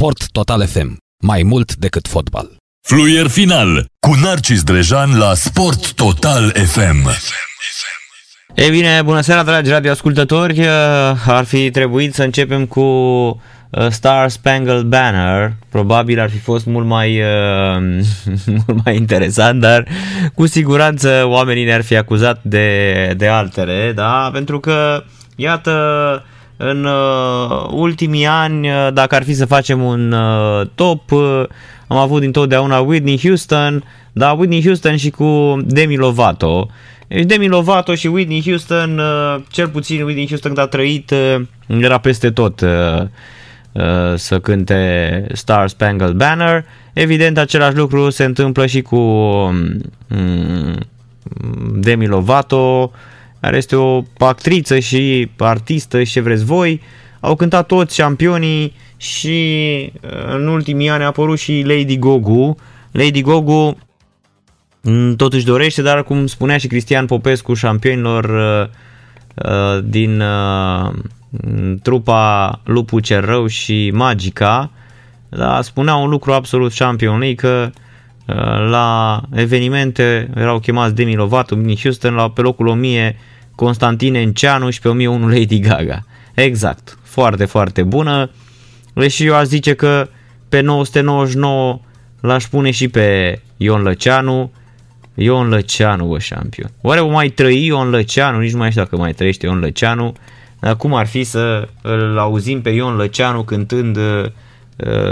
Sport Total FM. Mai mult decât fotbal. Fluier final cu Narcis Drejan la Sport Total FM. Ei bine, bună seara dragi radioascultători, ar fi trebuit să începem cu Star Spangled Banner, probabil ar fi fost mult mai, uh, mult mai interesant, dar cu siguranță oamenii ne-ar fi acuzat de, de altele, da? pentru că, iată, în uh, ultimii ani, dacă ar fi să facem un uh, top, uh, am avut dintotdeauna Whitney Houston, da, Whitney Houston și cu Demi Lovato. Deci Demi Lovato și Whitney Houston, uh, cel puțin Whitney Houston când a trăit, uh, era peste tot uh, uh, să cânte Star Spangled Banner. Evident, același lucru se întâmplă și cu um, Demi Lovato, care este o actriță și artistă și ce vreți voi. Au cântat toți campionii și uh, în ultimii ani a apărut și Lady Gogu. Lady Gogu mm, tot își dorește, dar cum spunea și Cristian Popescu, șampionilor uh, din trupa Lupu Cer Rău și Magica, da, spunea un lucru absolut Champion că la evenimente erau chemați Demi Lovato, Mini Houston, la, pe locul 1000 Constantin Enceanu și pe 1001 Lady Gaga. Exact, foarte, foarte bună. Deci și eu aș zice că pe 999 l-aș pune și pe Ion Lăceanu. Ion Lăceanu, bă, șampion. Oare o mai trăi Ion Lăceanu? Nici nu mai știu dacă mai trăiește Ion Lăceanu. Dar cum ar fi să îl auzim pe Ion Lăceanu cântând uh,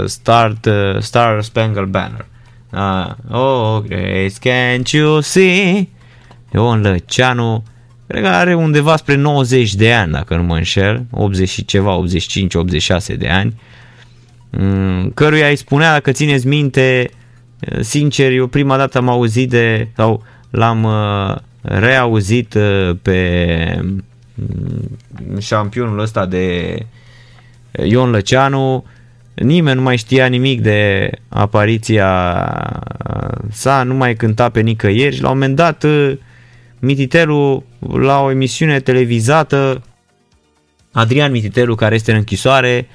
Start, uh, Star Spangled Banner. Uh, oh, Grace, can't you see? Ion Lăceanu, cred că are undeva spre 90 de ani, dacă nu mă înșel, 80 și ceva, 85-86 de ani, um, căruia îi spunea, dacă țineți minte, uh, sincer, eu prima dată am auzit de, sau l-am uh, reauzit uh, pe șampionul ăsta de Ion Lăceanu, nimeni nu mai știa nimic de apariția sa, nu mai cânta pe nicăieri. Și la un moment dat Mititelu la o emisiune televizată. Adrian Mititelu care este în închisoare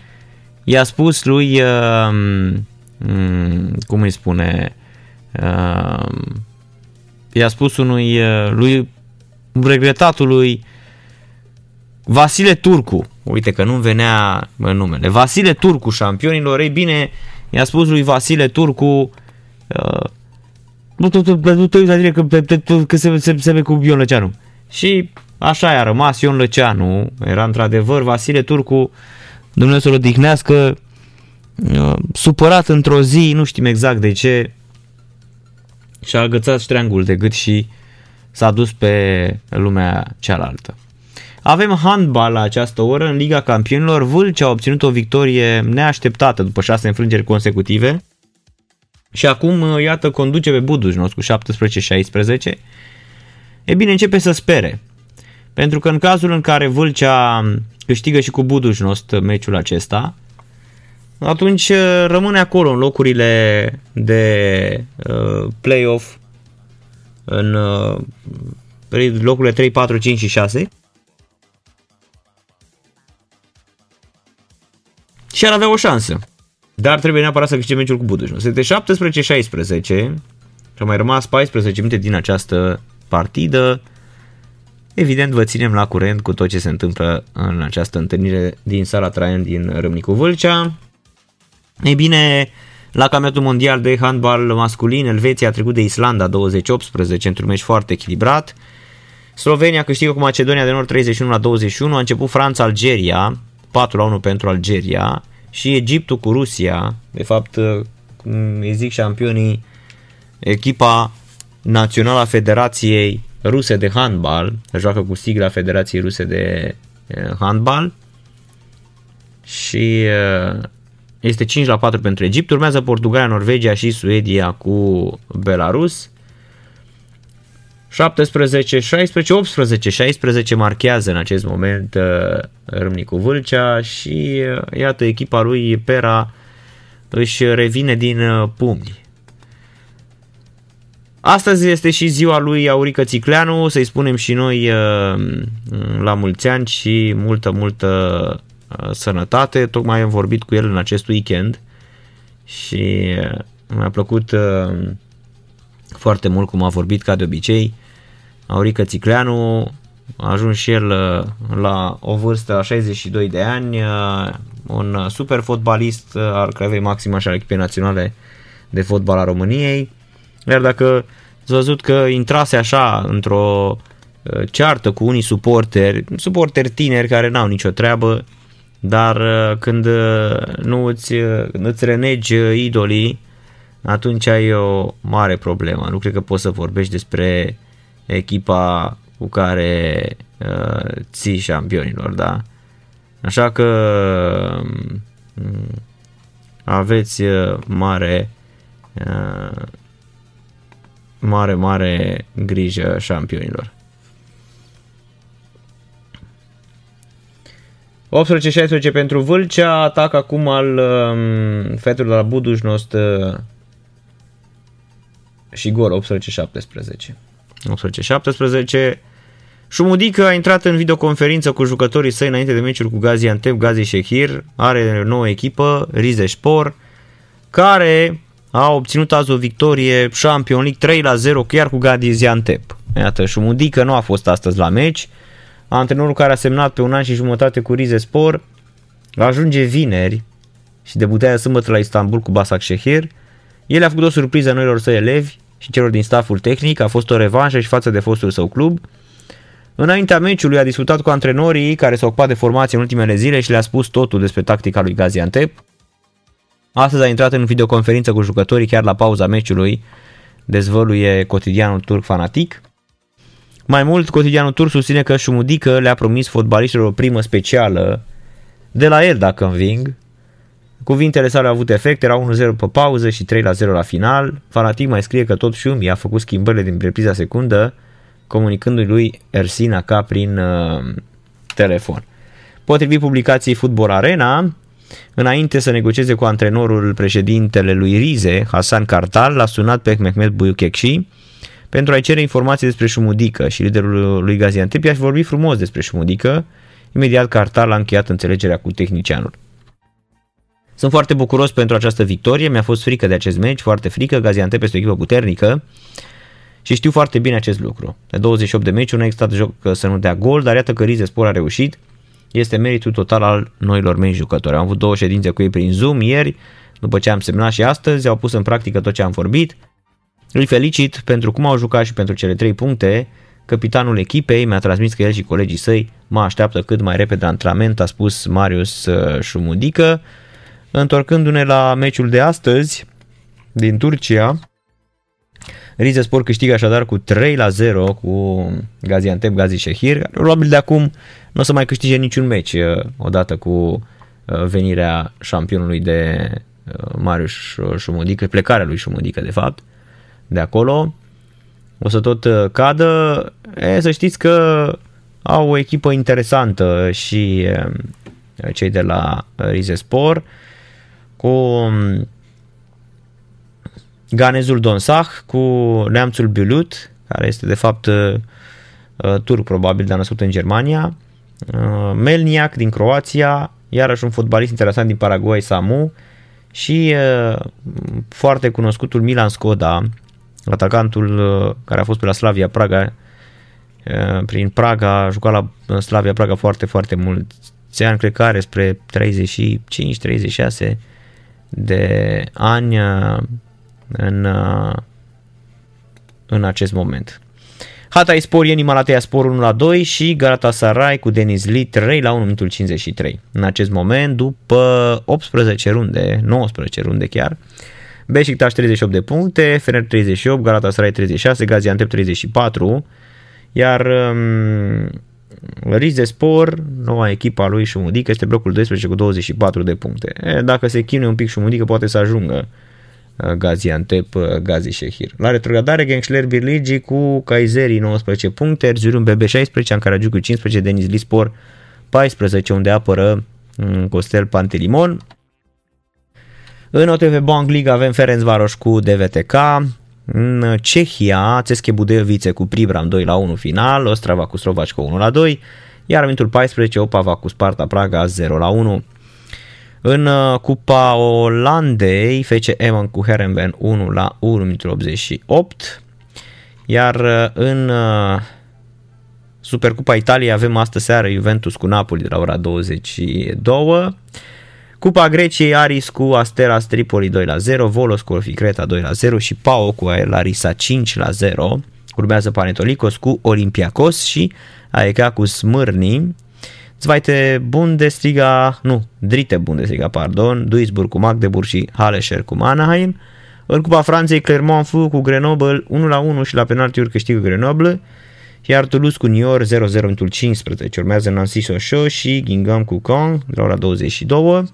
i-a spus lui uh, cum îi spune uh, i-a spus unui lui regretatului Vasile Turcu, uite că nu venea în numele, Vasile Turcu, șampionilor, ei bine, i-a spus lui Vasile Turcu, nu nu te uiți la tine că se, se, se cu Ion Lăceanu. Și așa a rămas Ion Lăceanu, era într-adevăr Vasile Turcu, Dumnezeu să-l odihnească, supărat într-o zi, nu știm exact de ce, și-a agățat ștreangul de gât și s-a dus pe lumea cealaltă. Avem handbal la această oră în Liga Campionilor. Vâlcea a obținut o victorie neașteptată după șase înfrângeri consecutive. Și acum, iată, conduce pe Budujnos cu 17-16. E bine, începe să spere. Pentru că în cazul în care Vâlcea câștigă și cu Budujnos meciul acesta, atunci uh, rămâne acolo în locurile de uh, play-off în uh, locurile 3, 4, 5 și 6 și ar avea o șansă. Dar trebuie neapărat să câștige meciul cu Budujnos. Este 17-16 și au mai rămas 14 minute din această partidă. Evident, vă ținem la curent cu tot ce se întâmplă în această întâlnire din sala Traian din Râmnicu Vâlcea. Ei bine, la campionatul mondial de handbal masculin, Elveția a trecut de Islanda 2018 într-un meci foarte echilibrat. Slovenia câștigă cu Macedonia de Nord 31 la 21, a început Franța-Algeria 4 la 1 pentru Algeria și Egiptul cu Rusia, de fapt, cum îi zic șampionii, echipa națională a Federației Ruse de Handbal, joacă cu sigla Federației Ruse de eh, Handbal și eh, este 5 la 4 pentru Egipt, urmează Portugalia, Norvegia și Suedia cu Belarus. 17, 16, 18, 16 marchează în acest moment uh, Râmnicu Vâlcea și uh, iată echipa lui Pera își revine din uh, pumni. Astăzi este și ziua lui Aurică Țicleanu, să-i spunem și noi la mulți ani și multă, multă sănătate. Tocmai am vorbit cu el în acest weekend și uh, mi-a plăcut uh, foarte mult cum a vorbit ca de obicei. Aurică Țicleanu a ajuns și el uh, la o vârstă a 62 de ani, un super fotbalist al Crevei Maxima și al echipei naționale de fotbal a României. Iar dacă ați văzut că intrase așa într-o ceartă cu unii suporteri, suporteri tineri care n-au nicio treabă, dar când nu îți, când îți renegi idolii, atunci ai o mare problemă. Nu cred că poți să vorbești despre echipa cu care uh, ții șampionilor, da? Așa că um, aveți uh, mare uh, mare, mare grijă șampionilor. 18-16 pentru Vâlcea, atac acum al um, fetului de la Budușnost uh, și gol 18-17. 18-17. Șumudică a intrat în videoconferință cu jucătorii săi înainte de meciul cu Gaziantep, Gazi Shehir, are nouă echipă, Rize Spor, care a obținut azi o victorie Champion League 3 la 0 chiar cu Gaziantep. Iată, Șumudică nu a fost astăzi la meci. Antrenorul care a semnat pe un an și jumătate cu Rize Spor ajunge vineri și debutează sâmbătă la Istanbul cu Basak Shehir. El a făcut o surpriză noilor săi elevi și celor din staful tehnic, a fost o revanșă și față de fostul său club. Înaintea meciului a discutat cu antrenorii care s-au ocupat de formație în ultimele zile și le-a spus totul despre tactica lui Gaziantep. Astăzi a intrat în videoconferință cu jucătorii chiar la pauza meciului, dezvăluie cotidianul turc fanatic. Mai mult, cotidianul turc susține că Șumudică le-a promis fotbaliștilor o primă specială de la el dacă înving, Cuvintele sale au avut efect, era 1-0 pe pauză și 3-0 la final. Fanatic mai scrie că tot Șumi a făcut schimbările din repriza secundă, comunicându-i lui Ersina ca prin uh, telefon. Potrivit publicației Football Arena, înainte să negocieze cu antrenorul președintele lui Rize, Hasan Kartal, l-a sunat pe Mehmet Buyukekshi pentru a-i cere informații despre Șumudică și liderul lui Gaziantep i-aș vorbit frumos despre Șumudică. Imediat Kartal a încheiat înțelegerea cu tehnicianul. Sunt foarte bucuros pentru această victorie, mi-a fost frică de acest meci, foarte frică, Gaziantep este o echipă puternică și știu foarte bine acest lucru. De 28 de meciuri nu a existat joc să nu dea gol, dar iată că Rize Spor a reușit. Este meritul total al noilor mei jucători. Am avut două ședințe cu ei prin Zoom ieri, după ce am semnat și astăzi, au pus în practică tot ce am vorbit. Îl felicit pentru cum au jucat și pentru cele trei puncte. Capitanul echipei mi-a transmis că el și colegii săi mă așteaptă cât mai repede la antrenament, a spus Marius uh, Șumudică. Întorcându-ne la meciul de astăzi din Turcia, Rize Sport câștigă așadar cu 3 la 0 cu Gaziantep Gazi Shehir. Probabil de acum nu o să mai câștige niciun meci uh, odată cu uh, venirea șampionului de uh, Marius Șumudică, plecarea lui Șumudică de fapt, de acolo. O să tot cadă. E, să știți că au o echipă interesantă și cei de la Rize Sport cu um, Ganezul Donsah, cu neamțul Bilut, care este de fapt uh, uh, turc probabil, dar născut în Germania, uh, Melniak din Croația, iarăși un fotbalist interesant din Paraguay, Samu, și foarte cunoscutul Milan Skoda, atacantul care a fost pe la Slavia Praga, prin Praga, a jucat la Slavia Praga foarte, foarte mulți ani, cred că are spre 35-36, de ani uh, în, uh, în acest moment. Hatay Spor, Ieni Malatea Spor 1 la 2 și Galatasaray cu Denis Lee 3 la 1 minutul 53. În acest moment, după 18 runde, 19 runde chiar, Beşiktaş 38 de puncte, Fener 38, Galatasaray 36, Gaziantep 34, iar um, Rize Spor, noua echipa lui Șumudică, este blocul 12 cu 24 de puncte. E, dacă se chinuie un pic Șumudică, poate să ajungă uh, Gaziantep, uh, Gazi Shehir. La retrogradare, Gençler Birligi cu Kayseri 19 puncte, Erzurum BB 16, Ankara cu 15, Denis Lispor 14, unde apără mm, Costel Pantelimon. În OTV Bank League avem Ferencvaros cu DVTK, în Cehia, Ceske Budejovice cu Pribram 2 la 1 final, Ostrava cu Slovaci cu 1 la 2, iar în minutul 14 Opava cu Sparta Praga 0 la 1. În uh, Cupa Olandei, FC Emmen cu Herenveen 1 la 1 88. Iar uh, în uh, Supercupa Italiei avem astă seară Juventus cu Napoli de la ora 22. Cupa Greciei Aris cu Astera Tripoli 2 la 0, Volos cu Orficreta 2 la 0 și Pau cu Larisa 5 la 0. Urmează Panetolicos cu Olympiacos și AEK cu Smârni. Zweite Bundesliga, nu, Drite Bundesliga, pardon, Duisburg cu Magdeburg și Halesher cu Mannheim. În Cupa Franței, Clermont Fu cu Grenoble 1 la 1 și la penaltiuri câștigă Grenoble. Iar Toulouse cu Niort 0-0 în 15. Urmează Nancy Sochaux și Gingham cu Caen de la ora 22.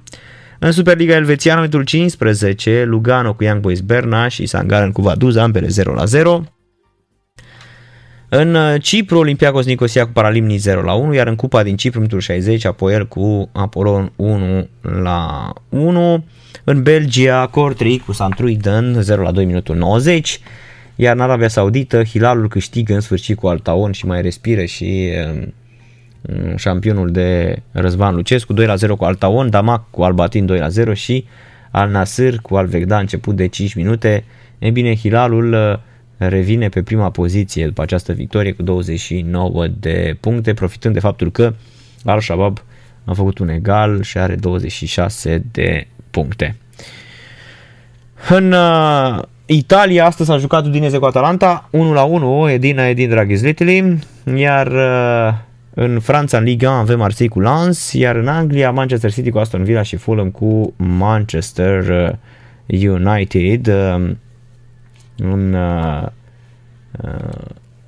În Superliga Elvețiană, în 15, Lugano cu Young Boys Berna și Sangaren cu Vaduza, ambele 0 la 0. În uh, Cipru, Olympiacos Nicosia cu Paralimni 0 la 1, iar în Cupa din Cipru, în 60, Apoel cu Apolon 1 la 1. În Belgia, Cortri cu Santruiden 0 la 2 minutul 90. Iar în Arabia Saudită, Hilalul câștigă în sfârșit cu Altaon și mai respiră și um, um, șampionul de Răzvan Lucescu 2 la 0 cu Altaon, Damac cu Albatin 2 la 0 și Al Nasr cu Al Vegda început de 5 minute. E bine, Hilalul uh, revine pe prima poziție după această victorie cu 29 de puncte, profitând de faptul că Al-Shabaab a făcut un egal și are 26 de puncte. În uh, Italia astăzi s-a jucat Udinese cu Atalanta 1 la 1, Edina Edin Draghislitili, iar uh, în Franța, în Liga avem Marseille cu Lens, iar în Anglia Manchester City cu Aston Villa și Fulham cu Manchester uh, United în,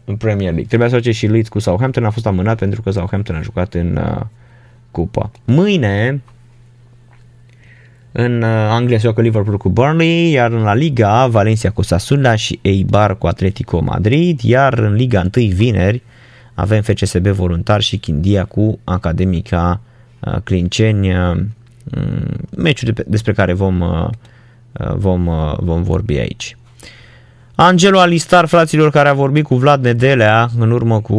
în Premier League. Trebuia să face și Leeds cu Southampton, a fost amânat pentru că Southampton a jucat în cupa. Mâine în uh, Anglia se joacă Liverpool cu Burnley, iar în La Liga Valencia cu Sassuolo și Eibar cu Atletico Madrid, iar în Liga 1 vineri avem FCSB Voluntar și Chindia cu Academica uh, Clinceni, uh, mm, meciul despre care vom, vom, vom vorbi aici. Angelo Alistar, fraților, care a vorbit cu Vlad Nedelea în urmă cu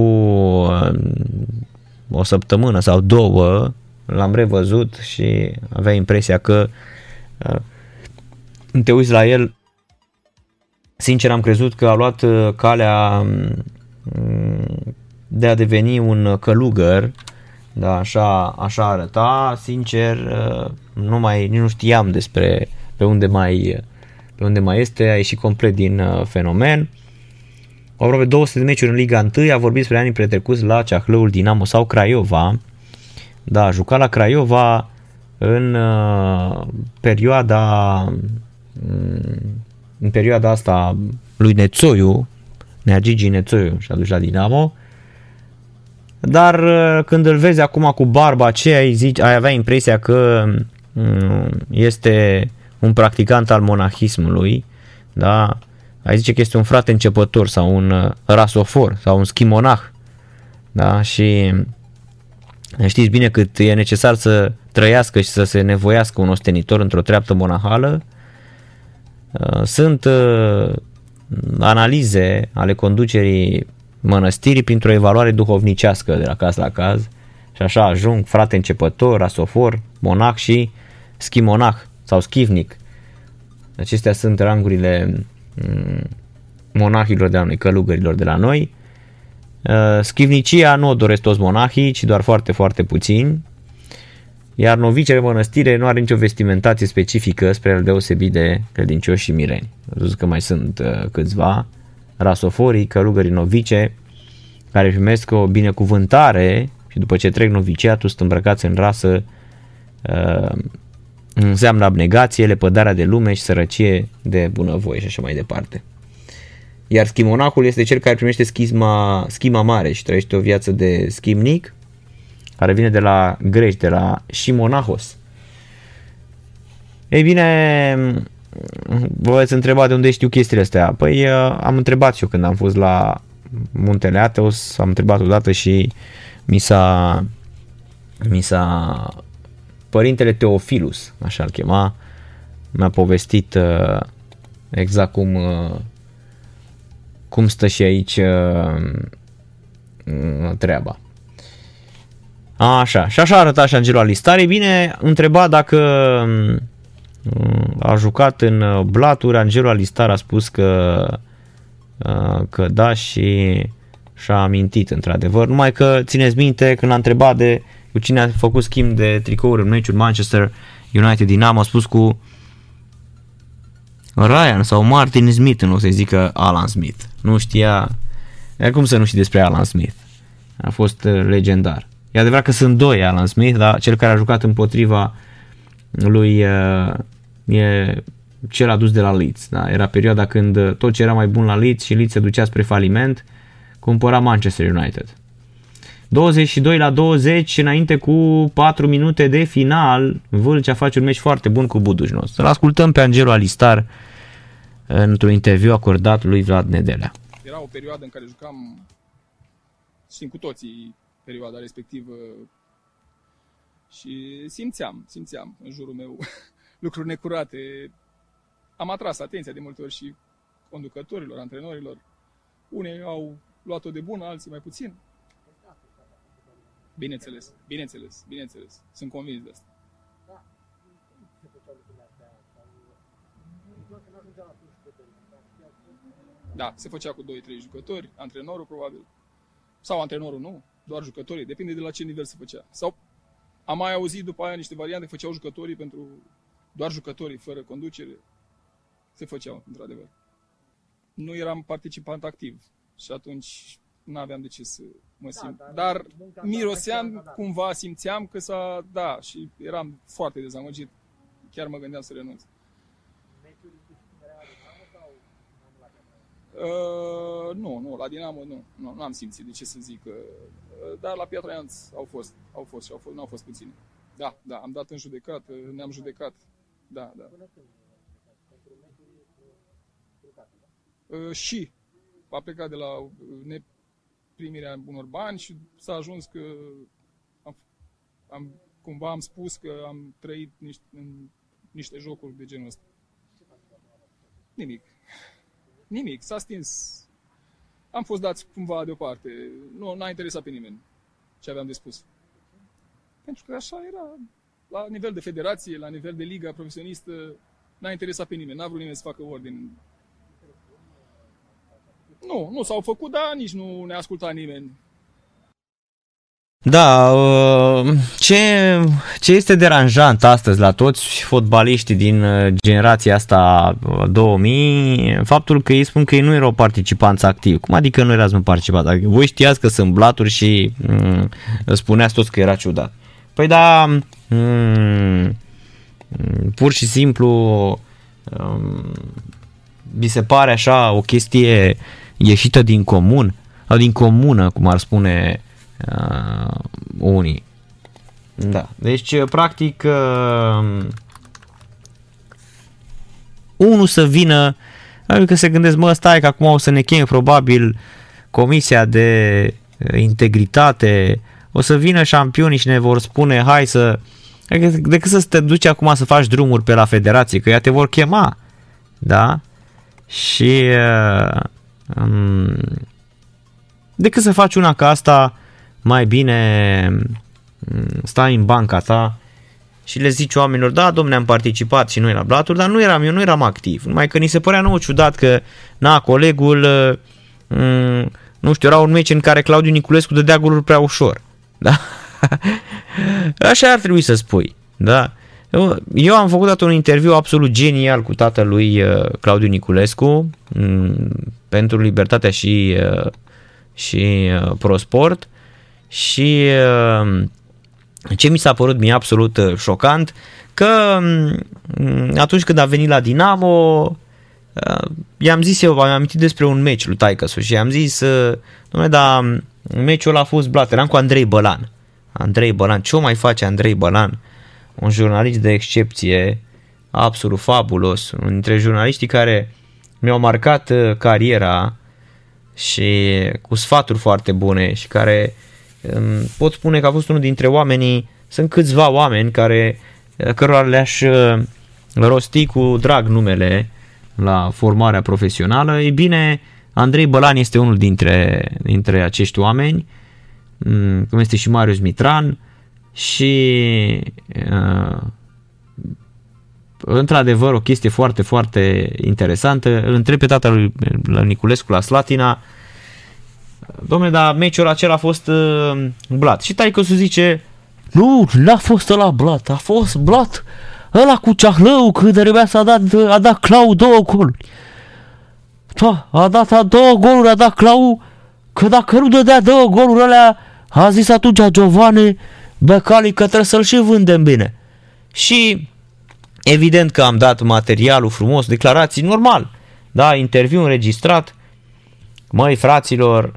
o săptămână sau două, l-am revăzut și avea impresia că uh, te uiți la el, sincer am crezut că a luat uh, calea um, de a deveni un călugăr, da, așa, așa arăta, sincer, uh, nu mai, nu știam despre pe unde mai, pe unde mai este, a ieșit complet din fenomen. Aproape 200 de meciuri în Liga 1, a vorbit despre anii pretrecuți la Ceahlăul Dinamo sau Craiova, da, a jucat la Craiova în uh, perioada mm, în perioada asta lui Nețoiu, Nea Gigi Nețoiu și a dus la Dinamo. Dar uh, când îl vezi acum cu barba aceea, ai, zici, ai avea impresia că mm, este un practicant al monahismului, da? Ai zice că este un frate începător sau un uh, rasofor sau un schimonah, da? Și Știți bine cât e necesar să trăiască și să se nevoiască un ostenitor într-o treaptă monahală. Uh, sunt uh, analize ale conducerii mănăstirii printr-o evaluare duhovnicească de la caz la caz și așa ajung frate începător, asofor, monah și schimonah sau schivnic. Acestea sunt rangurile mm, monahilor de la noi, călugărilor de la noi Uh, schivnicia nu o doresc toți monahii, ci doar foarte, foarte puțini. Iar novicele mănăstire nu are nicio vestimentație specifică spre al deosebi de credincioși și mireni. Văzut că mai sunt uh, câțiva rasoforii, călugării novice, care primesc o binecuvântare și după ce trec noviciatul sunt îmbrăcați în rasă uh, înseamnă abnegație, lepădarea de lume și sărăcie de bunăvoie și așa mai departe. Iar schimonacul este cel care primește schizma, schima mare și trăiește o viață de schimnic, care vine de la greci, de la shimonahos. Ei bine, vă veți întreba de unde știu chestiile astea. Păi uh, am întrebat și eu când am fost la Muntele Ateos, am întrebat odată și mi s-a, mi s-a părintele Teofilus, așa l chema, mi-a povestit uh, exact cum uh, cum stă și aici uh, treaba. Așa, și așa arăta și Angelo Alistari. Bine, întreba dacă mm, a jucat în blaturi, Angelo Alistar a spus că, că da și și-a amintit într-adevăr, numai că țineți minte când a întrebat de cu cine a făcut schimb de tricouri în meciul Manchester United Dinamo, a spus cu Ryan sau Martin Smith, nu să zică Alan Smith. Nu știa, cum să nu știi despre Alan Smith? A fost uh, legendar. E adevărat că sunt doi Alan Smith, dar cel care a jucat împotriva lui uh, e cel adus de la Leeds. Da? Era perioada când uh, tot ce era mai bun la Leeds și Leeds se ducea spre faliment, cumpăra Manchester United. 22 la 20 înainte cu 4 minute de final. Vâlcea face un meci foarte bun cu Budușnos. Să-l ascultăm pe Angelo Alistar într-un interviu acordat lui Vlad Nedelea. Era o perioadă în care jucam, știm cu toții perioada respectivă și simțeam, simțeam în jurul meu lucruri necurate. Am atras atenția de multe ori și conducătorilor, antrenorilor. Unii au luat-o de bună, alții mai puțin. Bineînțeles, bineînțeles, bineînțeles. Sunt convins de asta. Da, se făcea cu 2-3 jucători, antrenorul probabil. Sau antrenorul nu, doar jucătorii, depinde de la ce nivel se făcea. Sau am mai auzit după aia niște variante, făceau jucătorii pentru doar jucătorii, fără conducere. Se făceau, într-adevăr. Nu eram participant activ și atunci nu aveam de ce să mă da, simt. Da, dar, dar miroseam, da, da. cumva simțeam că s-a, da, și eram foarte dezamăgit. Chiar mă gândeam să renunț. Uh, nu, nu, la Dinamo nu, nu, nu am simțit de ce să zic, uh, dar la Piatra Neamț au fost, au fost și au fost, nu au fost puțini. Da, da, am dat în judecat, ne-am judecat, da, da. Uh, și a plecat de la neprimirea unor bani și s-a ajuns că am, am, cumva am spus că am trăit niște, în niște jocuri de genul ăsta. Nimic. Nimic. S-a stins. Am fost dați cumva deoparte. Nu n-a interesat pe nimeni ce aveam de spus. Pentru că așa era la nivel de federație, la nivel de liga profesionistă, n-a interesat pe nimeni, n-a vrut nimeni să facă ordine nu, nu s-au făcut, dar nici nu ne asculta nimeni. Da, uh, ce, ce este deranjant astăzi la toți fotbaliștii din uh, generația asta 2000, uh, faptul că ei spun că ei nu erau participanți activi. Cum adică nu erați participanți activi? Voi știați că sunt blaturi și mm, spuneați toți că era ciudat. Păi da, mm, pur și simplu um, mi se pare așa o chestie uh, ieșită din comun, sau din comună, cum ar spune uh, unii. Da, deci uh, practic uh, unul să vină, adică se gândesc, mă, stai că acum o să ne cheme probabil comisia de uh, integritate, o să vină șampionii și ne vor spune, hai să, adică decât să te duci acum să faci drumuri pe la federație, că ea te vor chema, da? Și uh, Um, decât să faci una ca asta, mai bine mm, stai în banca ta și le zici oamenilor, da, domne, am participat și noi la blaturi, dar nu eram, eu nu eram activ. Numai că ni se părea nou ciudat că, na, colegul, mm, nu știu, era un meci în care Claudiu Niculescu dădea goluri prea ușor. Da? Așa ar trebui să spui. Da? Eu, eu am făcut un interviu absolut genial cu tatălui uh, Claudiu Niculescu mm, pentru Libertatea și, uh, și uh, Prosport și ce mi s-a părut mie absolut șocant că mm, atunci când a venit la Dinamo i-am zis eu, am amintit despre un meci lui Taicăsu și i-am zis domnule, dar meciul ăla a fost blat, eram cu Andrei Bălan Andrei Bălan, ce o mai face Andrei Bălan? un jurnalist de excepție, absolut fabulos, unul dintre jurnaliștii care mi-au marcat uh, cariera și cu sfaturi foarte bune și care um, pot spune că a fost unul dintre oamenii, sunt câțiva oameni care, uh, cărora le-aș uh, rosti cu drag numele la formarea profesională. Ei bine, Andrei Bălan este unul dintre, dintre acești oameni, mm, cum este și Marius Mitran, și uh, într-adevăr o chestie foarte, foarte interesantă. Îl întreb pe tatăl lui Niculescu la Slatina, domnule, dar meciul acela a fost uh, blat. Și taică zice, nu, n-a fost ăla blat, a fost blat ăla cu ceahlău când trebuia să a dat, a dat Clau două goluri. Da, a dat a două goluri, a dat Clau, că dacă nu dădea două goluri alea, a zis atunci Giovanni Becali că trebuie să-l și vândem bine. Și evident că am dat materialul frumos, declarații normal, da, interviu înregistrat, măi fraților, uh,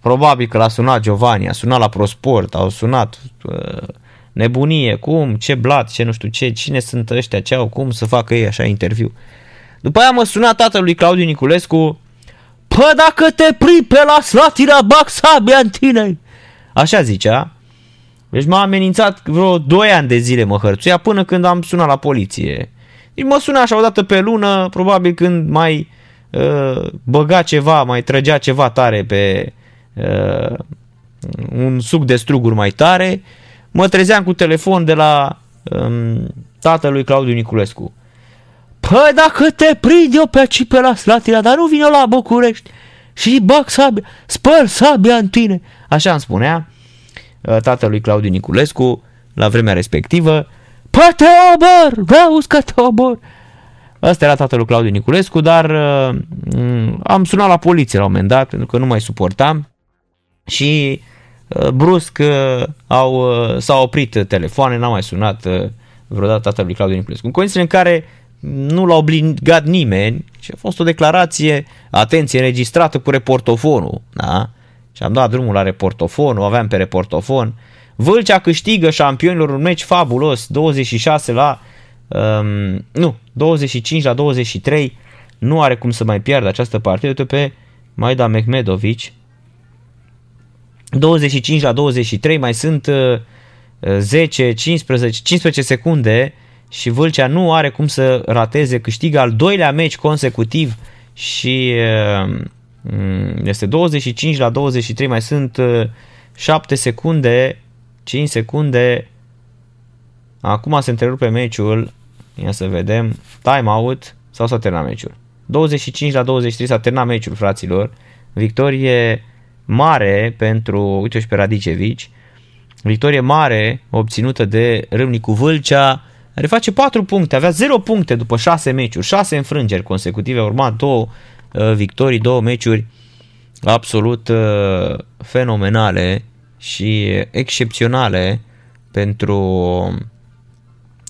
probabil că l-a sunat Giovanni, a sunat la ProSport, au sunat uh, nebunie, cum, ce blat, ce nu știu ce, cine sunt ăștia, ce au, cum să facă ei așa interviu. După aia mă suna tatălui Claudiu Niculescu, Pă dacă te prind pe la Slatina, bag sabia în tine. Așa zicea. Deci m-a amenințat vreo 2 ani de zile mă hărțuia până când am sunat la poliție. Deci mă suna așa o dată pe lună, probabil când mai uh, băga ceva, mai trăgea ceva tare pe uh, un suc de struguri mai tare. Mă trezeam cu telefon de la um, tatălui Claudiu Niculescu. Păi dacă te prind eu pe aici pe la Slatina, dar nu vin eu la București și bag sabia, spăl sabia în tine. Așa îmi spunea uh, tatălui Claudiu Niculescu la vremea respectivă. Păi te obor, vreau că te obor. Ăsta era tatălui Claudiu Niculescu, dar uh, am sunat la poliție la un moment dat, pentru că nu mai suportam și uh, brusc uh, au, uh, s-au oprit telefoane, n-am mai sunat uh, vreodată tatălui Claudiu Niculescu. În condiții în care nu l-a obligat nimeni și a fost o declarație, atenție, înregistrată cu reportofonul, da? Și am dat drumul la reportofon, o aveam pe reportofon. Vâlcea câștigă șampionilor un meci fabulos, 26 la, um, nu, 25 la 23, nu are cum să mai piardă această partidă, uite pe Maida Mehmedovici, 25 la 23, mai sunt uh, 10, 15, 15 secunde și Vâlcea nu are cum să rateze, câștigă al doilea meci consecutiv și mm, este 25 la 23, mai sunt 7 secunde, 5 secunde, acum se întrerupe meciul, ia să vedem, time out sau s-a terminat meciul. 25 la 23 s-a terminat meciul, fraților, victorie mare pentru, uite și pe Radicevici, victorie mare obținută de Râmnicu Vâlcea, care face 4 puncte, avea 0 puncte după 6 meciuri, 6 înfrângeri consecutive, urmat două uh, victorii, două meciuri absolut uh, fenomenale și excepționale pentru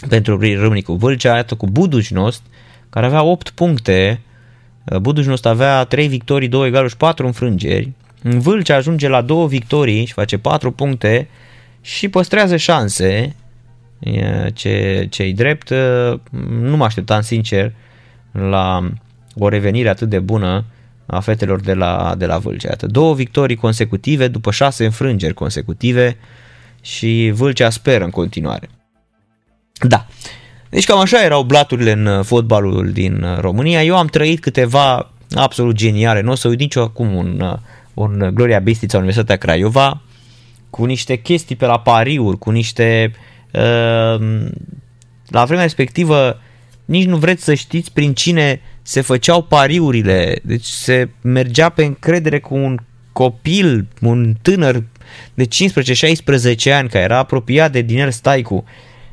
pentru Râmnicu Vâlcea, iată cu Budușnost, care avea 8 puncte, uh, Budușnost avea 3 victorii, 2 egaluri și 4 înfrângeri, Vâlcea ajunge la 2 victorii și face 4 puncte și păstrează șanse ce, ce drept. Nu mă așteptam sincer la o revenire atât de bună a fetelor de la, de la Vâlcea. Iată, două victorii consecutive după șase înfrângeri consecutive și Vâlcea speră în continuare. Da, deci cam așa erau blaturile în fotbalul din România. Eu am trăit câteva absolut geniale. Nu o să uit nicio acum un, un Gloria Bistița Universitatea Craiova cu niște chestii pe la pariuri, cu niște uh, Ehm, la vremea respectivă nici nu vreți să știți prin cine se făceau pariurile. Deci se mergea pe încredere cu un copil, un tânăr de 15-16 ani care era apropiat de Diner Staicu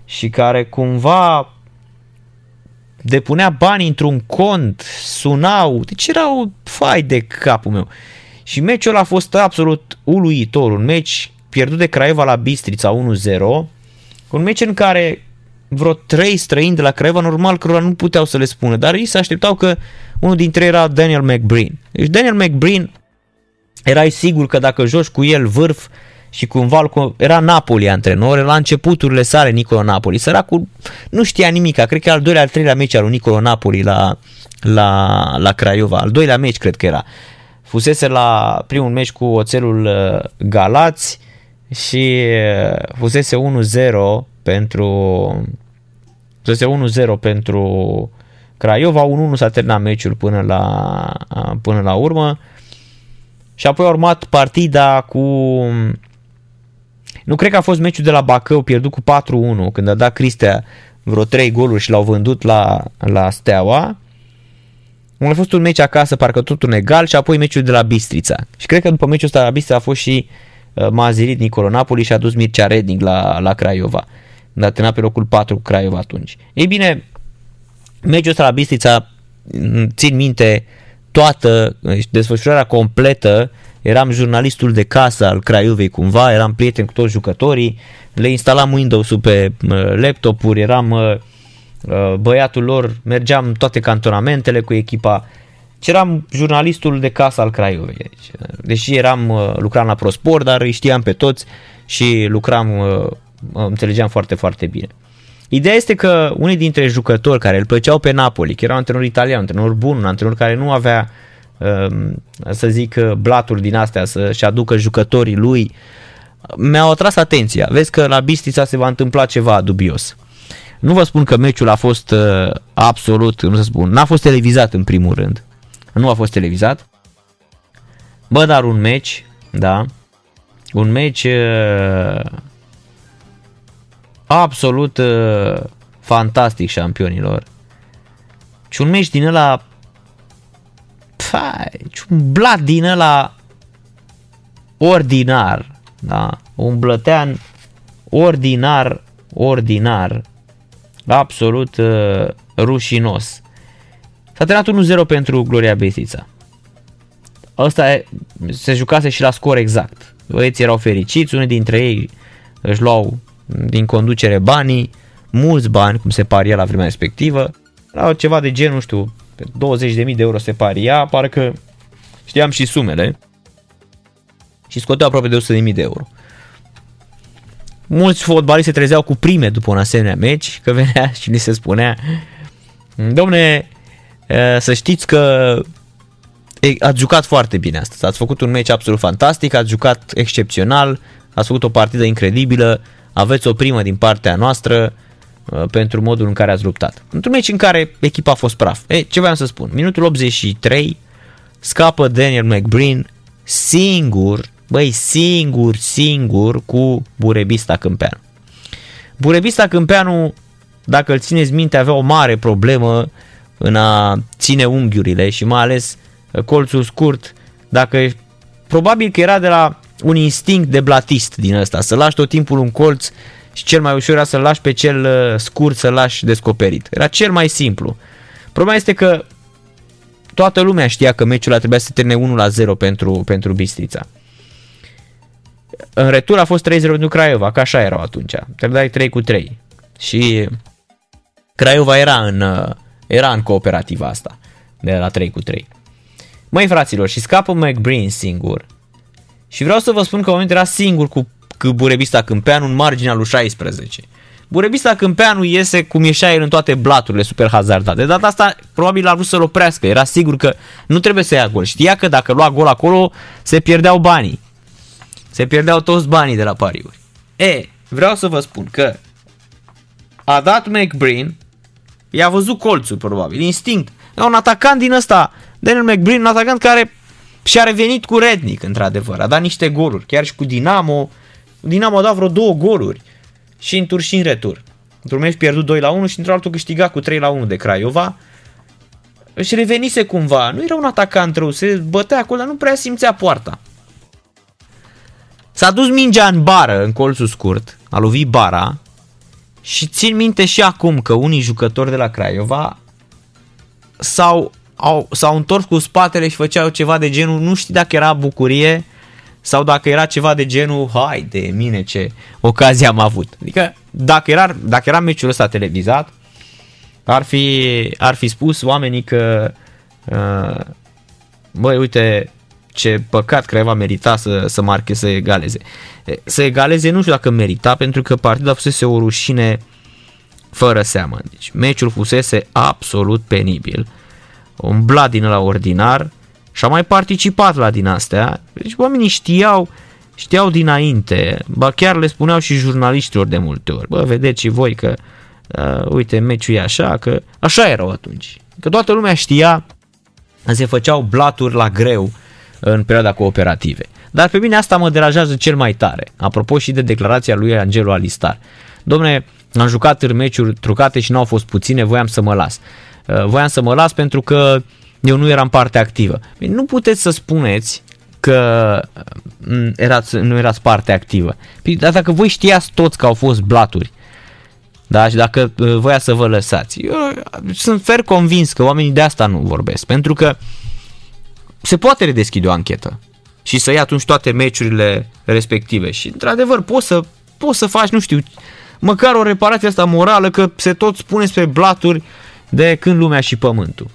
și care cumva depunea bani într-un cont, sunau, deci era o fai de capul meu. Și meciul ăla a fost absolut uluitor, un meci pierdut de Craiova la Bistrița 1-0, un meci în care vreo trei străini de la Craiova, normal că nu puteau să le spună, dar ei se așteptau că unul dintre ei era Daniel McBreen. Deci Daniel McBreen erai sigur că dacă joci cu el vârf și cumva era Napoli antrenor, la începuturile sale Nicolo Napoli. Săracul nu știa nimic, cred că al doilea, al treilea meci al lui Nicolo Napoli la, la, la Craiova, al doilea meci cred că era. Fusese la primul meci cu oțelul uh, Galați, și uh, fusese 1-0 pentru fusese 1-0 pentru Craiova, 1-1 s-a terminat meciul până la, până la urmă și apoi a urmat partida cu Nu cred că a fost meciul de la Bacău pierdut cu 4-1 când a dat Cristea vreo 3 goluri și l-au vândut la, la Steaua. A fost un meci acasă, parcă tot un egal și apoi meciul de la Bistrița. Și cred că după meciul ăsta la Bistrița a fost și uh, Mazirit Nicolo Napoli și a dus Mircea Reding la, la Craiova. Dar tena pe locul 4 cu Craiova atunci. Ei bine, meciul ăsta la Bistrița, țin minte, toată desfășurarea completă, eram jurnalistul de casă al Craiovei cumva, eram prieten cu toți jucătorii, le instalam Windows-ul pe uh, laptopuri, eram uh, uh, băiatul lor, mergeam toate cantonamentele cu echipa și eram jurnalistul de casă al Craiovei. Deci, deși eram, lucram la ProSport, dar îi știam pe toți și lucram, înțelegeam foarte, foarte bine. Ideea este că unii dintre jucători care îl plăceau pe Napoli, că era un antrenor italian, un antrenor bun, un antrenor care nu avea, um, să zic, blaturi din astea să-și aducă jucătorii lui, mi-au atras atenția. Vezi că la Bistrița se va întâmpla ceva dubios. Nu vă spun că meciul a fost uh, absolut, nu să spun, n-a fost televizat în primul rând. Nu a fost televizat. Bă, dar un meci, da, un meci uh, absolut uh, fantastic șampionilor. Și un meci din ăla Fai, un blat din ăla ordinar, da? Un blătean ordinar, ordinar, absolut uh, rușinos. S-a terminat 1-0 pentru Gloria Besița. Asta se jucase și la scor exact. Băieții erau fericiți, unii dintre ei își luau din conducere banii, mulți bani, cum se paria la vremea respectivă, la ceva de gen, nu știu, 20.000 de euro se paria, parcă știam și sumele și scoteau aproape de 100.000 de euro. Mulți fotbaliști se trezeau cu prime după un asemenea meci, că venea și ni se spunea. Domne, să știți că ați jucat foarte bine astăzi, ați făcut un meci absolut fantastic, ați jucat excepțional, ați făcut o partidă incredibilă, aveți o primă din partea noastră. uh, pentru modul în care ați luptat. Într-un meci în care echipa a fost praf. E, ce vreau să spun? Minutul 83 scapă Daniel McBreen singur, băi, singur, singur cu Burebista Câmpeanu. Burebista Câmpeanu, dacă îl țineți minte, avea o mare problemă în a ține unghiurile și mai ales uh, colțul scurt, dacă probabil că era de la un instinct de blatist din ăsta, să lași tot timpul un colț și cel mai ușor era să-l lași pe cel uh, scurt, să-l lași descoperit. Era cel mai simplu. Problema este că toată lumea știa că meciul ăla trebuia să termine 1 la 0 pentru, pentru Bistrița. În retur a fost 3-0 pentru Craiova, că așa erau atunci. Trebuia 3 cu 3. Și Craiova era în, uh, era în cooperativa asta, de la 3 cu 3. Măi fraților, și scapă McBreen singur și vreau să vă spun că în moment era singur cu Burebista Câmpeanu în marginea lui 16. Burebista Câmpeanu iese cum ieșea el în toate blaturile super hazardate. De data asta probabil a vrut să-l oprească. Era sigur că nu trebuie să ia gol. Știa că dacă lua gol acolo se pierdeau banii. Se pierdeau toți banii de la pariuri. E, vreau să vă spun că a dat McBreen, i-a văzut colțul probabil, instinct. E un atacant din ăsta, Daniel McBreen, un atacant care și a revenit cu Rednic, într-adevăr. A dat niște goluri, chiar și cu Dinamo. Dinamo a dat vreo două goluri. Și în tur și în retur. Într-un meci pierdut 2 la 1 și într-un altul câștigat cu 3 la 1 de Craiova. Își revenise cumva. Nu era un atacant rău, se bătea acolo, dar nu prea simțea poarta. S-a dus mingea în bară, în colțul scurt, a lovit bara și țin minte și acum că unii jucători de la Craiova s-au au, s-au întors cu spatele și făceau ceva de genul, nu știu dacă era bucurie sau dacă era ceva de genul, hai de mine ce ocazie am avut. Adică dacă era, dacă era meciul ăsta televizat, ar fi, ar fi spus oamenii că uh, băi, uite ce păcat Craiova merita să, să marche, să egaleze. Să egaleze nu știu dacă merita, pentru că partida fusese o rușine fără seamă. Deci meciul fusese absolut penibil. Uh, un blat din la ordinar și a mai participat la din astea. Deci oamenii știau, știau dinainte, ba chiar le spuneau și jurnaliștilor de multe ori. Bă, vedeți și voi că, uh, uite, meciul e așa, că așa erau atunci. Că toată lumea știa, se făceau blaturi la greu în perioada cooperative. Dar pe mine asta mă deranjează cel mai tare. Apropo și de declarația lui Angelo Alistar. Domne, am jucat în meciuri trucate și nu au fost puține, voiam să mă las. Uh, voiam să mă las pentru că eu nu eram parte activă. Nu puteți să spuneți că mm, erați, nu erați parte activă. Păi, dar dacă voi știați toți că au fost blaturi, da? Și dacă uh, voia să vă lăsați. Eu sunt fer convins că oamenii de asta nu vorbesc. Pentru că se poate redeschide o anchetă și să ia atunci toate meciurile respective. Și într-adevăr poți să, poți să faci, nu știu, măcar o reparație asta morală că se tot spune spre blaturi de când lumea și pământul.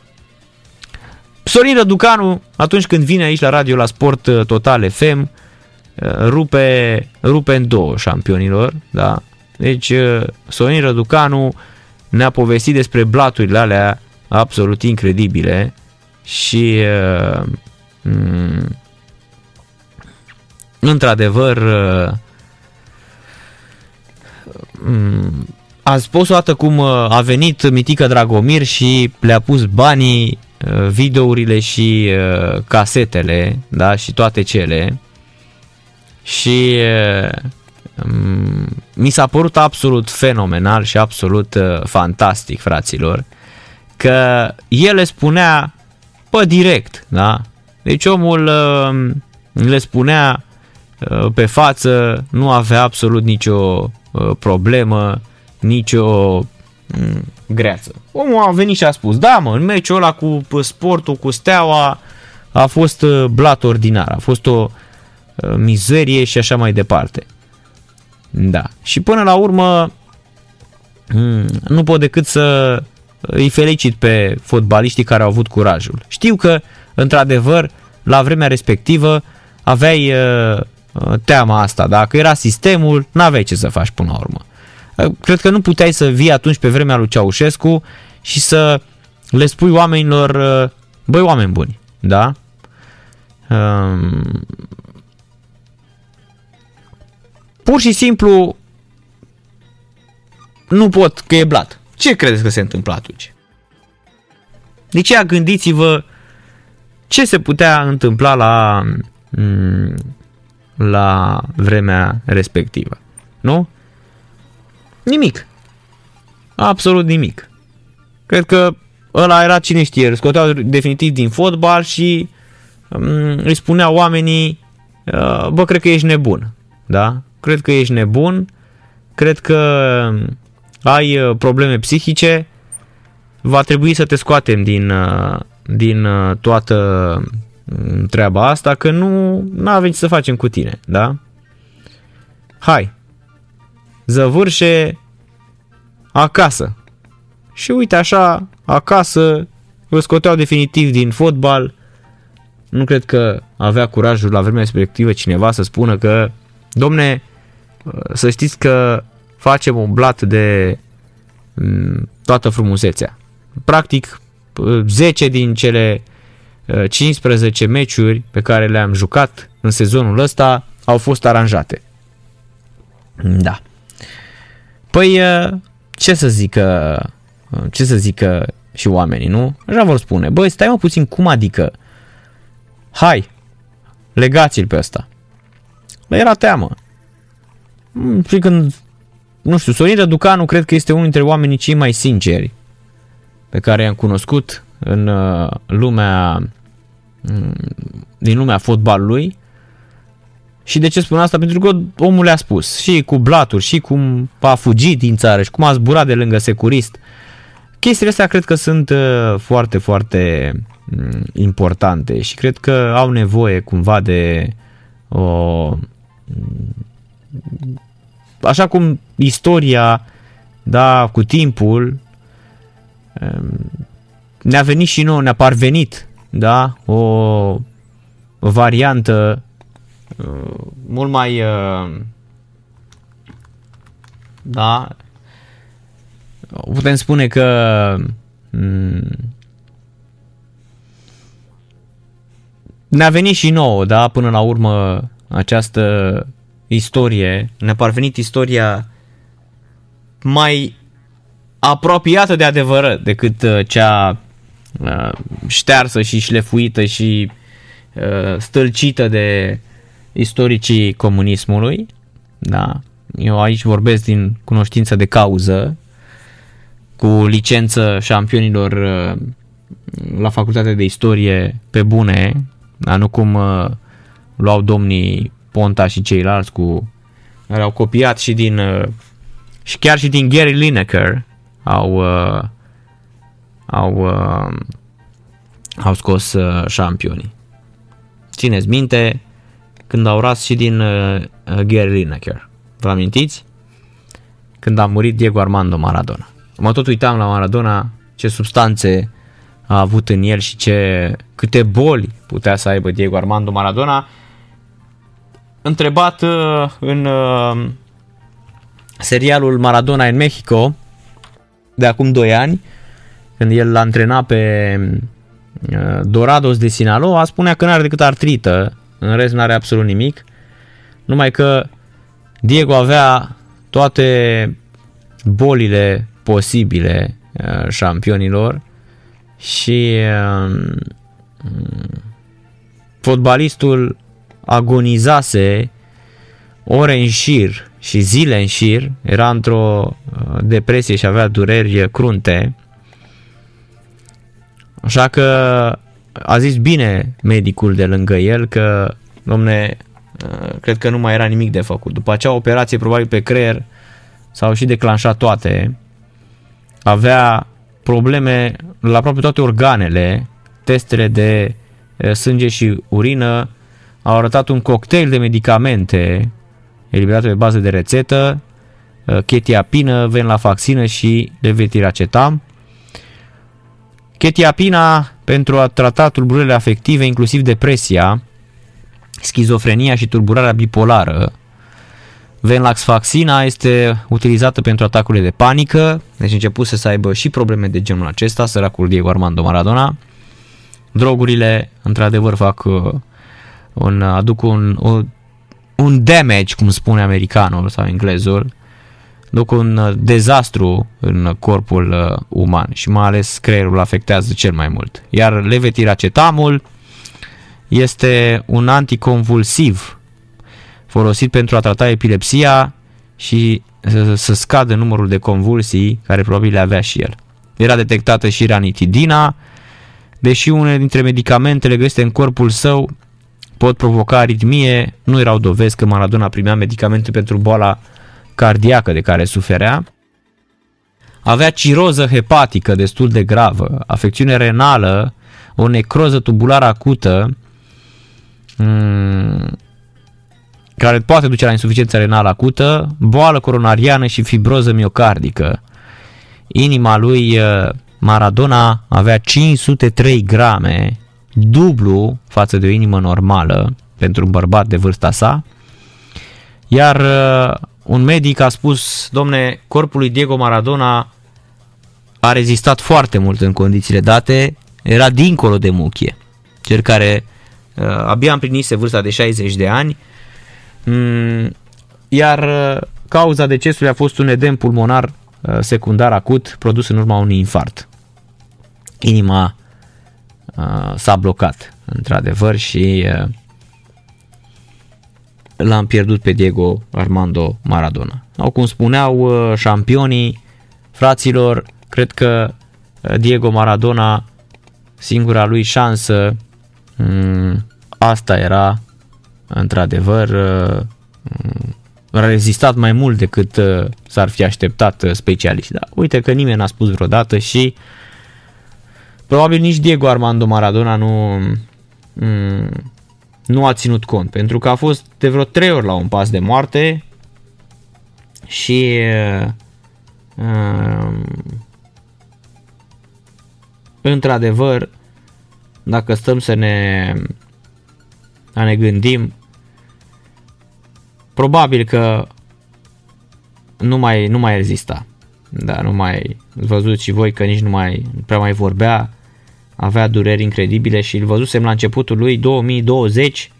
Sorin Răducanu, atunci când vine aici la radio la Sport uh, Total FM, uh, rupe, rupe în două șampionilor, da? Deci uh, Sorin Răducanu ne-a povestit despre blaturile alea absolut incredibile și mm, într-adevăr mm, a spus o dată cum a venit Mitică Dragomir și le-a pus banii Uh, videourile și uh, casetele, da, și toate cele. Și uh, mm, mi s-a părut absolut fenomenal și absolut fantastic, fraților, că el le spunea pe direct, da? Deci omul le spunea pe față, nu avea absolut nicio problemă, nicio mm, greață. Omul a venit și a spus, da mă, în meciul ăla cu sportul, cu steaua, a fost uh, blat ordinar, a fost o uh, mizerie și așa mai departe. Da. Și până la urmă, hmm, nu pot decât să îi felicit pe fotbaliștii care au avut curajul. Știu că, într-adevăr, la vremea respectivă aveai uh, teama asta. Dacă era sistemul, n-aveai ce să faci până la urmă. Cred că nu puteai să vii atunci pe vremea lui Ceaușescu și să le spui oamenilor, băi oameni buni, da? Um, pur și simplu nu pot că e blat. Ce credeți că se întâmplă atunci? De ce gândiți-vă ce se putea întâmpla la, mm, la vremea respectivă. Nu? Nimic. Absolut nimic. Cred că ăla era cine știe, îl scoteau definitiv din fotbal și um, îi spunea oamenii, uh, bă, cred că ești nebun. Da? Cred că ești nebun, cred că ai uh, probleme psihice, va trebui să te scoatem din, uh, din uh, toată mm, treaba asta, că nu avem ce să facem cu tine, da? Hai, zăvârșe acasă. Și uite așa, acasă îl scoteau definitiv din fotbal. Nu cred că avea curajul la vremea respectivă cineva să spună că, domne, să știți că facem un blat de mm, toată frumusețea. Practic, 10 din cele 15 meciuri pe care le-am jucat în sezonul ăsta au fost aranjate. Da. Păi, uh, ce să zică, uh, ce să zică și oamenii, nu? Așa vor spune, băi, stai mă puțin, cum adică? Hai, legați-l pe ăsta. Bă, era teamă. Mm, și când, nu știu, Sorin Răducanu cred că este unul dintre oamenii cei mai sinceri pe care i-am cunoscut în uh, lumea, mm, din lumea fotbalului și de ce spun asta? Pentru că omul le-a spus și cu blaturi, și cum a fugit din țară, și cum a zburat de lângă securist. Chestiile astea cred că sunt uh, foarte, foarte mm, importante și cred că au nevoie cumva de o... Mm, așa cum istoria, da, cu timpul, um, ne-a venit și nouă, ne-a parvenit, da, o variantă Uh, mult mai uh, da. Putem spune că mm, ne-a venit și nouă, da, până la urmă această istorie, ne-a parvenit istoria mai apropiată de adevărat decât uh, cea ștearsă și șlefuită și stâlcită de istoricii comunismului, da, eu aici vorbesc din cunoștință de cauză, cu licență șampionilor uh, la facultatea de istorie pe bune, dar nu cum uh, luau domnii Ponta și ceilalți cu care au copiat și din uh, și chiar și din Gary Lineker au uh, au uh, au scos uh, șampionii. Țineți minte când au ras și din uh, Gary Lineker. Vă amintiți? Când a murit Diego Armando Maradona. Mă tot uitam la Maradona ce substanțe a avut în el și ce câte boli putea să aibă Diego Armando Maradona. Întrebat uh, în uh, serialul Maradona în Mexico de acum 2 ani, când el l-a antrenat pe uh, Dorados de Sinaloa, spunea că nu are decât artrită, în rest nu are absolut nimic, numai că Diego avea toate bolile posibile șampionilor și uh, fotbalistul agonizase ore în șir și zile în șir, era într-o uh, depresie și avea dureri crunte. Așa că a zis bine medicul de lângă el că, domne, uh, cred că nu mai era nimic de făcut. După acea operație, probabil pe creier, s-au și declanșat toate. Avea probleme la aproape toate organele, testele de sânge și urină au arătat un cocktail de medicamente eliberate pe bază de rețetă, chetiapină, venlafaxină și levetiracetam. Chetiapina pentru a trata tulburările afective, inclusiv depresia, schizofrenia și tulburarea bipolară, Venlaxvaxina este utilizată pentru atacurile de panică, deci începuse să aibă și probleme de genul acesta, săracul Diego Armando Maradona. Drogurile, într-adevăr, fac uh, un, aduc un, un, un damage, cum spune americanul sau englezul, duc un uh, dezastru în corpul uh, uman și mai ales creierul afectează cel mai mult. Iar levetiracetamul este un anticonvulsiv folosit pentru a trata epilepsia și să, să scadă numărul de convulsii care probabil le avea și el. Era detectată și ranitidina, deși unele dintre medicamentele găsite în corpul său pot provoca aritmie, nu erau dovezi că Maradona primea medicamente pentru boala cardiacă de care suferea. Avea ciroză hepatică destul de gravă, afecțiune renală, o necroză tubulară acută, mm, care poate duce la insuficiență renală acută, boală coronariană și fibroză miocardică. Inima lui uh, Maradona avea 503 grame, dublu față de o inimă normală pentru un bărbat de vârsta sa, iar uh, un medic a spus, domne, corpul lui Diego Maradona a rezistat foarte mult în condițiile date, era dincolo de muchie. Cel care uh, abia împlinise vârsta de 60 de ani, Mm, iar uh, cauza decesului a fost un edem pulmonar uh, secundar acut produs în urma unui infart. Inima uh, s-a blocat, într-adevăr, și l-am pierdut pe Diego Armando Maradona. Au cum spuneau șampionii, fraților, cred că Diego Maradona, singura lui șansă, mm, asta era într-adevăr, uh, a rezistat mai mult decât uh, s-ar fi așteptat uh, specialiști. Da, uite că nimeni n-a spus vreodată și probabil nici Diego Armando Maradona nu, mm, nu a ținut cont, pentru că a fost de vreo 3 ori la un pas de moarte și uh, într-adevăr, dacă stăm să ne, a ne gândim, Probabil că nu mai, nu mai rezista. Da, nu mai văzut și voi că nici nu mai nu prea mai vorbea, avea dureri incredibile și îl văzusem la începutul lui 2020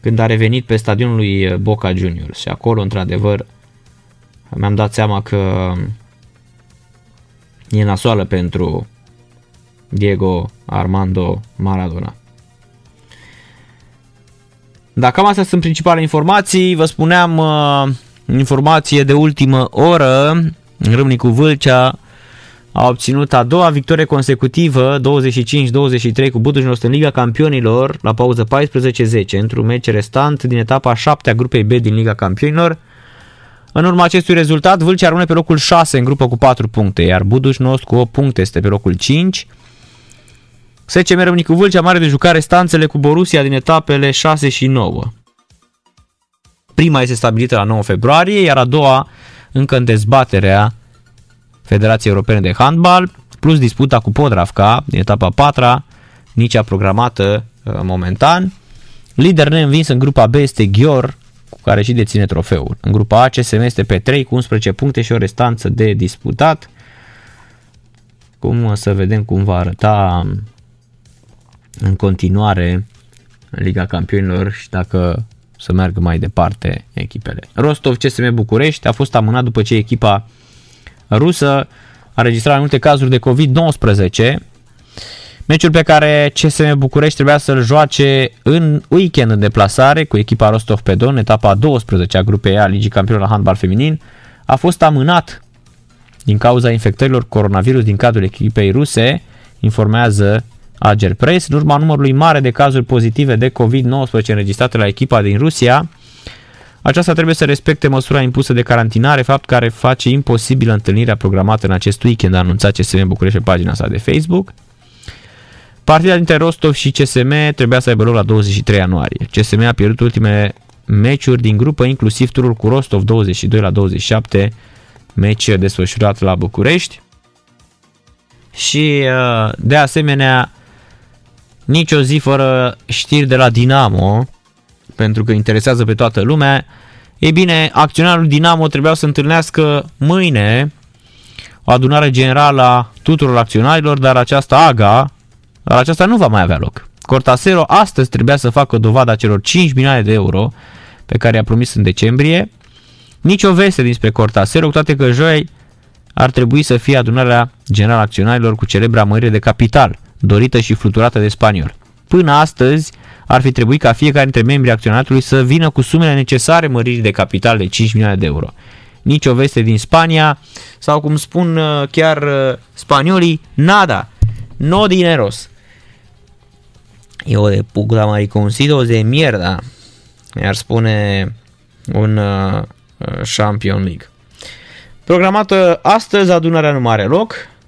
când a revenit pe stadionul lui Boca Juniors și acolo într-adevăr mi-am dat seama că e nasoală pentru Diego Armando Maradona. Dacă cam astea sunt principale informații, vă spuneam uh, informație de ultimă oră, Râmnicu Vâlcea a obținut a doua victorie consecutivă, 25-23 cu Budușnost în Liga Campionilor, la pauză 14-10, într-un meci restant din etapa 7 a grupei B din Liga Campionilor. În urma acestui rezultat, Vâlcea rămâne pe locul 6 în grupă cu 4 puncte, iar Budușnost cu 8 puncte este pe locul 5. SCM Râmnicu Vâlcea mare de jucare stanțele cu Borussia din etapele 6 și 9. Prima este stabilită la 9 februarie, iar a doua încă în dezbaterea Federației Europene de Handbal, plus disputa cu Podravka din etapa 4 nici a programată uh, momentan. Lider neînvins în grupa B este Ghior, cu care și deține trofeul. În grupa A, CSM este pe 3 cu 11 puncte și o restanță de disputat. Cum să vedem cum va arăta în continuare Liga Campionilor și dacă să meargă mai departe echipele. Rostov CSM București a fost amânat după ce echipa rusă a registrat multe cazuri de COVID-19. Meciul pe care CSM București trebuia să-l joace în weekend în deplasare cu echipa Rostov pe Don, etapa 12 a grupei A Ligii Campionilor la handbal feminin, a fost amânat din cauza infectărilor coronavirus din cadrul echipei ruse, informează Ager Press, în urma numărului mare de cazuri pozitive de COVID-19 înregistrate la echipa din Rusia, aceasta trebuie să respecte măsura impusă de carantinare, fapt care face imposibilă întâlnirea programată în acest weekend, a anunțat CSM București pe pagina sa de Facebook. Partida dintre Rostov și CSM trebuia să aibă loc la 23 ianuarie. CSM a pierdut ultimele meciuri din grupă, inclusiv turul cu Rostov 22 la 27, meci desfășurat la București. Și uh, de asemenea, nici o zi fără știri de la Dinamo, pentru că interesează pe toată lumea. Ei bine, acționarul Dinamo trebuia să întâlnească mâine o adunare generală a tuturor acționarilor, dar această AGA, dar aceasta nu va mai avea loc. Cortasero astăzi trebuia să facă dovada celor 5 milioane de euro pe care i-a promis în decembrie. Nici o veste dinspre Cortasero, cu toate că joi ar trebui să fie adunarea generală a acționarilor cu celebra mărire de capital, dorită și fluturată de spaniol. Până astăzi, ar fi trebuit ca fiecare dintre membrii acționatului să vină cu sumele necesare măririi de capital de 5 milioane de euro. Nici o veste din Spania sau cum spun uh, chiar uh, spaniolii, nada, no dineros. Eu de puta mariconcidos de mierda, iar spune un uh, Champion League. Programată astăzi, adunarea nu are loc, Uh,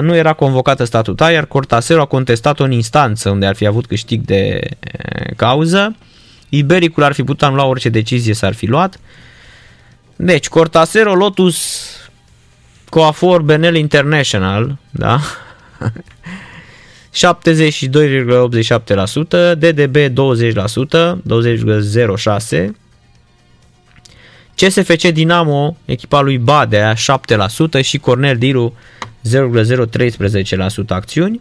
nu era convocată statutar, iar Cortasero a contestat-o în instanță unde ar fi avut câștig de uh, cauză. Ibericul ar fi putut anula orice decizie s-ar fi luat. Deci, Cortasero, Lotus, Coafor, Benel International, da? 72,87%, DDB 20%, 20,06%, CSFC Dinamo, echipa lui Badea 7% și Cornel Diru 0,013% acțiuni.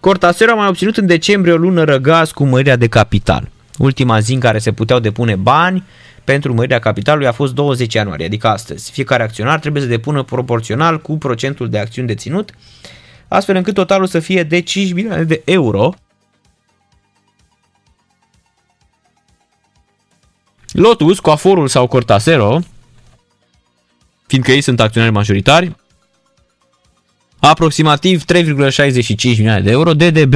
Cortasero a mai obținut în decembrie o lună răgaz cu mărirea de capital. Ultima zi în care se puteau depune bani pentru mărirea capitalului a fost 20 ianuarie, adică astăzi. Fiecare acționar trebuie să depună proporțional cu procentul de acțiuni deținut, astfel încât totalul să fie de 5 milioane de euro. Lotus, Coaforul sau Cortasero, fiindcă ei sunt acționari majoritari, aproximativ 3,65 milioane de euro, DDB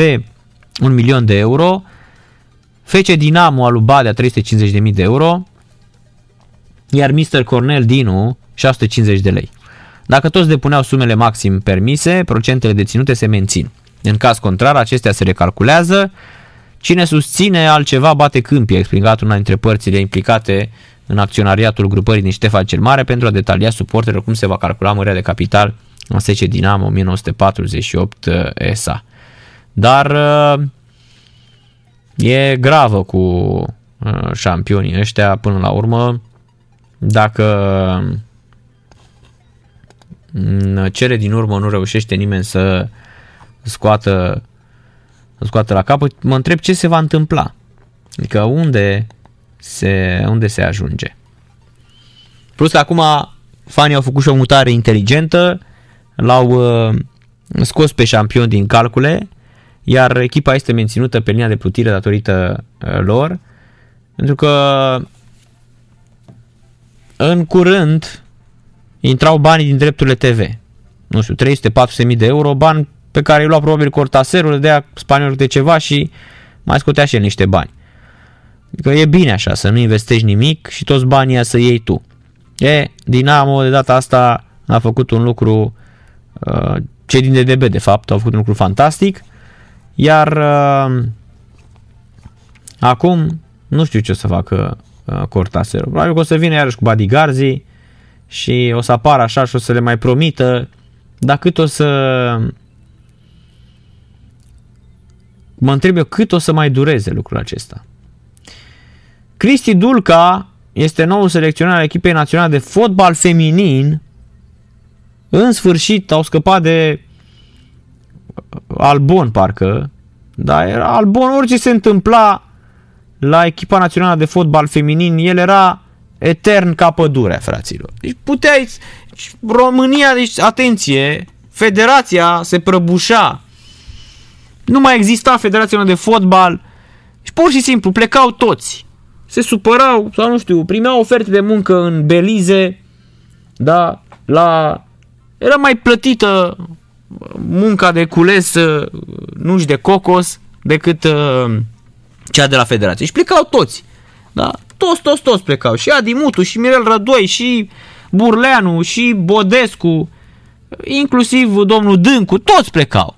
1 milion de euro, FC Dinamo al lui Badea 350.000 de euro, iar Mr. Cornel Dinu 650 de lei. Dacă toți depuneau sumele maxim permise, procentele deținute se mențin. În caz contrar, acestea se recalculează. Cine susține altceva bate câmpii, a explicat una dintre părțile implicate în acționariatul grupării din Ștefan cel Mare pentru a detalia suporterilor cum se va calcula mărea de capital Sece Dinamo 1948 uh, ESA. Dar uh, e gravă cu uh, șampionii ăștia până la urmă dacă în cele din urmă nu reușește nimeni să scoată, să scoată la capăt, mă întreb ce se va întâmpla. Adică unde se, unde se ajunge. Plus că acum fanii au făcut și o mutare inteligentă, l-au uh, scos pe șampion din calcule, iar echipa este menținută pe linia de plutire datorită uh, lor. Pentru că în curând intrau banii din drepturile TV. Nu știu, 300-400 mii de euro, bani pe care îi lua probabil Cortaserul, dea spaniolul de ceva și mai scotea și el niște bani. Că e bine așa, să nu investești nimic și toți banii să iei tu. E, Dinamo de data asta a făcut un lucru, uh, cei din DDB de fapt au făcut un lucru fantastic, iar uh, acum nu știu ce o să facă uh, Cortasero. Probabil că o să vină iarăși cu bodyguards și o să apară așa și o să le mai promită, dar cât o să... Mă întreb eu cât o să mai dureze lucrul acesta. Cristi Dulca este nou selecționar al echipei naționale de fotbal feminin. În sfârșit au scăpat de Albon, parcă. Da, era Albon, orice se întâmpla la echipa națională de fotbal feminin, el era etern ca pădurea, fraților. Deci puteai... România, deci atenție, federația se prăbușa. Nu mai exista federația de fotbal. Și pur și simplu plecau toți se supărau sau nu știu, primeau oferte de muncă în Belize, da, la... Era mai plătită munca de cules nuși de cocos decât uh, cea de la federație. Și plecau toți. Da? Toți, toți, toți plecau. Și Adi Mutu, și Mirel Rădoi, și Burleanu, și Bodescu, inclusiv domnul Dâncu, toți plecau.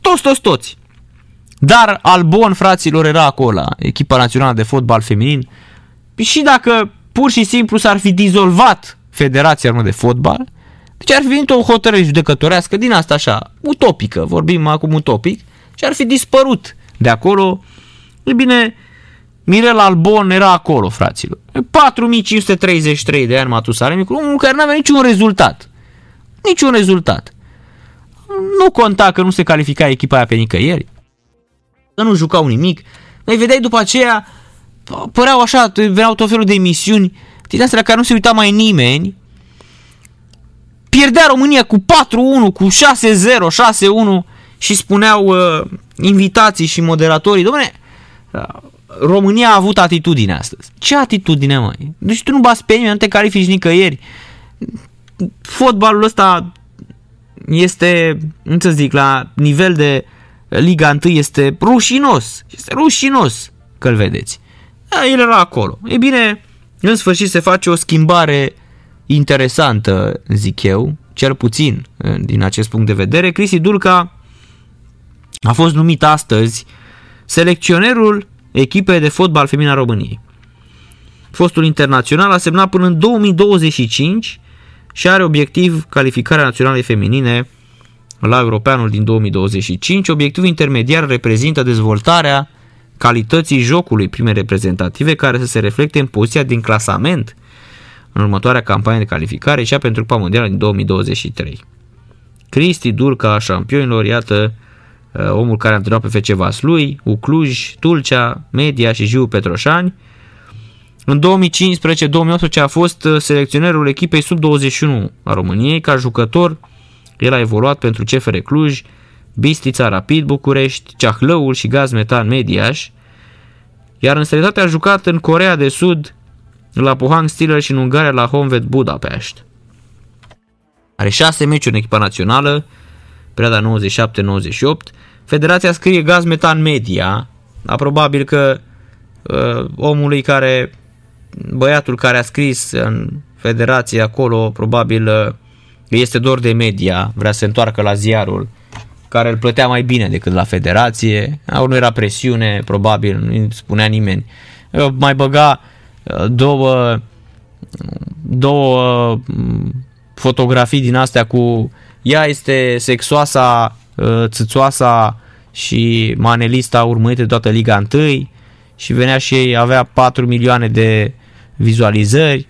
Toți, toți, toți. Dar Albon, fraților, era acolo, echipa națională de fotbal feminin. Și dacă pur și simplu s-ar fi dizolvat Federația Română de Fotbal, deci ar fi venit o hotărâre judecătorească din asta așa, utopică, vorbim acum utopic, și ar fi dispărut de acolo. E bine, Mirel Albon era acolo, fraților. 4533 de ani Matusare, unul care n-avea niciun rezultat. Niciun rezultat. Nu conta că nu se califica echipa aia pe nicăieri că nu jucau nimic. Mai vedeai după aceea, păreau așa, veneau tot felul de emisiuni din astea la care nu se uita mai nimeni. Pierdea România cu 4-1, cu 6-0, 6-1 și spuneau uh, invitații și moderatorii, domne, uh, România a avut atitudine astăzi. Ce atitudine, mai? Deci tu nu bați pe nimeni, nu te califici nicăieri. Fotbalul ăsta este, nu să zic, la nivel de Liga 1 este rușinos. Este rușinos că-l vedeți. Da, el era acolo. E bine, în sfârșit se face o schimbare interesantă, zic eu, cel puțin din acest punct de vedere. Cristi Dulca a fost numit astăzi selecționerul echipei de fotbal feminin a României. Fostul internațional a semnat până în 2025 și are obiectiv calificarea naționale feminine la Europeanul din 2025, obiectivul intermediar reprezintă dezvoltarea calității jocului prime reprezentative care să se reflecte în poziția din clasament în următoarea campanie de calificare, cea pentru Cupa Mondială din 2023. Cristi Durca, șampionilor, iată uh, omul care a antrenat pe FC Vaslui, Ucluj, Tulcea, Media și Jiu Petroșani. În 2015-2018 a fost uh, selecționerul echipei sub-21 a României ca jucător el a evoluat pentru CFR Cluj, Bistrița Rapid București, Ceahlăul și Gaz Metan Mediaș, iar în străinătate a jucat în Corea de Sud, la Pohang Steelers și în Ungaria la Honved Budapest. Are șase meciuri în echipa națională, perioada 97-98. Federația scrie Gaz Metan Media, dar probabil că uh, omului care, băiatul care a scris în federație acolo, probabil uh, este dor de media, vrea să se întoarcă la ziarul care îl plătea mai bine decât la federație, nu era presiune, probabil, nu spunea nimeni. Mai băga uh, două, două mm, fotografii din astea cu ea este sexoasa, uh, țâțoasa și manelista urmărită de toată Liga 1 și venea și ei, avea 4 milioane de vizualizări.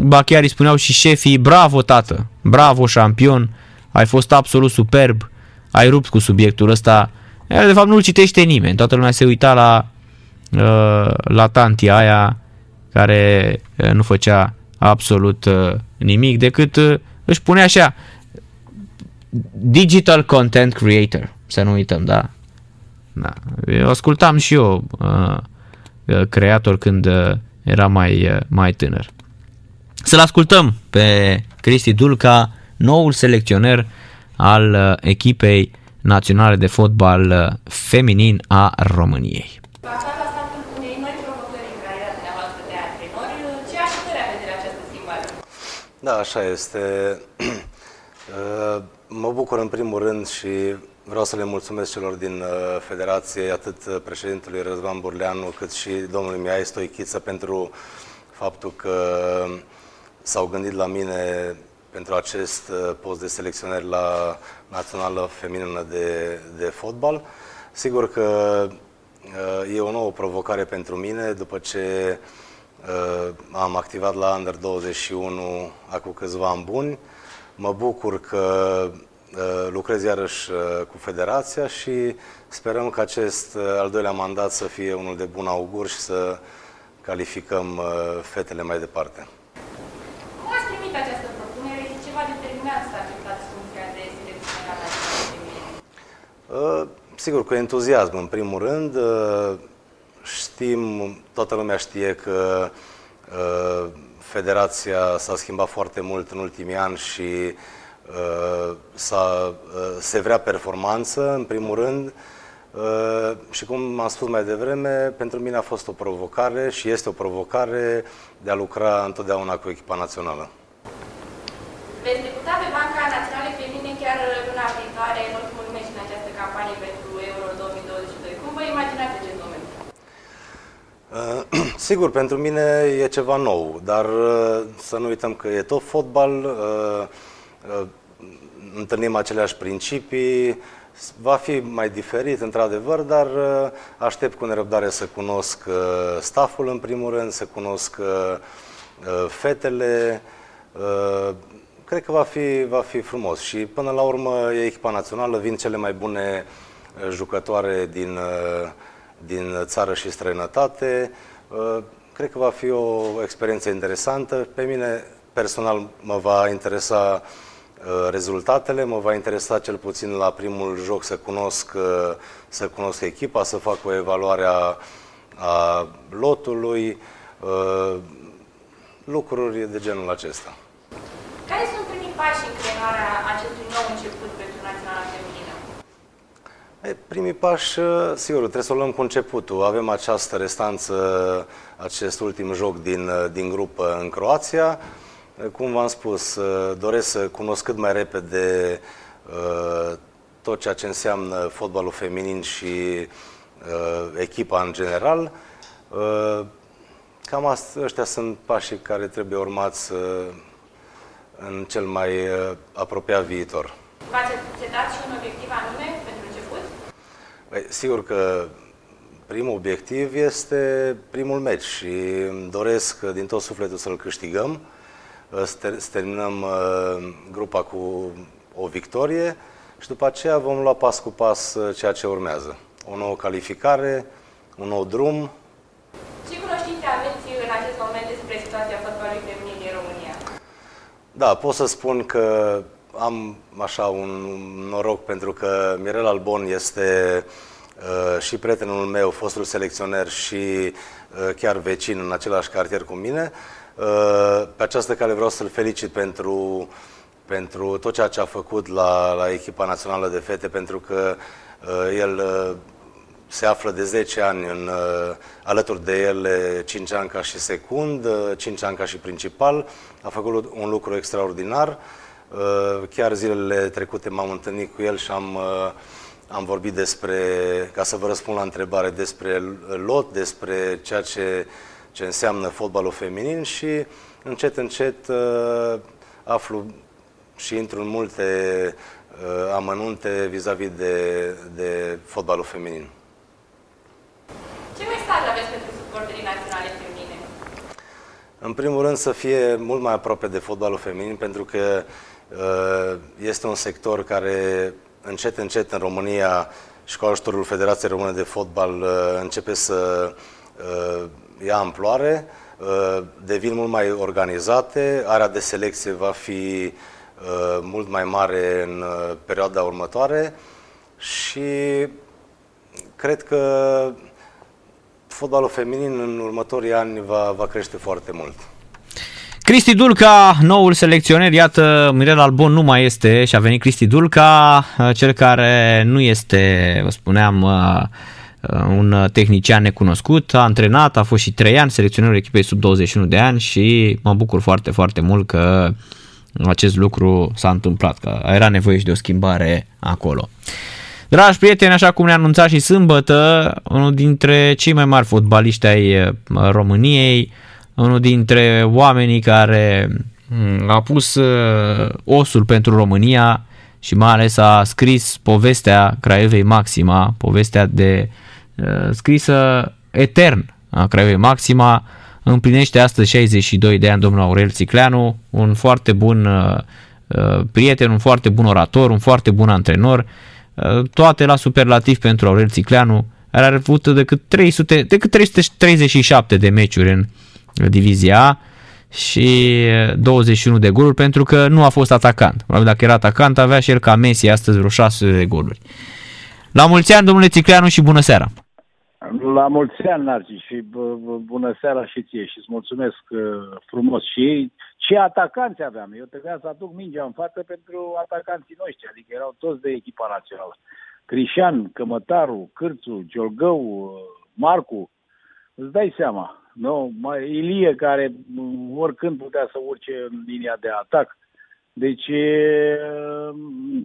Ba chiar îi spuneau și șefii, bravo tată, bravo șampion, ai fost absolut superb, ai rupt cu subiectul ăsta. De fapt nu-l citește nimeni, toată lumea se uita la, uh, la tantia aia care uh, nu făcea absolut uh, nimic decât își pune așa digital content creator, să nu uităm, da. da. Eu ascultam și eu creator când era mai, mai tânăr. Să-l ascultăm pe Cristi Dulca, noul selecționer al echipei naționale de fotbal feminin a României. Da, așa este. Uh, mă bucur în primul rând și vreau să le mulțumesc celor din uh, Federație, atât președintelui Răzvan Burleanu, cât și domnului Mihai Stoichiță pentru faptul că s-au gândit la mine pentru acest uh, post de selecționer la Națională Feminină de, de Fotbal. Sigur că e o nouă provocare pentru mine după ce Uh, am activat la Under 21 acum câțiva ani buni. Mă bucur că uh, lucrez iarăși uh, cu federația și sperăm că acest al doilea mandat să fie unul de bun augur și să calificăm fetele mai departe. Cum ați primit această propunere și ce v-a determinat să acceptați funcția de selecționer al Sigur, cu entuziasm, în primul rând. Știm, toată lumea știe că uh, federația s-a schimbat foarte mult în ultimii ani și uh, s-a, uh, se vrea performanță, în primul rând. Uh, și cum am spus mai devreme, pentru mine a fost o provocare și este o provocare de a lucra întotdeauna cu echipa națională. Veți debuta pe banca națională feminine chiar luna viitoare, în ultimul meci în această campanie pentru Euro 2022. Cum vă imaginați acest Uh, sigur, pentru mine e ceva nou, dar uh, să nu uităm că e tot fotbal, uh, întâlnim aceleași principii, va fi mai diferit, într-adevăr, dar aștept cu nerăbdare să cunosc stafful în primul rând, să cunosc fetele. Cred că va fi, va fi frumos și până la urmă e echipa națională, vin cele mai bune jucătoare din din țară și străinătate. Uh, cred că va fi o experiență interesantă. Pe mine personal mă va interesa uh, rezultatele, mă va interesa cel puțin la primul joc să cunosc, uh, să cunosc echipa, să fac o evaluare a, a lotului, lucruri de genul acesta. Care sunt primii pași în crearea acestui nou început pentru Naționala Feminină? Primii pași, uh, sigur, trebuie să o luăm cu începutul. Avem această restanță, acest ultim joc din, uh, din grupă în Croația. Uh, cum v-am spus, doresc să cunosc cât mai repede tot ceea ce înseamnă fotbalul feminin și echipa în general. Cam asta, ăștia sunt pașii care trebuie urmați în cel mai apropiat viitor. V-ați setat și un obiectiv anume Păi, sigur că primul obiectiv este primul meci și îmi doresc din tot sufletul să-l câștigăm, să terminăm uh, grupa cu o victorie și după aceea vom lua pas cu pas uh, ceea ce urmează. O nouă calificare, un nou drum. Ce cunoștințe aveți în acest moment despre situația fotbalului feminin din România? Da, pot să spun că am așa un noroc pentru că Mirel Albon este uh, și prietenul meu, fostul selecționer și uh, chiar vecin în același cartier cu mine. Uh, pe această cale vreau să-l felicit pentru, pentru tot ceea ce a făcut la, la echipa națională de fete, pentru că uh, el uh, se află de 10 ani în, uh, alături de ele 5 ani ca și secund, 5 ani ca și principal. A făcut un lucru extraordinar. Uh, Uh, chiar zilele trecute m-am întâlnit cu el și am, uh, am vorbit despre, ca să vă răspund la întrebare, despre lot, despre ceea ce, ce înseamnă fotbalul feminin și încet, încet uh, aflu și intru în multe amănunte vis-a-vis de, de fotbalul feminin. Ce mesaj aveți pentru suporterii naționale feminine? În primul rând să fie mult mai aproape de fotbalul feminin, pentru că Uh, este un sector care încet, încet în România și cu ajutorul Federației Române de Fotbal uh, începe să uh, ia amploare, devin mult mai organizate, area de selecție va fi mult mai mare în perioada următoare și cred că fotbalul feminin în următorii ani va, va crește foarte mult. Cristi Dulca, noul selecționer, iată, Mirel Albon nu mai este și a venit Cristi Dulca, cel care nu este, vă spuneam, un tehnician necunoscut, a antrenat, a fost și 3 ani selecționerul echipei sub 21 de ani și mă bucur foarte, foarte mult că acest lucru s-a întâmplat, că era nevoie și de o schimbare acolo. Dragi prieteni, așa cum ne-a anunțat și sâmbătă, unul dintre cei mai mari fotbaliști ai României, unul dintre oamenii care mm, a pus uh, osul pentru România și mai ales a scris povestea Craiovei Maxima, povestea de uh, scrisă etern a Craiovei Maxima, împlinește astăzi 62 de ani domnul Aurel Țicleanu, un foarte bun uh, prieten, un foarte bun orator, un foarte bun antrenor, toate la superlativ pentru Aurel Țicleanu, are avut decât, 300, decât 337 de meciuri în divizia A și 21 de goluri pentru că nu a fost atacant. Probabil dacă era atacant avea și el ca Messi astăzi vreo 6 de goluri. La mulți ani, domnule Țicleanu, și bună seara! La mulți ani, Narcis, și bună seara și ție și îți mulțumesc uh, frumos. Și ce atacanți aveam? Eu trebuia să aduc mingea în față pentru atacanții noștri, adică erau toți de echipa națională. Crișan, Cămătaru, Cârțu, Giolgău, uh, Marcu, îți dai seama. Nu? Mai Ilie care oricând putea să urce în linia de atac. Deci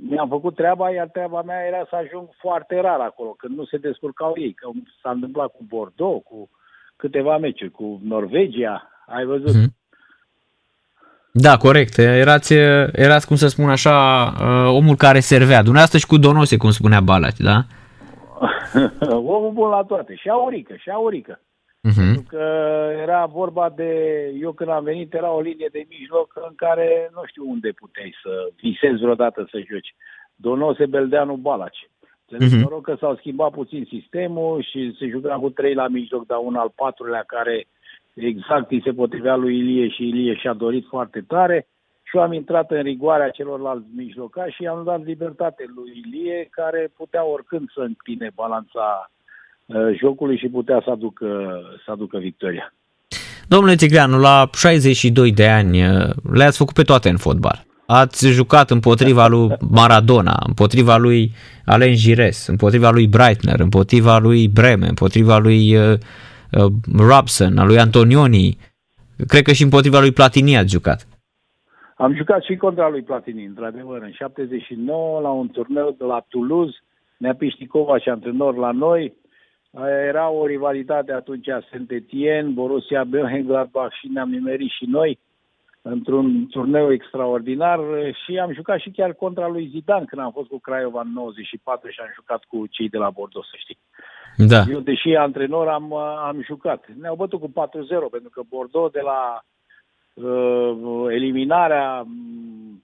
mi-am făcut treaba, iar treaba mea era să ajung foarte rar acolo, când nu se descurcau ei, că s-a întâmplat cu Bordeaux, cu câteva meciuri, cu Norvegia, ai văzut? Mm-hmm. Da, corect. Erați, erați, cum să spun așa, omul care servea. Dumneavoastră și cu Donose, cum spunea Balaci, da? omul bun la toate. Și aurică, și aurică. Uh-huh. Pentru că era vorba de, eu când am venit, era o linie de mijloc în care nu știu unde puteai să visezi vreodată să joci. Donose Beldeanu Balaci. Uh-huh. Noroc că s-au schimbat puțin sistemul și se juca cu trei la mijloc, dar un al patrulea care exact îi se potrivea lui Ilie și Ilie și-a dorit foarte tare și eu am intrat în rigoarea celorlalți mijlocași și am dat libertate lui Ilie, care putea oricând să împine balanța Uh, jocului și putea să aducă, să aducă victoria. Domnule Tigreanu, la 62 de ani uh, le-ați făcut pe toate în fotbal. Ați jucat împotriva lui Maradona, împotriva lui Alain Gires, împotriva lui Breitner, împotriva lui Breme, împotriva lui uh, uh, Robson, a lui Antonioni. Cred că și împotriva lui Platini ați jucat. Am jucat și contra lui Platini, într-adevăr, în 79, la un turneu de la Toulouse. Ne-a Pișticova și antrenor la noi. Era o rivalitate atunci a Saint-Etienne, Borussia Mönchengladbach și ne-am nimerit și noi într-un turneu extraordinar și am jucat și chiar contra lui Zidane când am fost cu Craiova în 94 și am jucat cu cei de la Bordeaux, să știi. Da. Eu, deși antrenor, am, am jucat. Ne-au bătut cu 4-0 pentru că Bordeaux de la uh, eliminarea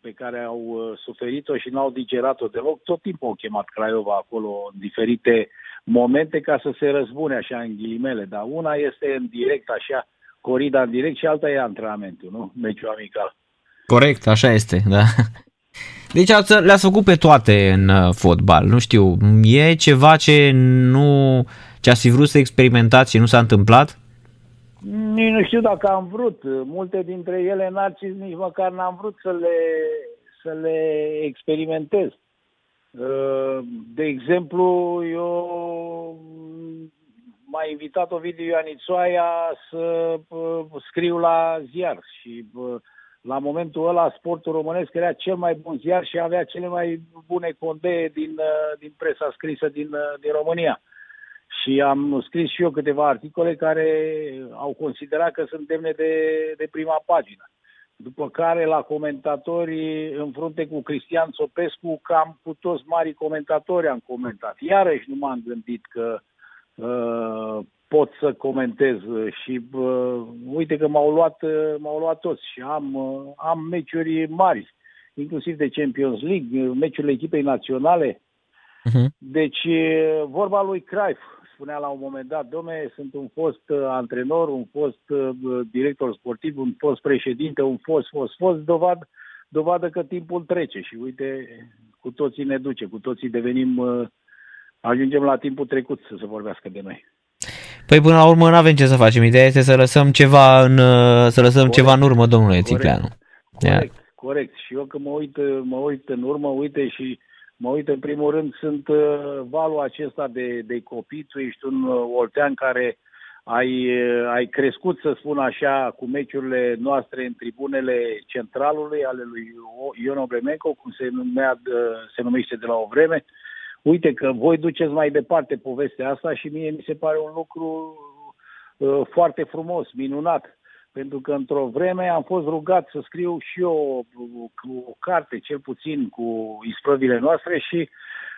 pe care au uh, suferit-o și n-au digerat-o deloc, tot timpul au chemat Craiova acolo în diferite momente ca să se răzbune așa în ghilimele, dar una este în direct așa, corida în direct și alta e antrenamentul, nu? Meciul amical. Corect, așa este, da. Deci le-ați făcut pe toate în uh, fotbal, nu știu, e ceva ce nu, ce ați fi vrut să experimentați și nu s-a întâmplat? Nici nu știu dacă am vrut. Multe dintre ele, Narcis, nici măcar n-am vrut să le, să le experimentez. De exemplu, eu m-a invitat Ovidiu Ianițoaia să scriu la ziar și la momentul ăla sportul românesc era cel mai bun ziar și avea cele mai bune condee din, din presa scrisă din, din România. Și am scris și eu câteva articole care au considerat că sunt demne de, de prima pagină după care la comentatori în frunte cu Cristian Sopescu, cam cu toți mari comentatori am comentat. Iarăși nu m-am gândit că uh, pot să comentez și uh, uite că m-au luat, uh, m-au luat toți și am, uh, am meciuri mari, inclusiv de Champions League, meciurile echipei naționale. Uh-huh. Deci vorba lui Cruyff, spunea la un moment dat, domne, sunt un fost uh, antrenor, un fost uh, director sportiv, un fost președinte, un fost, fost, fost, dovad, dovadă că timpul trece și uite, cu toții ne duce, cu toții devenim, uh, ajungem la timpul trecut să se vorbească de noi. Păi până la urmă nu avem ce să facem. Ideea este să lăsăm ceva în, uh, să lăsăm Corect. ceva în urmă, domnule Țicleanu. Corect, Ia. corect. Și eu când mă uit, mă uit în urmă, uite și mă uit în primul rând, sunt uh, valul acesta de, de copii, tu ești un uh, oltean care ai, uh, ai crescut, să spun așa, cu meciurile noastre în tribunele centralului ale lui Ion Obremenco, cum se, numea, uh, se numește de la o vreme. Uite că voi duceți mai departe povestea asta și mie mi se pare un lucru uh, foarte frumos, minunat pentru că într-o vreme am fost rugat să scriu și eu o, o carte, cel puțin, cu isprăvile noastre și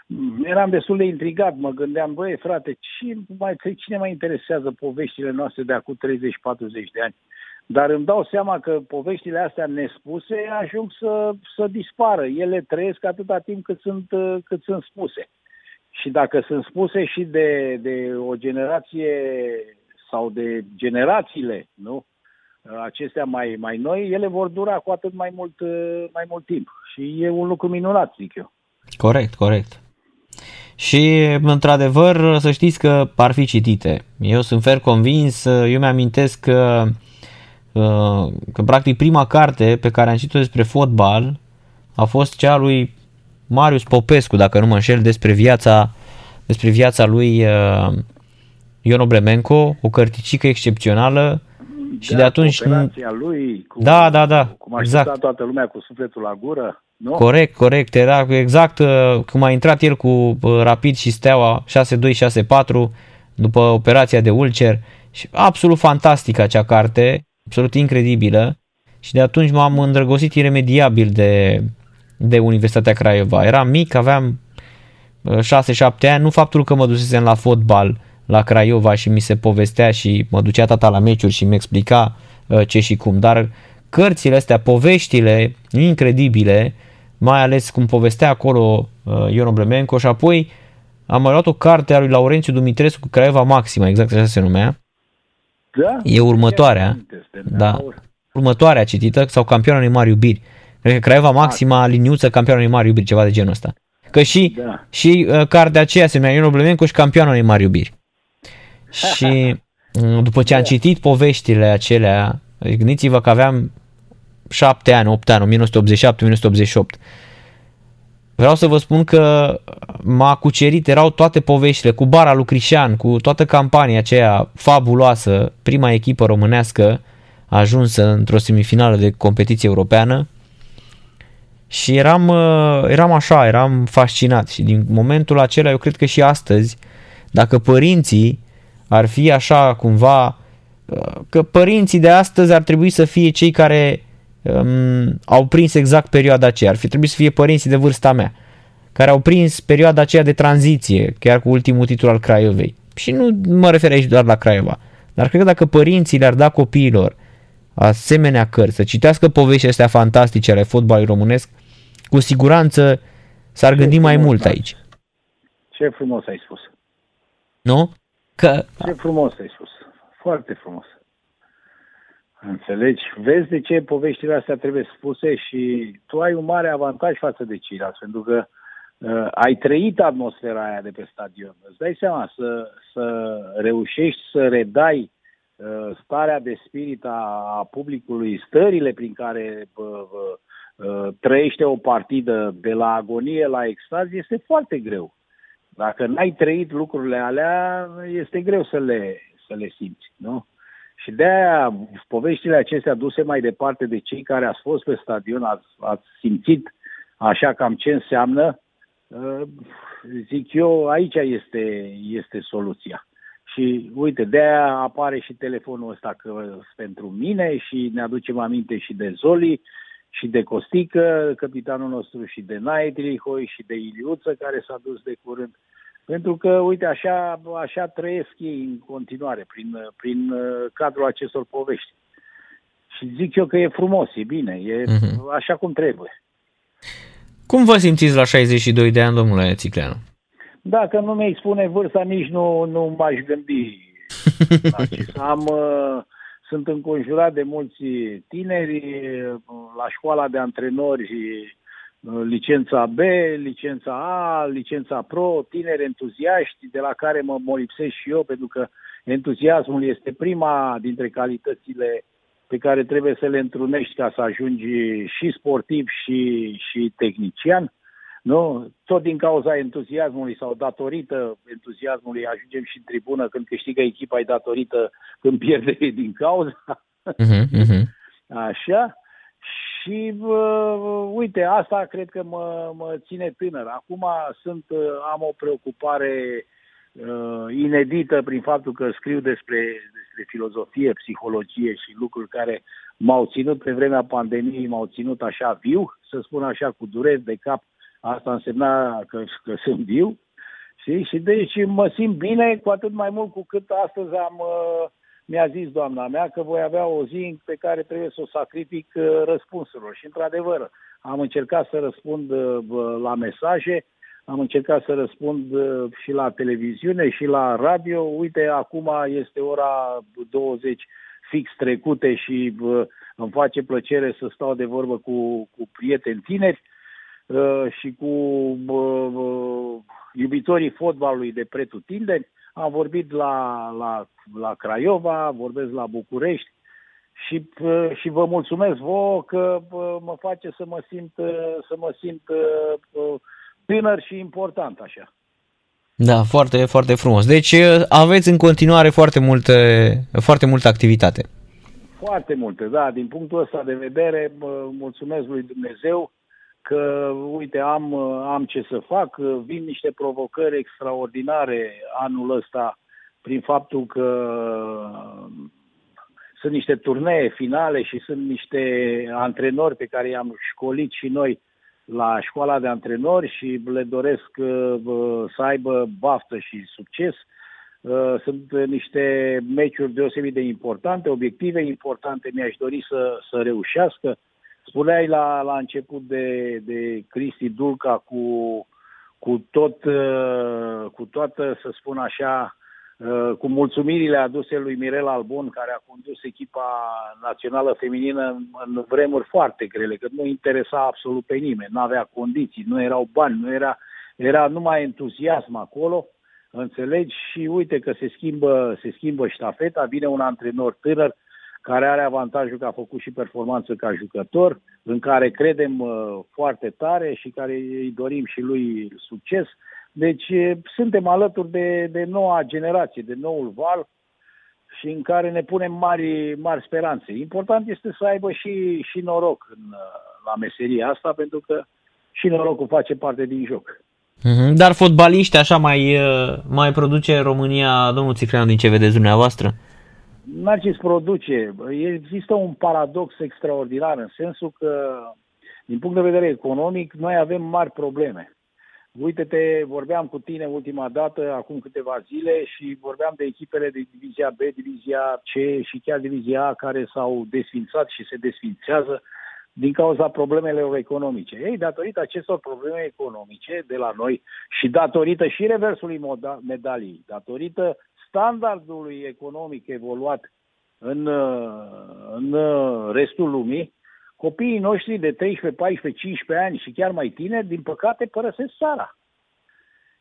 mm, eram destul de intrigat. Mă gândeam, băi, frate, cine mai, cine mai interesează poveștile noastre de acum 30-40 de ani? Dar îmi dau seama că poveștile astea nespuse ajung să, să dispară. Ele trăiesc atâta timp cât sunt, cât sunt spuse. Și dacă sunt spuse și de, de o generație sau de generațiile, nu? Acestea mai, mai noi, ele vor dura cu atât mai mult, mai mult timp. Și e un lucru minunat, zic eu. Corect, corect. Și, într-adevăr, să știți că ar fi citite. Eu sunt fer convins, eu mi-amintesc că, că, practic, prima carte pe care am citit-o despre fotbal a fost cea lui Marius Popescu, dacă nu mă înșel, despre viața, despre viața lui Ion Obremenco, o cărticică excepțională, și da, de atunci operația lui, cu, da, da, da, cum a exact. toată lumea cu sufletul la gură, nu? Corect, corect, era exact uh, cum a intrat el cu uh, Rapid și Steaua 6-2-6-4 după operația de ulcer și absolut fantastică acea carte, absolut incredibilă și de atunci m-am îndrăgostit iremediabil de, de Universitatea Craiova. Eram mic, aveam 6-7 ani, nu faptul că mă dusesem la fotbal, la Craiova și mi se povestea și mă ducea tata la meciuri și mi explica uh, ce și cum, dar cărțile astea, poveștile incredibile, mai ales cum povestea acolo uh, Ion Obremenco și apoi am mai luat o carte a lui Laurențiu Dumitrescu, Craiova Maxima, exact așa se numea. Da? E următoarea. Da. Următoarea citită sau campioana unei mari iubiri. Cred că Craiova Maxima, liniuță, campioana unei mari iubiri, ceva de genul ăsta. Că și, da. și uh, cartea aceea se numea Ion Obremenco și campioana unei mari iubiri. Și după ce am citit poveștile acelea, gândiți-vă că aveam 7 ani, 8 ani, 1987-1988. Vreau să vă spun că m-a cucerit, erau toate poveștile cu bara lui Crișan, cu toată campania aceea fabuloasă, prima echipă românească ajunsă într-o semifinală de competiție europeană și eram, eram așa, eram fascinat și din momentul acela eu cred că și astăzi, dacă părinții ar fi așa cumva că părinții de astăzi ar trebui să fie cei care um, au prins exact perioada aceea, ar fi trebuit să fie părinții de vârsta mea, care au prins perioada aceea de tranziție, chiar cu ultimul titlu al Craiovei. Și nu mă refer aici doar la Craiova, dar cred că dacă părinții le-ar da copiilor asemenea cărți, să citească povești astea fantastice ale fotbalului românesc, cu siguranță s-ar Ce gândi mai frumos, mult da. aici. Ce frumos ai spus. Nu? Că Ce frumos ai spus. Foarte frumos. Înțelegi? Vezi de ce poveștile astea trebuie spuse și tu ai un mare avantaj față de ceilalți, pentru că uh, ai trăit atmosfera aia de pe stadion. Îți dai seama să, să reușești să redai uh, starea de spirit a, a publicului, stările prin care uh, uh, trăiește o partidă de la agonie la extaz, este foarte greu. Dacă n-ai trăit lucrurile alea, este greu să le, să le simți, nu? Și de-aia poveștile acestea duse mai departe de cei care ați fost pe stadion, ați, ați simțit așa cam ce înseamnă, uh, zic eu, aici este, este soluția. Și uite, de-aia apare și telefonul ăsta că pentru mine și ne aducem aminte și de Zoli și de Costică, capitanul nostru, și de Naetrihoi și de Iliuță, care s-a dus de curând. Pentru că, uite, așa, așa trăiesc ei în continuare, prin, prin uh, cadrul acestor povești. Și zic eu că e frumos, e bine, e uh-huh. așa cum trebuie. Cum vă simțiți la 62 de ani, domnule Țicleanu? Dacă nu mi expune vârsta, nici nu, nu m-aș gândi. Am, uh, sunt înconjurat de mulți tineri la școala de antrenori uh, licența B, licența A, licența Pro, tineri entuziaști, de la care mă, mă lipsesc și eu, pentru că entuziasmul este prima dintre calitățile pe care trebuie să le întrunești ca să ajungi și sportiv și, și tehnician. Nu? Tot din cauza entuziasmului sau datorită entuziasmului ajungem și în tribună când câștigă echipa, e datorită când pierde din cauza. Uh-huh, uh-huh. Așa. Și uh, uite, asta cred că mă, mă ține tânăr. Acum sunt, am o preocupare uh, inedită prin faptul că scriu despre, despre filozofie, psihologie și lucruri care m-au ținut pe vremea pandemiei, m-au ținut așa viu, să spun așa, cu dureri de cap. Asta însemna că, că sunt viu. Și, Și deci mă simt bine, cu atât mai mult cu cât astăzi am... Uh, mi-a zis doamna mea că voi avea o zi pe care trebuie să o sacrific uh, răspunsurilor. Și, într-adevăr, am încercat să răspund uh, la mesaje, am încercat să răspund uh, și la televiziune și la radio. Uite, acum este ora 20 fix trecute și îmi face plăcere să stau de vorbă cu, cu prieteni tineri și cu iubitorii fotbalului de pretutindeni. Am vorbit la, la, la Craiova, vorbesc la București și, și vă mulțumesc vouă că mă face să mă simt, să mă simt tânăr și important așa. Da, foarte, foarte frumos. Deci aveți în continuare foarte multă, foarte multă activitate. Foarte multe, da. Din punctul ăsta de vedere, mulțumesc lui Dumnezeu că, uite, am, am ce să fac, vin niște provocări extraordinare anul ăsta prin faptul că sunt niște turnee finale și sunt niște antrenori pe care i-am școlit și noi la școala de antrenori și le doresc să aibă baftă și succes. Sunt niște meciuri deosebit de importante, obiective importante, mi-aș dori să, să reușească. Spuneai la, la început de, de Cristi Dulca cu, cu, tot, uh, cu toată, să spun așa, uh, cu mulțumirile aduse lui Mirel Albon, care a condus echipa națională feminină în, în vremuri foarte grele, că nu interesa absolut pe nimeni, nu avea condiții, nu erau bani, nu era, era numai entuziasm acolo, înțelegi? Și uite că se schimbă, se schimbă ștafeta, vine un antrenor tânăr, care are avantajul că a făcut și performanță ca jucător, în care credem uh, foarte tare și care îi dorim și lui succes. Deci suntem alături de, de noua generație, de noul val și în care ne punem mari, mari speranțe. Important este să aibă și, și noroc în, uh, la meseria asta, pentru că și norocul face parte din joc. Mhm. Dar fotbaliști așa mai, uh, mai produce România, domnul Țifreanu, din ce vedeți dumneavoastră? Narcis produce. Există un paradox extraordinar în sensul că, din punct de vedere economic, noi avem mari probleme. Uite-te, vorbeam cu tine ultima dată, acum câteva zile, și vorbeam de echipele de divizia B, divizia C și chiar divizia A care s-au desfințat și se desfințează din cauza problemelor economice. Ei, datorită acestor probleme economice de la noi și datorită și reversului medalii, datorită standardului economic evoluat în, în restul lumii, copiii noștri de 13, 14, 15 ani și chiar mai tineri, din păcate, părăsesc țara.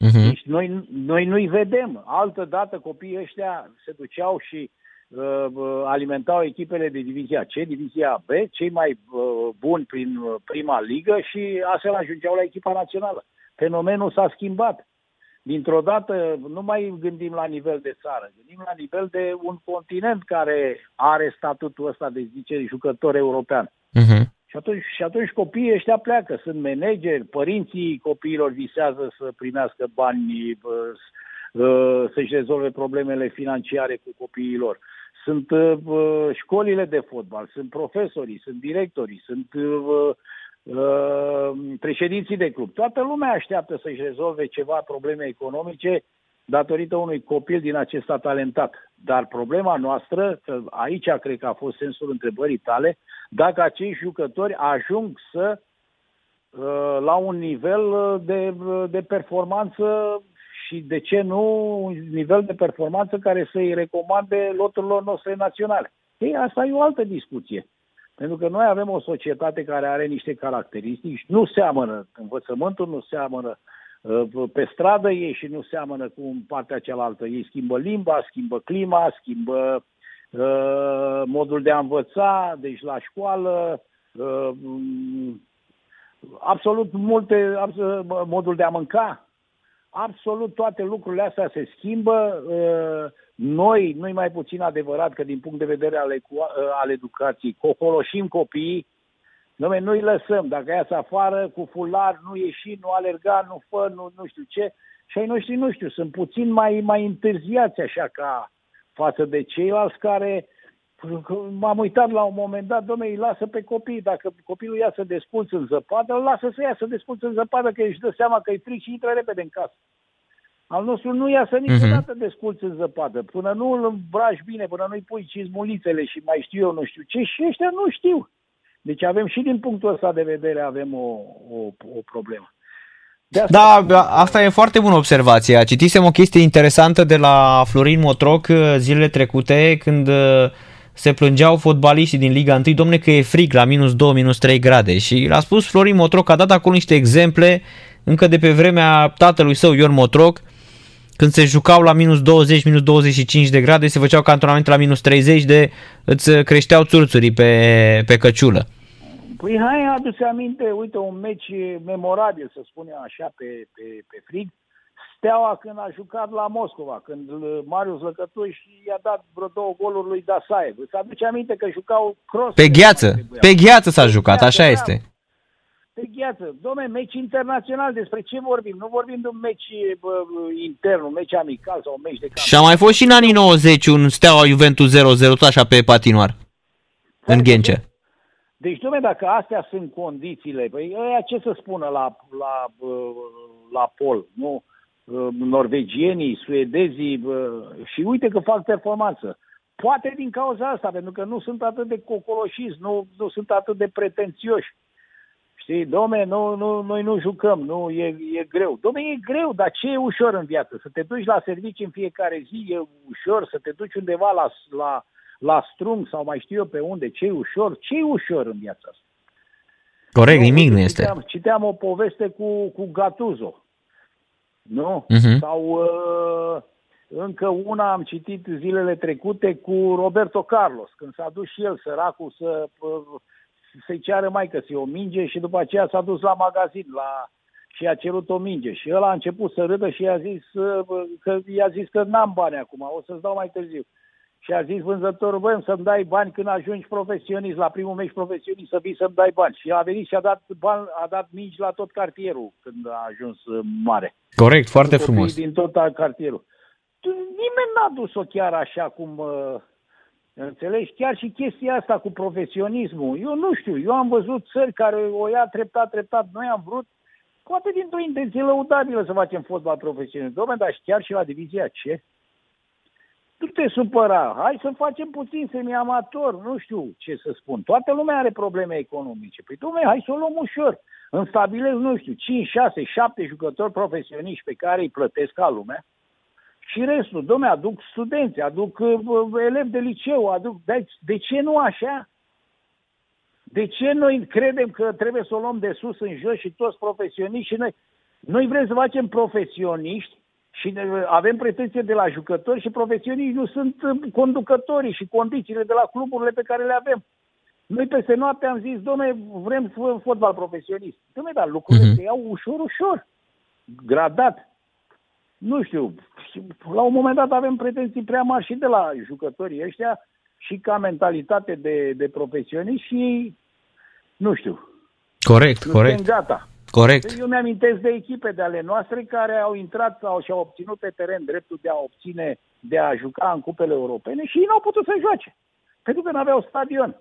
Uh-huh. Deci noi, noi nu-i vedem. Altă dată copiii ăștia se duceau și uh, alimentau echipele de divizia C, divizia B, cei mai uh, buni prin prima ligă și astfel ajungeau la echipa națională. Fenomenul s-a schimbat dintr-o dată nu mai gândim la nivel de țară, gândim la nivel de un continent care are statutul ăsta de, zice, jucător european. Uh-huh. Și, atunci, și atunci copiii ăștia pleacă, sunt manageri, părinții copiilor visează să primească bani, să-și rezolve problemele financiare cu copiilor. Sunt școlile de fotbal, sunt profesorii, sunt directorii, sunt Uh, președinții de club. Toată lumea așteaptă să-și rezolve ceva probleme economice datorită unui copil din acesta talentat. Dar problema noastră, aici cred că a fost sensul întrebării tale, dacă acești jucători ajung să uh, la un nivel de, de performanță și de ce nu un nivel de performanță care să-i recomande loturilor noastre naționale. Ei, asta e o altă discuție. Pentru că noi avem o societate care are niște caracteristici, nu seamănă, învățământul nu seamănă, uh, pe stradă ei și nu seamănă cu partea cealaltă. Ei schimbă limba, schimbă clima, schimbă uh, modul de a învăța, deci la școală, uh, absolut multe, absolut, modul de a mânca, absolut toate lucrurile astea se schimbă. Uh, noi, nu mai puțin adevărat că din punct de vedere al, uh, al educației, cocoloșim copiii, noi nu-i lăsăm. Dacă iasă afară cu fular, nu ieși, nu alerga, nu fă, nu, nu știu ce. Și ai noștri, nu știu, sunt puțin mai, mai întârziați așa ca față de ceilalți care M-am uitat la un moment dat, domnule, îi lasă pe copii. Dacă copilul ia să desculț în zăpadă, îl lasă să ia să desculț în zăpadă, că își dă seama că e fric și intră repede în casă. Al nostru nu iasă niciodată uh-huh. desculț în zăpadă. Până nu îl îmbraci bine, până nu-i pui cizmulițele și mai știu eu nu știu ce, și ăștia nu știu. Deci avem și din punctul ăsta de vedere avem o, o, o problemă. De asta da, asta e foarte bună observație. Citisem o chestie interesantă de la Florin Motroc uh, zilele trecute când uh, se plângeau fotbaliștii din Liga 1, domne că e frig la minus 2, minus 3 grade și l-a spus Florin Motroc, a dat acolo niște exemple încă de pe vremea tatălui său Ion Motroc, când se jucau la minus 20, minus 25 de grade, se făceau cantonamente la minus 30 de, îți creșteau țurțurii pe, pe căciulă. Păi hai, adu-ți aminte, uite, un meci memorabil, să spunem așa, pe, pe, pe frig, Steaua când a jucat la Moscova, când Marius Lăcătuș i-a dat vreo două goluri lui Dasaev. Îți aduce aminte că jucau cross. Pe gheață, pe gheață s-a jucat, așa da. este. Pe gheață. Dom'le, meci internațional, despre ce vorbim? Nu vorbim de un meci bă, intern, un meci amical sau un meci de camp. Și a mai fost și în anii 90 un Steaua Juventus 0-0, tot așa pe patinoar, în Ghencea. Deci, dom'le, dacă astea sunt condițiile, păi ăia ce să spună la, la, la pol, nu? Uh, norvegienii, suedezii și uite că fac performanță. Poate din cauza asta, pentru că nu sunt atât de cocoloșiți, nu, nu sunt atât de pretențioși. Știi, domne, nu, nu, noi nu jucăm, nu, e, e greu. Domne, e greu, dar ce e ușor în viață? Să te duci la servici în fiecare zi e ușor, să te duci undeva la, la, la strung sau mai știu eu pe unde, ce e ușor? Ce e ușor în viața asta? Corect, nimic nu este. Citeam, citeam o poveste cu, cu Gatuzo nu? Uh-huh. Sau uh, încă una am citit zilele trecute cu Roberto Carlos, când s-a dus și el, săracul, să, uh, să-i ceară mai că o minge și după aceea s-a dus la magazin la, și a cerut o minge. Și el a început să râdă și i-a zis uh, că, i-a zis că n-am bani acum, o să-ți dau mai târziu. Și a zis vânzătorul, băi, să-mi dai bani când ajungi profesionist, la primul meci profesionist, să vii să-mi dai bani. Și a venit și a dat, bani, a dat mingi la tot cartierul când a ajuns uh, mare. Corect, foarte frumos. Din tot cartierul. Nimeni n-a dus-o chiar așa cum... Uh, înțelegi? Chiar și chestia asta cu profesionismul. Eu nu știu, eu am văzut țări care o ia treptat, treptat. Noi am vrut, poate dintr-o intenție lăudabilă să facem fotbal profesionist. Dom'le, dar chiar și la divizia ce? Nu te supăra, hai să facem puțin semi-amator, nu știu ce să spun. Toată lumea are probleme economice. Păi, domnule, hai să o luăm ușor. Înstabilez, nu știu, 5, 6, 7 jucători profesioniști pe care îi plătesc ca lumea și restul, domnule, aduc studenți, aduc uh, elevi de liceu, aduc... De, de ce nu așa? De ce noi credem că trebuie să o luăm de sus în jos și toți profesioniști și noi... Noi vrem să facem profesioniști și avem pretenție de la jucători și profesioniști nu sunt uh, conducătorii și condițiile de la cluburile pe care le avem. Noi peste noapte am zis, domne, vrem fotbal profesionist. Domne, dar lucrurile uh-huh. se iau ușor, ușor, gradat. Nu știu, la un moment dat avem pretenții prea mari și de la jucătorii ăștia și ca mentalitate de, de profesioniști și nu știu. Corect, nu corect. gata. Corect. Eu mi-amintesc de echipe de ale noastre care au intrat sau și-au obținut pe teren dreptul de a obține, de a juca în cupele europene și ei n-au putut să joace. Pentru că nu aveau stadion.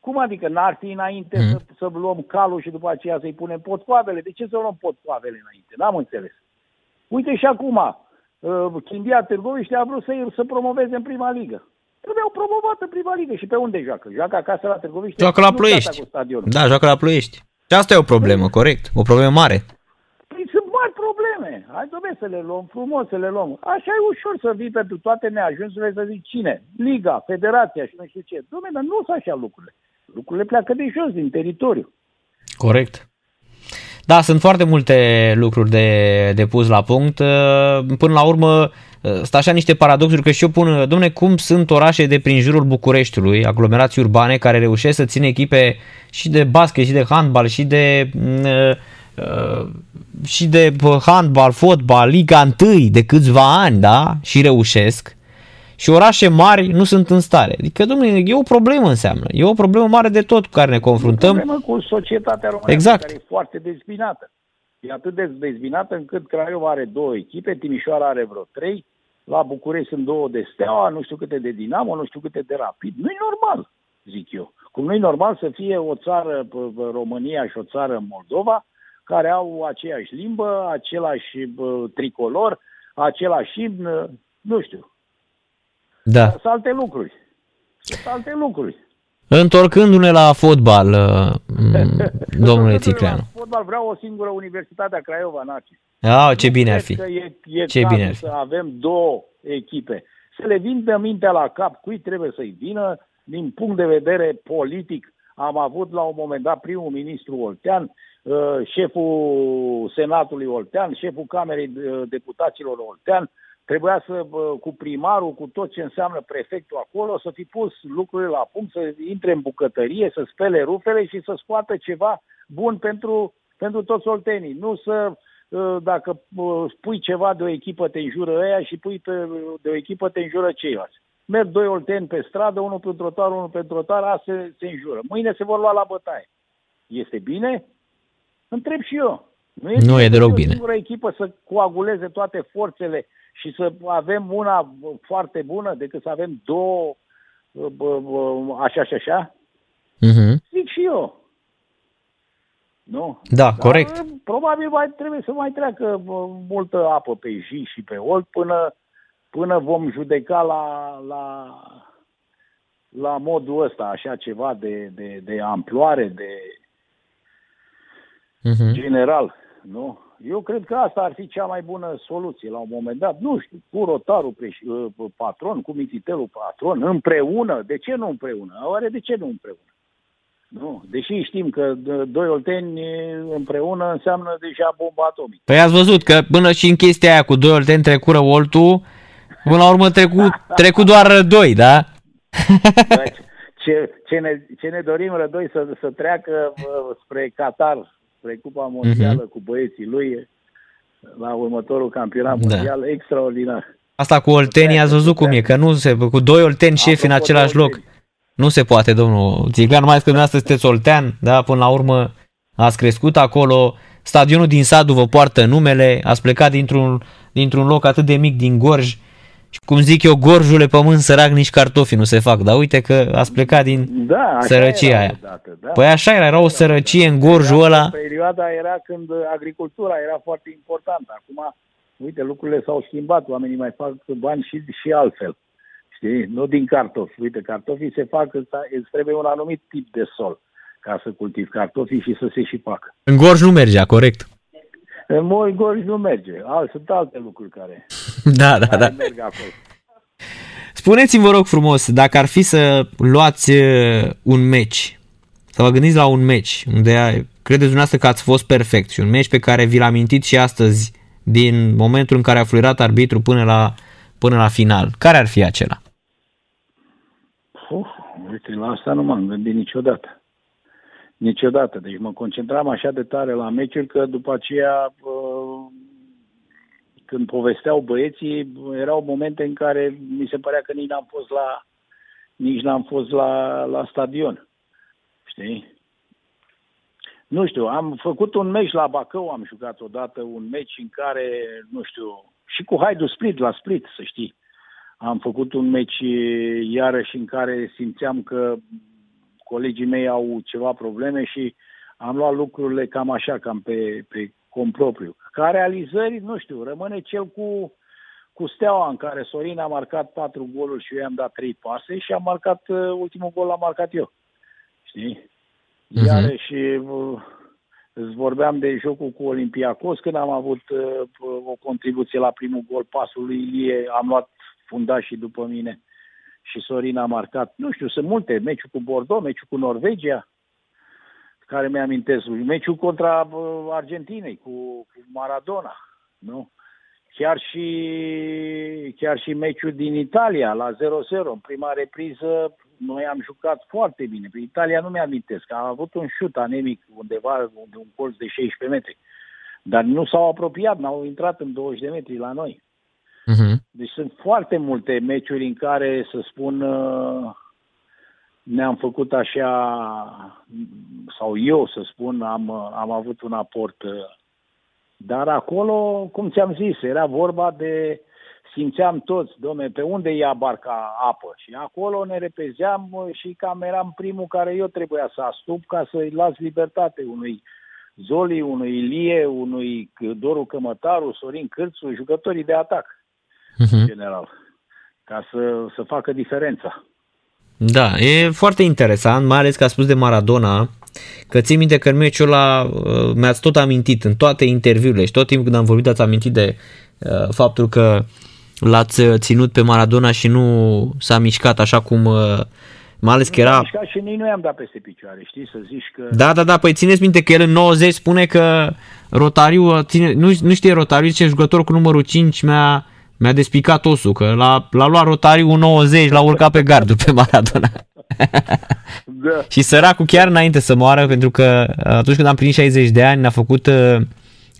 Cum adică n-ar fi înainte mm. să, să luăm calul și după aceea să-i punem potcoavele? De ce să luăm potcoavele înainte? N-am înțeles. Uite și acum, uh, Chindia Târgoviște a vrut să, să promoveze în prima ligă. Trebuiau promovat în prima ligă și pe unde joacă? Joacă acasă la Târgoviște? Joacă la Ploiești. Da, joacă la Ploiești. Și asta e o problemă, corect. O problemă mare. Păi sunt mari probleme. bine, hai domne să le luăm frumos, să le luăm. Așa e ușor să vii pentru toate neajunsurile să zic cine? Liga, Federația și nu știu ce. Domne, dar nu sunt așa lucrurile. Lucrurile pleacă de jos, din teritoriu. Corect. Da, sunt foarte multe lucruri de, de pus la punct. Până la urmă, sunt așa niște paradoxuri că și eu pun, domne, cum sunt orașe de prin jurul Bucureștiului, aglomerații urbane care reușesc să țină echipe și de basket, și de handbal, și de uh, și de handbal, fotbal, Liga 1 de câțiva ani, da? Și reușesc. Și orașe mari nu sunt în stare. Adică, domnule, e o problemă înseamnă. E o problemă mare de tot cu care ne confruntăm. E o problemă cu societatea românească exact. care e foarte dezbinată. E atât de dezbinată încât Craiova are două echipe, Timișoara are vreo trei, la București sunt două de Steaua, nu știu câte de Dinamo, nu știu câte de Rapid. Nu e normal, zic eu. Cum nu e normal să fie o țară România și o țară Moldova, care au aceeași limbă, același tricolor, același imn, nu știu. Da. Sunt alte lucruri. Sunt alte lucruri. Întorcându-ne la fotbal, domnule Ticleanu. La fotbal vreau o singură universitate a Craiova, Narcis. Ah, ce bine ar fi. Că e, e ce bine ar fi. să avem două echipe. Să le vină mintea la cap cui trebuie să-i vină, din punct de vedere politic. Am avut la un moment dat primul ministru Oltean, șeful Senatului Oltean, șeful Camerei Deputaților Oltean, trebuia să, cu primarul, cu tot ce înseamnă prefectul acolo, să fi pus lucrurile la punct, să intre în bucătărie, să spele rufele și să scoată ceva bun pentru, pentru toți oltenii. Nu să, dacă spui ceva de o echipă, te înjură ăia și pui pe, de o echipă, te înjură ceilalți. Merg doi olteni pe stradă, unul pe trotar, unul pe trotar, asta se, se înjură. Mâine se vor lua la bătaie. Este bine? Întreb și eu. Nu e, nu e deloc bine. O singură echipă să coaguleze toate forțele și să avem una foarte bună decât să avem două așa și așa? Uh-huh. Zic și eu. Nu? Da, Dar, corect. Probabil mai trebuie să mai treacă multă apă pe zi și pe olt până, până vom judeca la, la, la modul ăsta, așa ceva de, de, de amploare, de uh-huh. general. Nu? Eu cred că asta ar fi cea mai bună soluție la un moment dat. Nu știu, cu rotarul preș- uh, patron, cu mititelul patron, împreună. De ce nu împreună? Oare de ce nu împreună? Nu, deși știm că doi olteni împreună înseamnă deja bomba atomică. Păi ați văzut că până și în chestia aia cu doi olteni trecură oltul, până la urmă trecu, trecu doar doi, da? Ce, ce, ne, ce ne dorim rădoi să, să treacă spre Qatar spre Cupa Mondială uh-huh. cu băieții lui la următorul campionat da. mondial, extraordinar. Asta cu Olteni ați văzut cum e, că nu se, cu doi Olteni șefi în același loc. Nu se poate, domnul Țiglan, mai că dumneavoastră sunteți Oltean, da, până la urmă ați crescut acolo, stadionul din Sadu vă poartă numele, ați plecat dintr-un, dintr-un loc atât de mic din Gorj, și cum zic eu, gorjule pământ sărac, nici cartofi nu se fac. Dar uite că ați plecat din da, sărăcia aia. Odată, da. Păi așa era, era o sărăcie în gorjul ăla. Perioada era când agricultura era foarte importantă. Acum, uite, lucrurile s-au schimbat, oamenii mai fac bani și, și altfel. Știi? Nu din cartofi. Uite, cartofii se fac, îți trebuie un anumit tip de sol ca să cultivi cartofii și să se și facă. În gorj nu mergea, corect. În Moi Gorj nu merge. Al, sunt alte lucruri care, da, da, care da. merg acolo. Spuneți-mi, vă rog frumos, dacă ar fi să luați uh, un meci, să vă gândiți la un meci unde credeți dumneavoastră că ați fost perfect și un meci pe care vi-l amintiți și astăzi din momentul în care a fluirat arbitru până la, până la final, care ar fi acela? Uf, uite, la asta nu m-am gândit niciodată. Niciodată. Deci mă concentram așa de tare la meciuri că după aceea când povesteau băieții, erau momente în care mi se părea că nici n-am fost la, nici n-am fost la, la stadion. Știi? Nu știu, am făcut un meci la Bacău, am jucat odată un meci în care, nu știu, și cu Haidu Split, la Split, să știi. Am făcut un meci iarăși în care simțeam că colegii mei au ceva probleme și am luat lucrurile cam așa, cam pe, pe compropriu. Ca realizări, nu știu, rămâne cel cu, cu Steaua, în care Sorin a marcat patru goluri și eu i-am dat trei pase și am marcat, uh, ultimul gol l-am marcat eu. Știi? Uh-huh. Iarăși, uh, Îți vorbeam de jocul cu Olympiacos, când am avut uh, o contribuție la primul gol, pasul lui Ilie, am luat fundașii după mine și Sorin a marcat. Nu știu, sunt multe, meciul cu Bordeaux, meciul cu Norvegia, care mi-amintesc, meciul contra uh, Argentinei, cu, cu Maradona, nu? Chiar și, chiar și meciul din Italia, la 0-0, în prima repriză, noi am jucat foarte bine. Pe Italia nu mi-amintesc, am avut un șut anemic undeva, unde un colț de 16 metri. Dar nu s-au apropiat, n-au intrat în 20 de metri la noi. Uh-huh. Deci sunt foarte multe meciuri în care, să spun, uh, ne-am făcut așa, sau eu să spun, am, am avut un aport. Uh, dar acolo, cum ți-am zis, era vorba de, simțeam toți, domne, pe unde ia barca apă. Și acolo ne repezeam uh, și cam eram primul care eu trebuia să astup ca să-i las libertate unui Zoli, unui Ilie, unui Doru Cămătaru, Sorin Cârțu, jucătorii de atac, uh-huh. în general, ca să, să facă diferența. Da, e foarte interesant, mai ales că a spus de Maradona, că țin minte că în meciul ăla uh, mi-ați tot amintit în toate interviurile și tot timpul când am vorbit ați amintit de uh, faptul că l-ați uh, ținut pe Maradona și nu s-a mișcat așa cum uh, mai ales că era... mișcat și nici nu i-am dat peste picioare, știi, să zici că... Da, da, da, păi țineți minte că el în 90 spune că Rotariu, ține, nu, nu știe Rotariu, zice jucător cu numărul 5 mi-a, mi-a despicat osul, că l-a, l-a luat Rotariu 90, l-a urcat pe gardul pe Maradona. da. și săracul chiar înainte să moară, pentru că atunci când am plinit 60 de ani, a făcut, uh,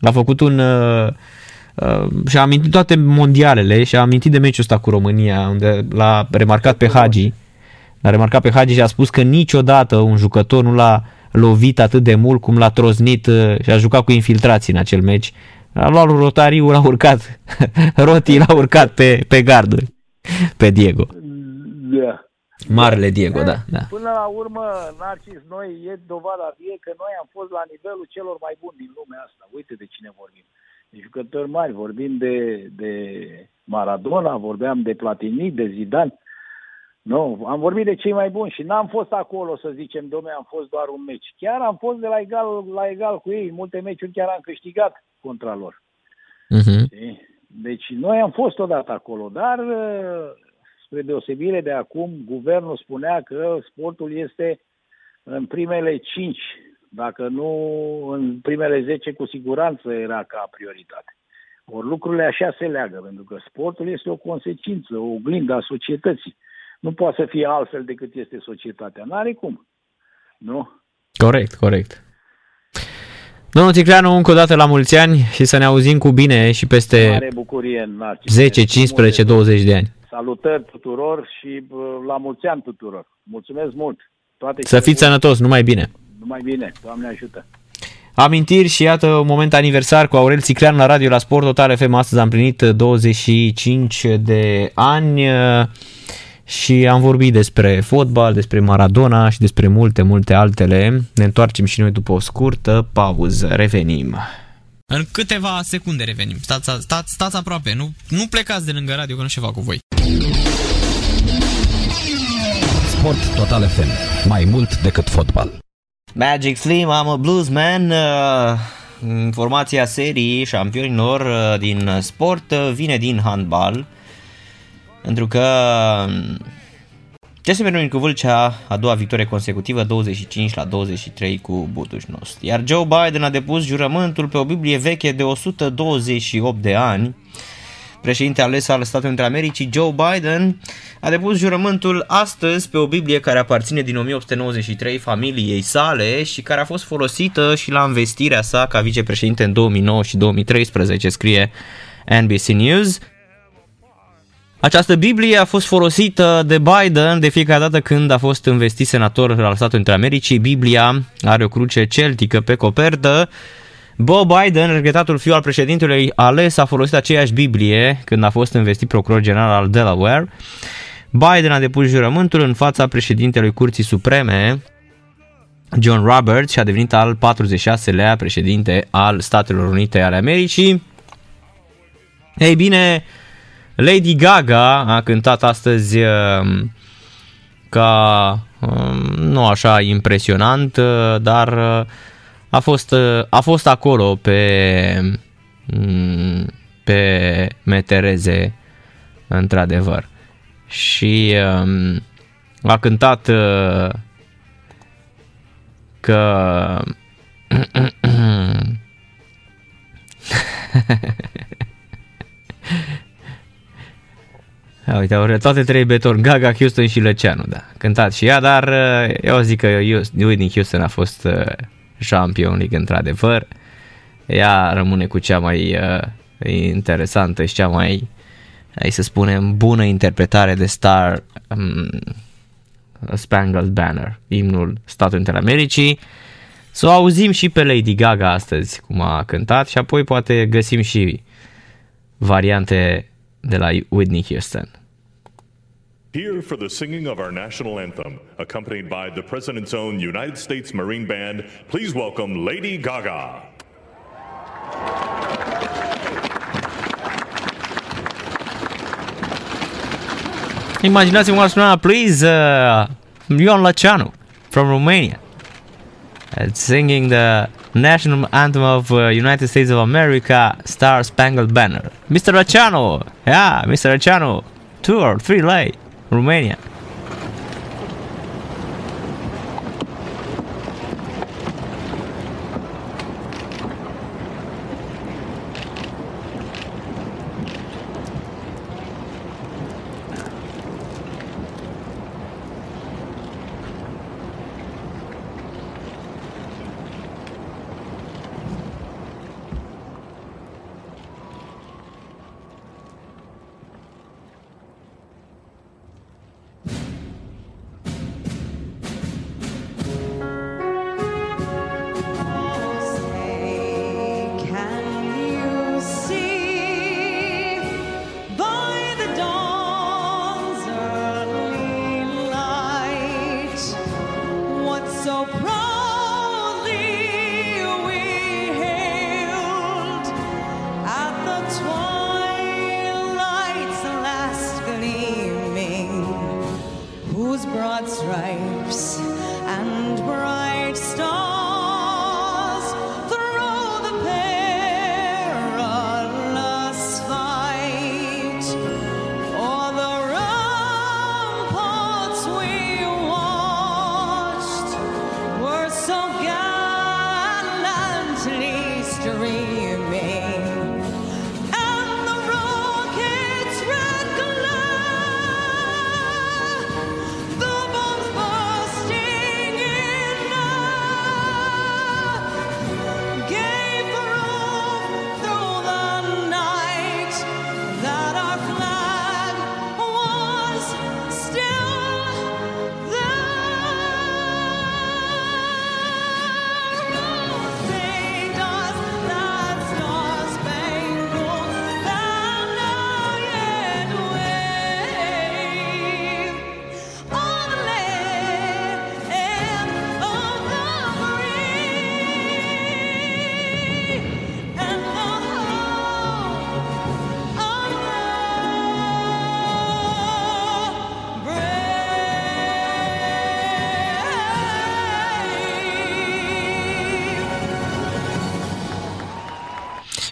a făcut un... Uh, și-a amintit toate mondialele și a amintit de meciul ăsta cu România, unde l-a remarcat pe Hagi. L-a remarcat pe Hagi și a spus că niciodată un jucător nu l-a lovit atât de mult cum l-a troznit uh, și a jucat cu infiltrații în acel meci. A luat lui Rotariu, l-a urcat, Roti l-a urcat pe, pe garduri, pe Diego. Da. Marele Diego, da, da. Până la urmă, Narcis, noi e dovada vie că noi am fost la nivelul celor mai buni din lumea asta. Uite de cine vorbim. De jucători mari, vorbim de, de Maradona, vorbeam de Platini, de Zidane. Nu, am vorbit de cei mai buni și n-am fost acolo să zicem, domne, am fost doar un meci. Chiar am fost de la egal, la egal cu ei, multe meciuri chiar am câștigat contra lor. Uh-huh. Deci noi am fost odată acolo, dar spre deosebire de acum, guvernul spunea că sportul este în primele cinci, dacă nu în primele zece, cu siguranță era ca prioritate. Ori lucrurile așa se leagă, pentru că sportul este o consecință, o oglindă a societății. Nu poate să fie altfel decât este societatea. N-are cum. Nu? Corect, corect. Domnul Ticleanu, încă o dată la mulți ani și să ne auzim cu bine și peste Mare bucurie, 10, 15, 20 de ani. Salutări tuturor și la mulți ani tuturor. Mulțumesc mult. Toate să fiți sănătos, numai bine. Numai bine, Doamne ajută. Amintiri și iată un moment aniversar cu Aurel Țiclean la radio la Sport Total FM. Astăzi am plinit 25 de ani și am vorbit despre fotbal, despre Maradona și despre multe, multe altele. Ne întoarcem și noi după o scurtă pauză. Revenim. În câteva secunde revenim. Stați, stați, stați aproape, nu, nu plecați de lângă radio că nu ceva cu voi. Sport Total FM. Mai mult decât fotbal. Magic Slim, I'm a blues man. Uh, formația serii șampionilor uh, din sport uh, vine din handbal. Pentru că CSM Râmnicu Vâlcea a doua victorie consecutivă 25 la 23 cu Budușnost. Iar Joe Biden a depus jurământul pe o Biblie veche de 128 de ani. Președinte ales al Statelor Unite Americii, Joe Biden, a depus jurământul astăzi pe o Biblie care aparține din 1893 familiei sale și care a fost folosită și la investirea sa ca vicepreședinte în 2009 și 2013, scrie NBC News. Această Biblie a fost folosită de Biden de fiecare dată când a fost investit senator al Statelor Unite Americii. Biblia are o cruce celtică pe copertă. Bob Biden, regretatul fiu al președintelui ales, a folosit aceeași Biblie când a fost investit procuror general al Delaware. Biden a depus jurământul în fața președintelui Curții Supreme, John Roberts, și a devenit al 46-lea președinte al Statelor Unite ale Americii. Ei bine, Lady Gaga a cântat astăzi um, ca um, nu așa impresionant, uh, dar uh, a fost, uh, a fost acolo pe, mm, pe metereze, într-adevăr. Și um, a cântat uh, că Ha, uite, au toate trei beton, Gaga, Houston și Lăceanu, da. Cântat și ea, dar uh, eu zic că Whitney Houston a fost uh, Champion League într-adevăr. Ea rămâne cu cea mai uh, interesantă și cea mai, hai să spunem, bună interpretare de Star um, Spangled Banner, imnul Statului Unite Americii. Să o auzim și pe Lady Gaga astăzi, cum a cântat, și apoi poate găsim și variante de la Whitney Houston. Here for the singing of our national anthem, accompanied by the President's own United States Marine Band, please welcome Lady Gaga. Imaginați-vă cum please, uh, Ion Laceanu from Romania. Singing the national anthem of uh, United States of America, Star Spangled Banner. Mr. Laceanu, yeah, Mr. Laceanu, two or three late, Romania.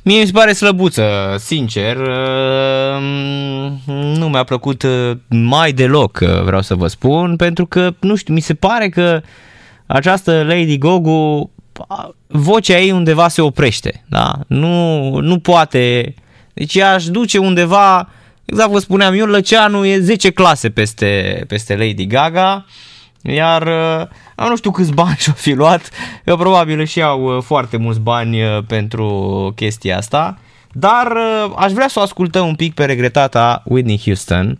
Mie mi se pare slăbuță, sincer. Ehm, nu mi-a plăcut uh, mai deloc, uh, vreau să vă spun, pentru că, nu știu, mi se pare că această Lady Gogu, vocea ei undeva se oprește, da? Nu, nu poate, deci ea aș duce undeva, exact vă spuneam, Ion Lăceanu e 10 clase peste, peste Lady Gaga, iar uh, nu știu câți bani și-au fi luat, eu probabil își iau uh, foarte mulți bani uh, pentru chestia asta, dar uh, aș vrea să o ascultăm un pic pe regretata Whitney Houston,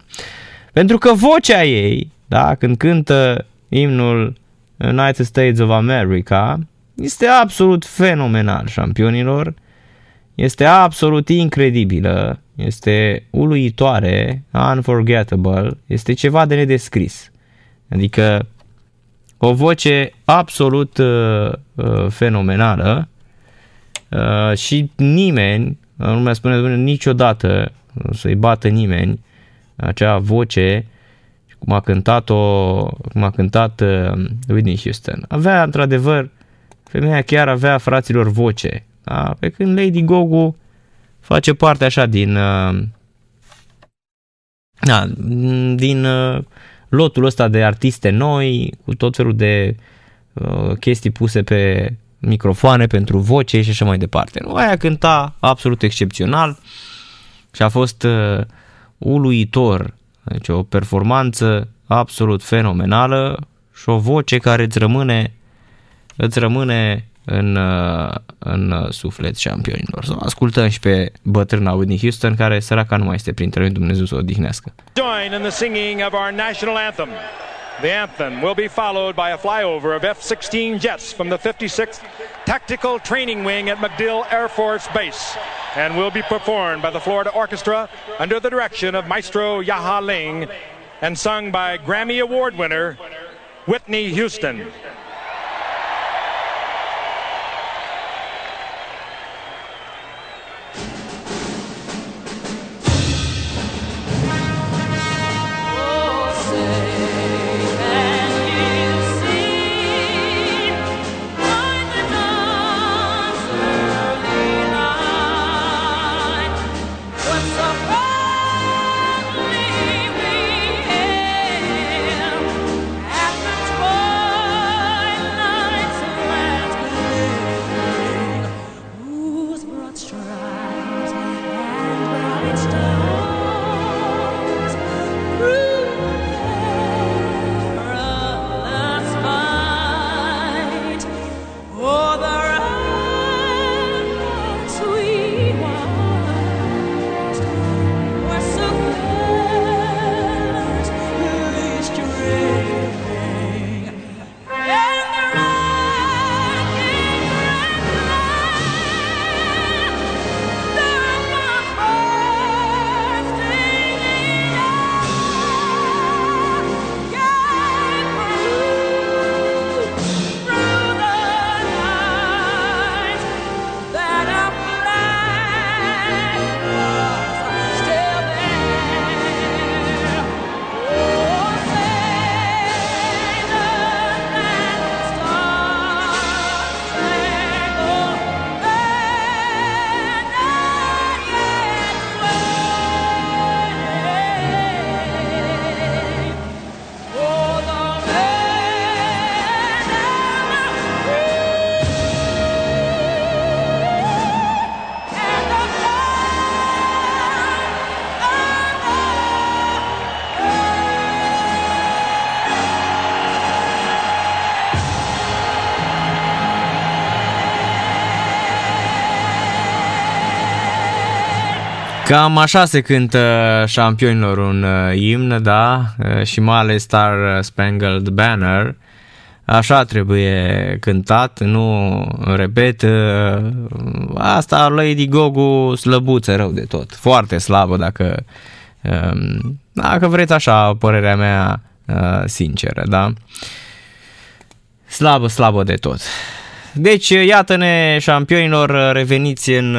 pentru că vocea ei, da, când cântă imnul United States of America, este absolut fenomenal, șampionilor, este absolut incredibilă, este uluitoare, unforgettable, este ceva de nedescris. Adică o voce absolut uh, uh, fenomenală uh, și nimeni, nu mi-a spune niciodată să-i bată nimeni acea voce cum a cântat-o, cum a cântat uh, Whitney Houston. Avea într-adevăr femeia chiar avea fraților voce. Da? Pe când Lady Gogo face parte așa din uh, da, din uh, lotul ăsta de artiste noi, cu tot felul de uh, chestii puse pe microfoane pentru voce și așa mai departe. Nu, aia cânta absolut excepțional și a fost uh, uluitor. Deci o performanță absolut fenomenală și o voce care îți rămâne, îți rămâne în, uh, în suflet șampionilor. Să ascultăm și pe bătrâna Whitney Houston, care săraca nu mai este printre noi, Dumnezeu să o odihnească. Join in the singing of our national anthem. The anthem will be followed by a flyover of F-16 jets from the 56th Tactical Training Wing at MacDill Air Force Base and will be performed by the Florida Orchestra under the direction of Maestro Yaha Ling and sung by Grammy Award winner Whitney Houston. Cam așa se cântă șampionilor un uh, imn, da, uh, și mai ales Star Spangled Banner. Așa trebuie cântat, nu repet, uh, asta Lady Gogu slăbuță rău de tot, foarte slabă dacă, um, dacă vreți așa, părerea mea sinceră, da. Slabă, slabă de tot. Deci, iată-ne șampionilor reveniți în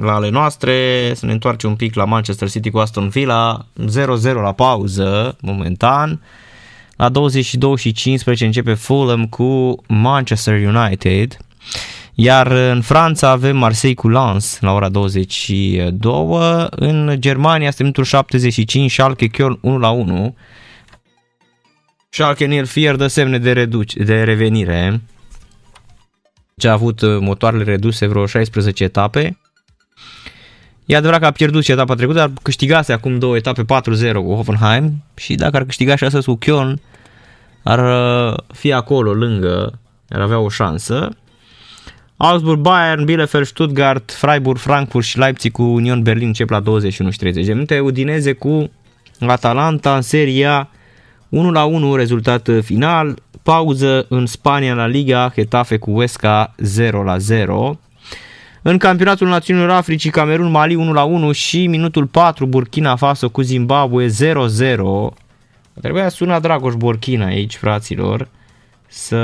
la ale noastre, să ne întoarcem un pic la Manchester City cu Aston Villa, 0-0 la pauză, momentan. La 22 și 15 începe Fulham cu Manchester United. Iar în Franța avem Marseille cu Lens la ora 22. În Germania este minutul 75, Schalke Köln 1 la 1. Schalke Nil Fier dă semne de, reduce, de revenire. Ce a avut motoarele reduse vreo 16 etape. E adevărat că a pierdut și etapa trecută, dar câștigase acum două etape 4-0 cu Hoffenheim și dacă ar câștiga și astăzi cu Köln, ar uh, fi acolo lângă, ar avea o șansă. Augsburg, Bayern, Bielefeld, Stuttgart, Freiburg, Frankfurt și Leipzig cu Union Berlin încep la 21 și 30 de minute. Udineze cu Atalanta în seria 1 la 1 rezultat final. Pauză în Spania la Liga, Getafe cu Huesca 0 la 0. În campionatul Națiunilor Africii, Camerun, Mali 1 la 1 și minutul 4, Burkina Faso cu Zimbabwe 0-0. Trebuia suna Dragoș Burkina aici, fraților, să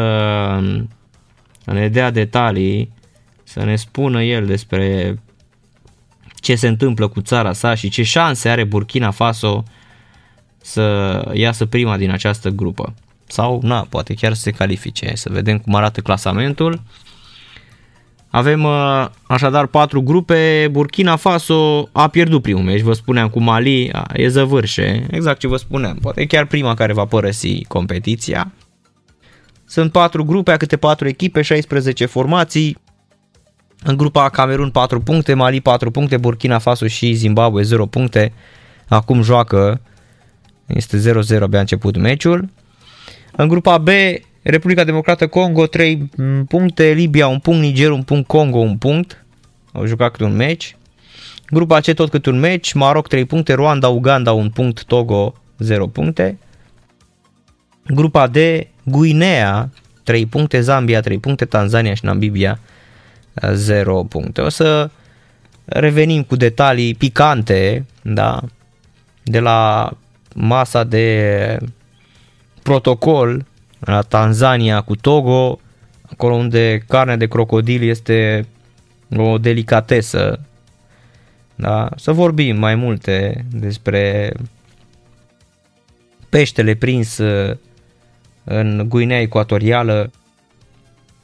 ne dea detalii, să ne spună el despre ce se întâmplă cu țara sa și ce șanse are Burkina Faso să iasă prima din această grupă. sau na, poate chiar să se califice. Să vedem cum arată clasamentul. Avem uh, așadar patru grupe. Burkina Faso a pierdut primul meci, vă spuneam cu Mali, a, e zăvârșe, exact ce vă spuneam. Poate chiar prima care va părăsi competiția. Sunt patru grupe, câte patru echipe, 16 formații. În grupa Camerun 4 puncte, Mali 4 puncte, Burkina Faso și Zimbabwe 0 puncte. Acum joacă, este 0-0, abia început meciul. În grupa B, Republica Democrată Congo 3 puncte, Libia 1 punct, Niger 1 punct, Congo 1 punct. Au jucat câte un meci. Grupa C tot cât un meci, Maroc 3 puncte, Rwanda, Uganda 1 punct, Togo 0 puncte. Grupa D, Guinea 3 puncte, Zambia 3 puncte, Tanzania și Namibia 0 puncte. O să revenim cu detalii picante, da, de la masa de protocol la Tanzania cu Togo, acolo unde carnea de crocodil este o delicatesă. Da? Să vorbim mai multe despre peștele prins uh, în Guinea Ecuatorială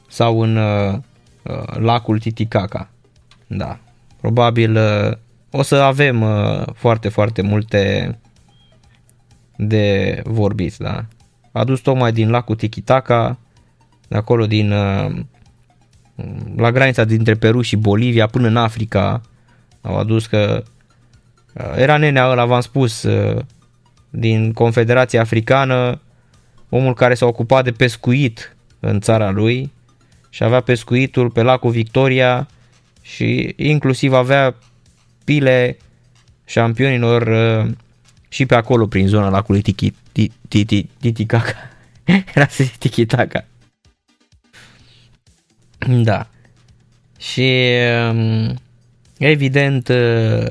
sau în uh, uh, lacul Titicaca. Da. Probabil o să avem foarte, foarte multe de vorbit, da a dus tocmai din lacul Tikitaka, de acolo din uh, la granița dintre Peru și Bolivia până în Africa. Au adus că uh, era nenea ăla, v-am spus, uh, din Confederația Africană, omul care s-a ocupat de pescuit în țara lui și avea pescuitul pe lacul Victoria și inclusiv avea pile șampionilor și pe acolo prin zona lacului Tiki, Titicaca. Era să zic Tiki-taka. Da. Și um, evident uh,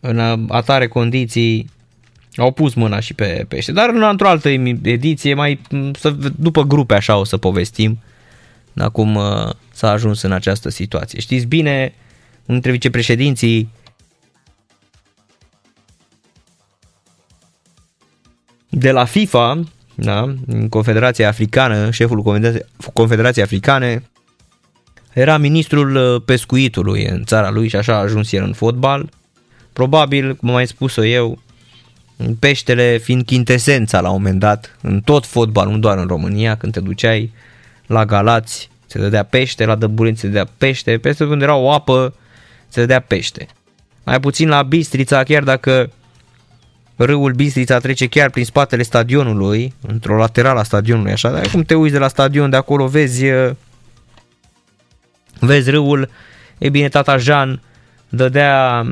în atare condiții au pus mâna și pe pește, dar în într-o altă ediție, mai după grupe așa o să povestim da, cum uh, s-a ajuns în această situație. Știți bine, unul dintre vicepreședinții de la FIFA, da, Confederația Africană, șeful Confederației Africane, era ministrul uh, pescuitului în țara lui și așa a ajuns el în fotbal. Probabil, cum am mai spus-o eu, peștele fiind chintesența la un moment dat în tot fotbal, nu doar în România, când te duceai la Galați, se dădea pește, la Dăburin se dădea pește, peste unde era o apă, se dădea pește. Mai puțin la Bistrița, chiar dacă râul Bistrița trece chiar prin spatele stadionului, într-o laterală a stadionului, așa, dar cum te uiți de la stadion de acolo, vezi, vezi râul, e bine, tata Jean dădea,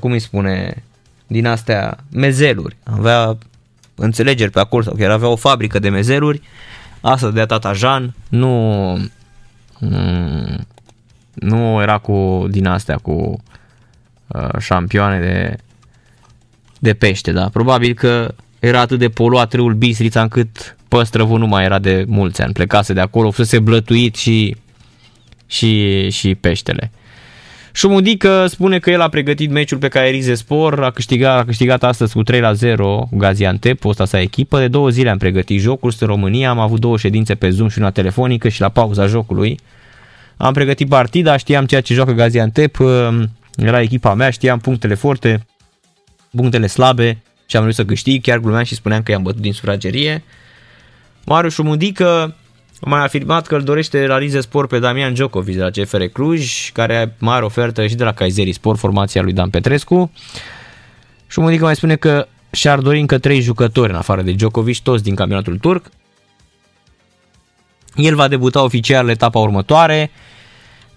cum îi spune, din astea, mezeluri, avea înțelegeri pe acolo, sau chiar avea o fabrică de mezeluri, asta de tata Jean, nu, nu era cu din astea, cu uh, șampioane de de pește, da. Probabil că era atât de poluat râul Bistrița încât păstrăvul nu mai era de mulți ani. Plecase de acolo, fusese blătuit și, și, și peștele. Șumudică spune că el a pregătit meciul pe care Rize Spor, a câștigat, a câștigat astăzi cu 3 la 0 Gaziantep, posta sa echipă. De două zile am pregătit jocul, sunt în România, am avut două ședințe pe Zoom și una telefonică și la pauza jocului. Am pregătit partida, știam ceea ce joacă Gaziantep, era echipa mea, știam punctele forte, punctele slabe și am vrut să câștig, chiar glumeam și spuneam că i-am bătut din sufragerie. Marius Mudică a mai afirmat că îl dorește la Rize Sport pe Damian Djokovic de la CFR Cluj, care mai are ofertă și de la Kayseri Sport, formația lui Dan Petrescu. Mudică mai spune că și-ar dori încă trei jucători în afară de Djokovic, toți din campionatul turc. El va debuta oficial la etapa următoare.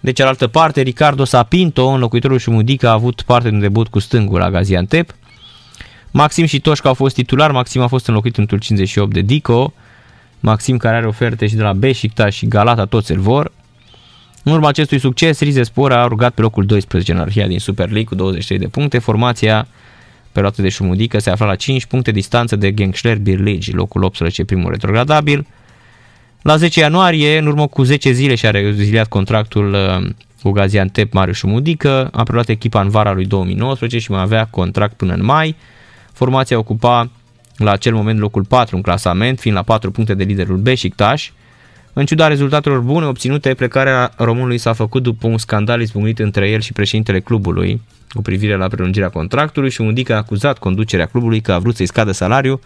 De cealaltă parte, Ricardo Sapinto, înlocuitorul Șumudică, a avut parte de un debut cu stângul la Gaziantep. Maxim și Toșca au fost titular, Maxim a fost înlocuit în turul 58 de Dico, Maxim care are oferte și de la Beşiktaş și Galata toți îl vor. În urma acestui succes, Rize Spor a rugat pe locul 12 în arhia din Super League cu 23 de puncte. Formația pe roată de Șumudică se afla la 5 puncte distanță de Gengschler Birligi, locul 18 primul retrogradabil. La 10 ianuarie, în urmă cu 10 zile și-a reziliat contractul uh, cu Gaziantep Marius Mudică, a preluat echipa în vara lui 2019 și mai avea contract până în mai. Formația ocupa la acel moment locul 4 în clasament, fiind la 4 puncte de liderul Beşiktaş. În ciuda rezultatelor bune obținute, plecarea românului s-a făcut după un scandal izbucnit între el și președintele clubului cu privire la prelungirea contractului și un dic a acuzat conducerea clubului că a vrut să-i scadă salariul,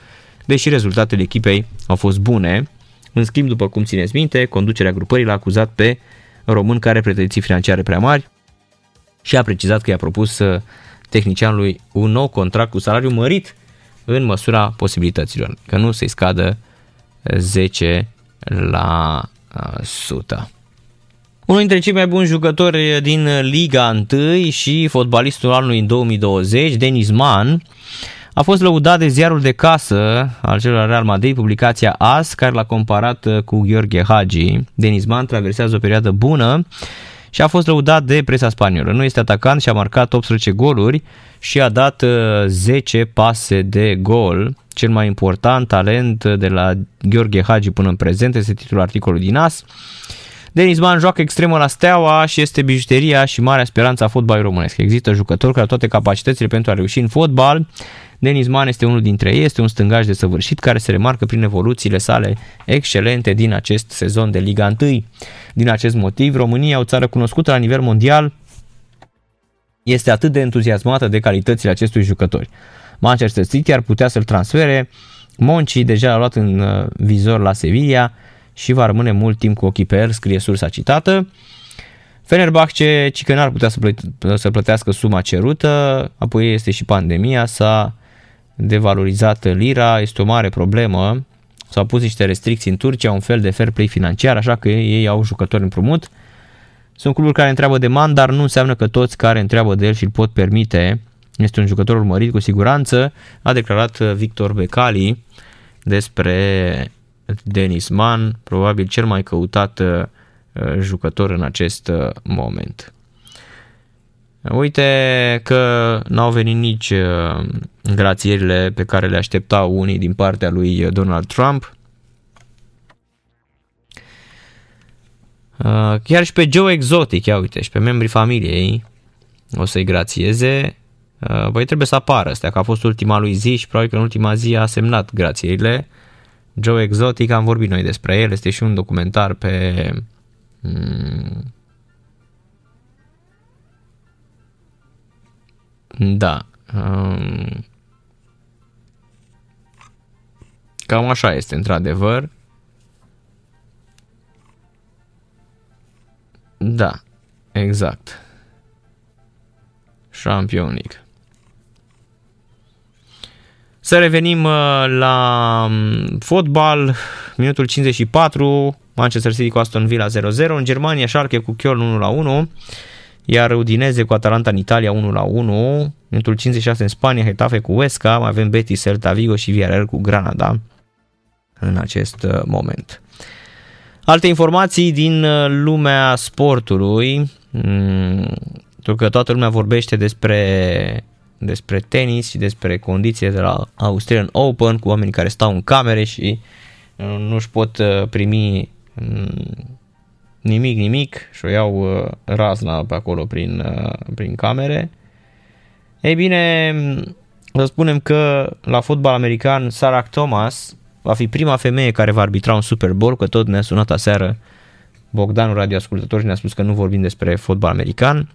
deși rezultatele echipei au fost bune. În schimb, după cum țineți minte, conducerea grupării l-a acuzat pe român care are pretenții financiare prea mari și a precizat că i-a propus uh, tehnicianului un nou contract cu salariu mărit în măsura posibilităților, că nu se scadă 10 la 100. Unul dintre cei mai buni jucători din Liga 1 și fotbalistul anului în 2020, Denis Mann, a fost lăudat de ziarul de casă al celor Real Madrid, publicația AS, care l-a comparat cu Gheorghe Hagi. Denis Mann traversează o perioadă bună și a fost lăudat de presa spaniolă. Nu este atacant și a marcat 18 goluri și a dat 10 uh, pase de gol. Cel mai important talent de la Gheorghe Hagi până în prezent este titlul articolului din AS. Denis Man joacă extremă la Steaua și este bijuteria și marea speranță a fotbalului românesc. Există jucători care au toate capacitățile pentru a reuși în fotbal. Denis Man este unul dintre ei, este un stângaș de săvârșit care se remarcă prin evoluțiile sale excelente din acest sezon de Liga 1. Din acest motiv, România, o țară cunoscută la nivel mondial, este atât de entuziasmată de calitățile acestui jucători. Manchester City ar putea să-l transfere, Monci deja l-a luat în uh, vizor la Sevilla și va rămâne mult timp cu ochii pe el, scrie sursa citată. Fenerbahce, ci că n-ar putea să, plăte- să plătească suma cerută, apoi este și pandemia, s-a devalorizat lira, este o mare problemă, s-au pus niște restricții în Turcia, un fel de fair play financiar, așa că ei au jucători împrumut. Sunt cluburi care întreabă de man, dar nu înseamnă că toți care întreabă de el și îl pot permite. Este un jucător urmărit cu siguranță, a declarat Victor Becali despre Denis Mann, probabil cel mai căutat uh, jucător în acest uh, moment. Uite că n-au venit nici uh, grațierile pe care le așteptau unii din partea lui Donald Trump. Chiar și pe Joe Exotic, ia uite, și pe membrii familiei o să-i grațieze. Băi, trebuie să apară astea, că a fost ultima lui zi și probabil că în ultima zi a semnat grațierile. Joe Exotic, am vorbit noi despre el, este și un documentar pe... Mm, da. Um, cam așa este, într-adevăr. Da, exact. Champion League. Să revenim uh, la um, fotbal, minutul 54, Manchester City cu Aston Villa 0-0, în Germania Schalke cu Köln 1-1, iar Udineze cu Atalanta în Italia 1-1, minutul 56 în Spania, Hetafe cu Huesca, mai avem Betis, Celta Vigo și Villarreal cu Granada în acest uh, moment. Alte informații din uh, lumea sportului, mm, pentru că toată lumea vorbește despre despre tenis și despre condiții de la Australian Open cu oameni care stau în camere și uh, nu își pot uh, primi mm, nimic, nimic și o iau uh, razna pe acolo prin, prin camere. Ei bine, să spunem că la fotbal american Sarah Thomas va fi prima femeie care va arbitra un Super Bowl, că tot ne-a sunat aseară Bogdanul radioascultător și ne-a spus că nu vorbim despre fotbal american.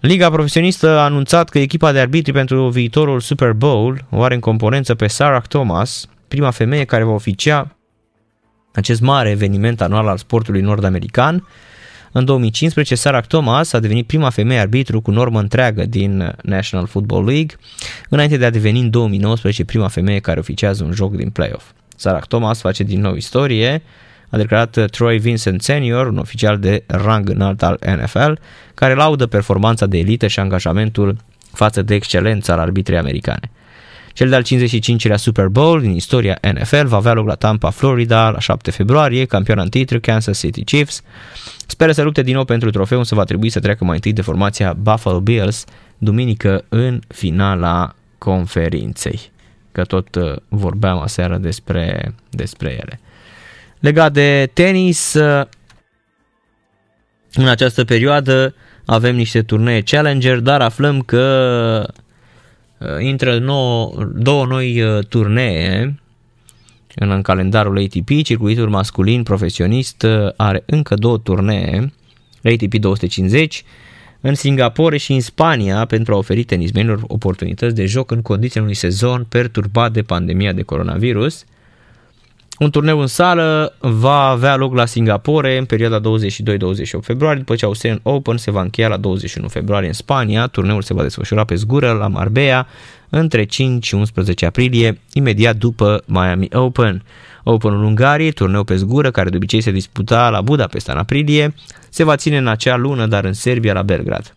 Liga profesionistă a anunțat că echipa de arbitri pentru viitorul Super Bowl o are în componență pe Sarah Thomas, prima femeie care va oficia acest mare eveniment anual al sportului nord-american. În 2015, Sarah Thomas a devenit prima femeie arbitru cu normă întreagă din National Football League, înainte de a deveni în 2019 prima femeie care oficiază un joc din playoff. Sarah Thomas face din nou istorie, a declarat uh, Troy Vincent Senior, un oficial de rang înalt al NFL, care laudă performanța de elită și angajamentul față de excelența al arbitrii americane. Cel de-al 55-lea Super Bowl din istoria NFL va avea loc la Tampa, Florida, la 7 februarie, campion în titlu Kansas City Chiefs. Speră să lupte din nou pentru trofeu, însă va trebui să treacă mai întâi de formația Buffalo Bills, duminică în finala conferinței. Că tot uh, vorbeam aseară despre, despre ele. Legat de tenis, în această perioadă avem niște turnee Challenger, dar aflăm că uh, intră nou, două noi uh, turnee în, în calendarul ATP, circuitul masculin profesionist uh, are încă două turnee, ATP 250, în Singapore și în Spania pentru a oferi tenismenilor oportunități de joc în condițiile unui sezon perturbat de pandemia de coronavirus. Un turneu în sală va avea loc la Singapore în perioada 22-28 februarie, după ce Australian Open se va încheia la 21 februarie în Spania. Turneul se va desfășura pe zgură la Marbella între 5 și 11 aprilie, imediat după Miami Open. Openul Ungariei, turneu pe zgură, care de obicei se disputa la Budapesta în aprilie, se va ține în acea lună, dar în Serbia, la Belgrad.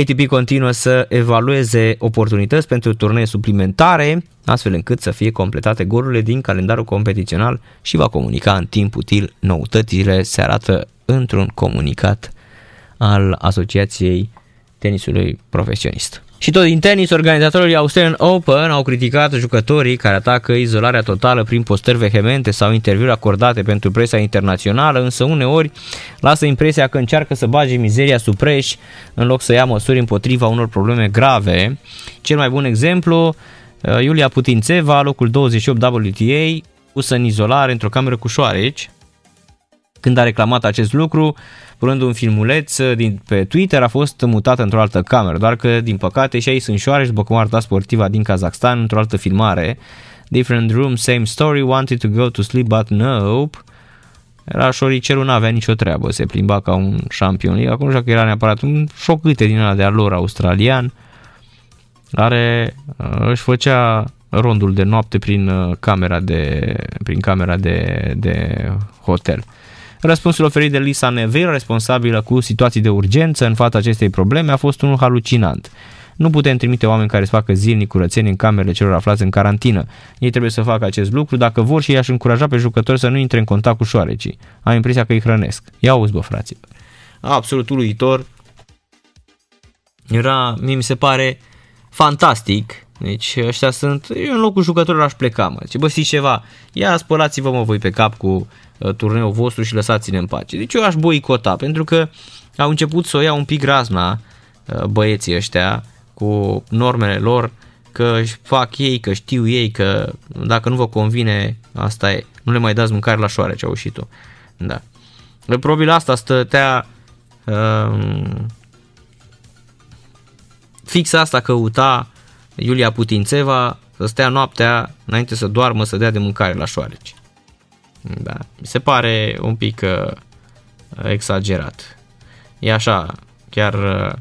ATP continuă să evalueze oportunități pentru turnee suplimentare, astfel încât să fie completate golurile din calendarul competițional și va comunica în timp util noutățile, se arată într-un comunicat al Asociației Tenisului Profesionist. Și tot din tenis, organizatorii Australian Open au criticat jucătorii care atacă izolarea totală prin postări vehemente sau interviuri acordate pentru presa internațională, însă uneori lasă impresia că încearcă să bage mizeria sub preș în loc să ia măsuri împotriva unor probleme grave. Cel mai bun exemplu, uh, Iulia Putințeva, locul 28 WTA, pusă în izolare într-o cameră cu șoareci. Când a reclamat acest lucru, punând un filmuleț uh, din, pe Twitter, a fost mutată într-o altă cameră, doar că, din păcate, și aici sunt șoare, după cum arăta sportiva din Kazakhstan, într-o altă filmare. Different room, same story, wanted to go to sleep, but nope. Era șoricelul, n-avea nicio treabă, se plimba ca un șampion. Acum nu știu că era neapărat un șocâte din ăla de lor australian, care uh, își făcea rondul de noapte prin uh, camera de, prin camera de, de hotel. Răspunsul oferit de Lisa Neville, responsabilă cu situații de urgență în fața acestei probleme, a fost unul halucinant. Nu putem trimite oameni care să facă zilnic curățenie în camerele celor aflați în carantină. Ei trebuie să facă acest lucru dacă vor și i-aș încuraja pe jucători să nu intre în contact cu șoarecii. Am impresia că îi hrănesc. Ia uzi, bă, frații. Absolut uluitor. Era, mi se pare, fantastic. Deci ăștia sunt, eu în locul jucătorilor aș pleca, mă. Zice, bă, știți ceva, ia spălați-vă mă voi pe cap cu Uh, turneul vostru și lăsați-ne în pace. Deci eu aș boicota, pentru că au început să o ia un pic razna uh, băieții ăștia cu normele lor, că își fac ei, că știu ei, că dacă nu vă convine, asta e. Nu le mai dați mâncare la șoare ce au ieșit o. Da. Probabil asta stătea uh, fix asta căuta Iulia Putințeva să stea noaptea înainte să doarmă să dea de mâncare la șoareci. Da, mi se pare un pic uh, exagerat. E așa, chiar uh,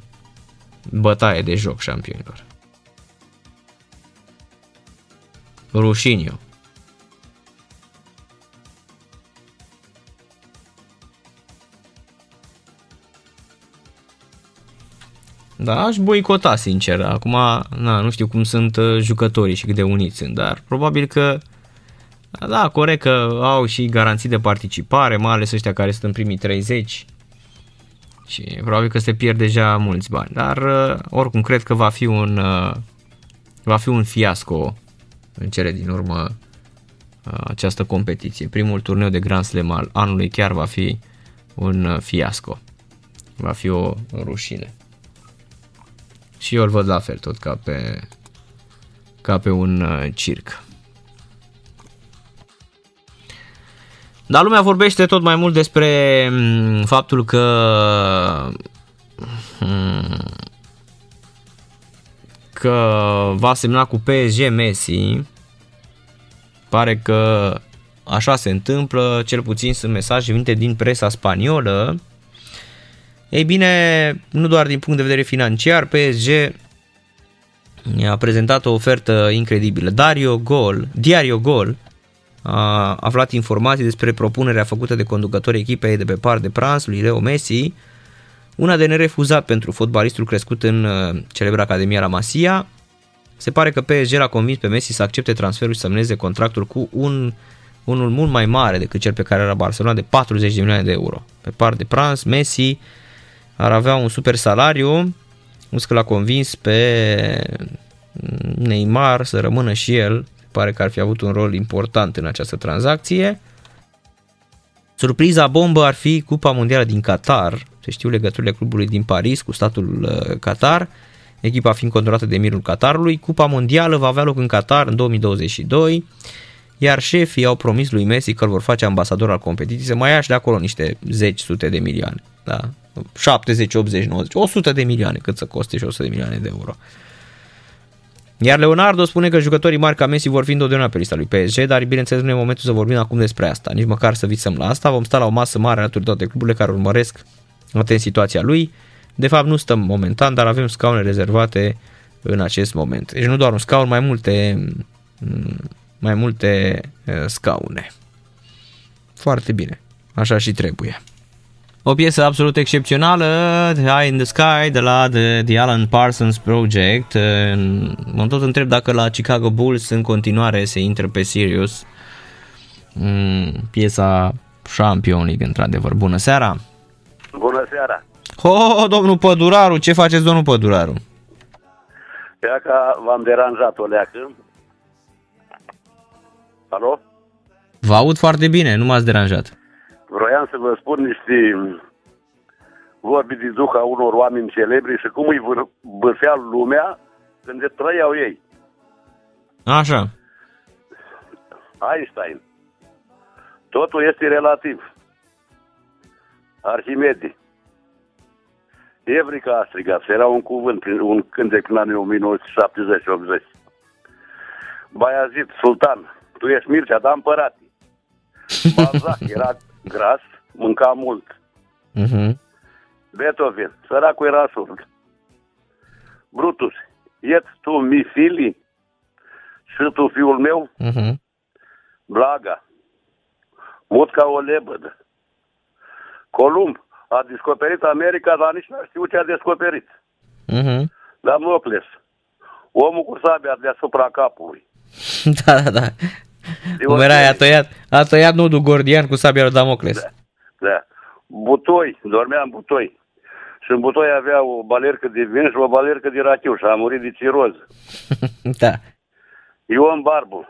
bătaie de joc șampionilor. Rușiniu. Da, aș boicota, sincer. Acum, na, nu știu cum sunt uh, jucătorii și cât de uniți sunt, dar probabil că da, corect că au și garanții de participare, mai ales ăștia care sunt în primii 30 și probabil că se pierd deja mulți bani, dar uh, oricum cred că va fi un uh, va fi un fiasco în cele din urmă uh, această competiție. Primul turneu de Grand Slam al anului chiar va fi un fiasco. Va fi o rușine. Și eu îl văd la fel tot ca pe ca pe un circ. Dar lumea vorbește tot mai mult despre mm, faptul că mm, că va semna cu PSG Messi. Pare că așa se întâmplă, cel puțin sunt mesaje venite din presa spaniolă. Ei bine, nu doar din punct de vedere financiar, PSG a prezentat o ofertă incredibilă. Dario Gol, Diario Gol, a aflat informații despre propunerea făcută de conducătorii echipei de pe par de Prans, lui Leo Messi, una de nerefuzat pentru fotbalistul crescut în uh, celebra Academia la Masia. Se pare că PSG l-a convins pe Messi să accepte transferul și să semneze contractul cu un, unul mult mai mare decât cel pe care era Barcelona de 40 de milioane de euro. Pe par de Prans, Messi ar avea un super salariu, nu că l-a convins pe Neymar să rămână și el pare că ar fi avut un rol important în această tranzacție. Surpriza bombă ar fi Cupa Mondială din Qatar, se știu legăturile clubului din Paris cu statul uh, Qatar. echipa fiind controlată de Mirul Qatarului. Cupa Mondială va avea loc în Qatar în 2022, iar șefii au promis lui Messi că îl vor face ambasador al competiției, să mai ia și de acolo niște zeci, sute de milioane. Da? 70, 80, 90, 100 de milioane, cât să coste și 100 de milioane de euro. Iar Leonardo spune că jucătorii mari ca Messi vor fi întotdeauna pe lista lui PSG, dar bineînțeles nu e momentul să vorbim acum despre asta, nici măcar să visăm la asta. Vom sta la o masă mare alături de toate cluburile care urmăresc atent situația lui. De fapt nu stăm momentan, dar avem scaune rezervate în acest moment. Deci nu doar un scaun, mai multe, mai multe eh, scaune. Foarte bine. Așa și trebuie. O piesă absolut excepțională, The Eye in the Sky, de la The, the Alan Parsons Project. Mă tot întreb dacă la Chicago Bulls în continuare se intră pe Sirius. Mm, piesa Champion League, într-adevăr. Bună seara! Bună seara! Oh, domnul Păduraru, ce faceți, domnul Păduraru? Ia că v-am deranjat o leacă. Alo? Vă aud foarte bine, nu m-ați deranjat. Vroiam să vă spun niște vorbi de duh a unor oameni celebri și cum îi băfea lumea când trăiau ei. Așa. Einstein. Totul este relativ. Arhimede. Evrica a strigat. Era un cuvânt, prin, un cântec prin anii 1970-80. Baiazid, sultan, tu ești Mircea, dar împărat. Balzac era gras, mânca mult. Uh-huh. Beethoven, săracul era surd. Brutus, iet tu mi fili și tu fiul meu? Uh-huh. Blaga, mut ca o lebădă. Columb a descoperit America, dar nici nu știu ce a descoperit. Uh-huh. Damocles, omul cu sabia deasupra capului. da, da, da. Cum era, a tăiat, a tăiat nodul gordian cu sabia lui Damocles. Da, da. Butoi, dormea în butoi. Și în butoi avea o balercă de vin și o balercă de rachiu și a murit de ciroz. da. Ion Barbu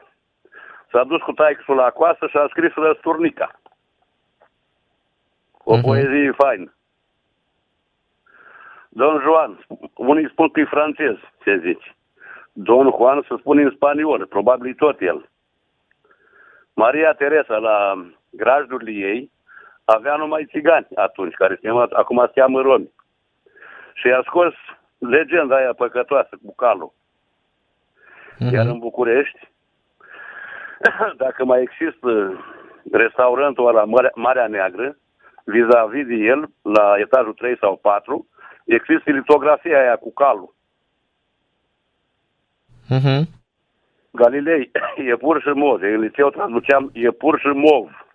s-a dus cu taixul la coasă și a scris Răsturnica. O uh-huh. poezie faină. Don Juan, unii spun că e francez, ce zici. Don Juan se spune în spaniol, probabil tot el. Maria Teresa, la grajdurile ei, avea numai țigani atunci, care se cheamă, acum se cheamă romi. Și a scos legenda aia păcătoasă cu calul. Uh-huh. Iar în București, dacă mai există restaurantul ăla Marea, Marea Neagră, vis-a-vis de el, la etajul 3 sau 4, există litografia aia cu calul. Uh-huh. Galilei, e pur și mov. În liceu traduceam, e pur și mov.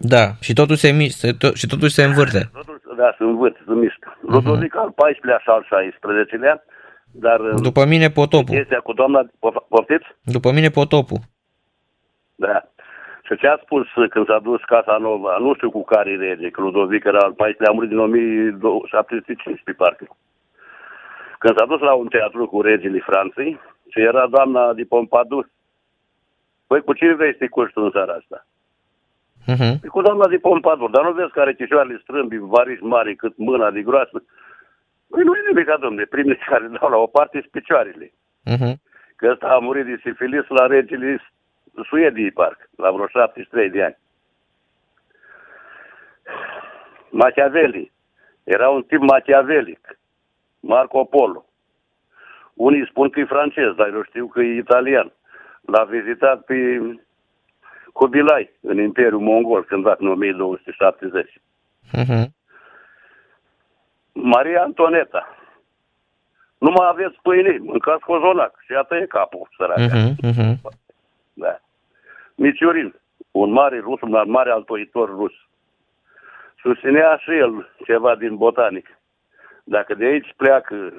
Da, și totul se mișcă, se to- și totuși se învârte. Totul, da, se învârte, se mișcă. Uh-huh. Ludovic al 14-lea și al 16-lea, dar... După mine potopul. Chestia cu doamna, poftiți? După mine potopul. Da. Și ce a spus când s-a dus Casa Nova, nu știu cu care rege, că Ludovic era al 14-lea, a murit din 1715, parcă. Când s-a dus la un teatru cu regele Franței, și era doamna de Pompadour. Păi cu cine vrei să te cuști în seara asta? Uh-huh. Păi cu doamna de Pompadour, dar nu vezi care chișoarele strâmbi, varici mari cât mâna de groasă? Păi nu e nimic, domne, primii care dau la o parte sunt picioarele. Uh-huh. Că ăsta a murit de sifilis la regele Suediei, parc, la vreo 73 de ani. Machiavelli. Era un tip machiavelic. Marco Polo. Unii spun că e francez, dar eu știu că e italian. L-a vizitat pe Kubilai în Imperiul Mongol cândva în 1270. Uh-huh. Maria Antoneta. Nu mai aveți pâine, mâncați cozonac și a tăie capul, săraca. Uh-huh. Uh-huh. Da. Miciurin, un mare rus, un mare altoitor rus. Susținea și el ceva din botanic. Dacă de aici pleacă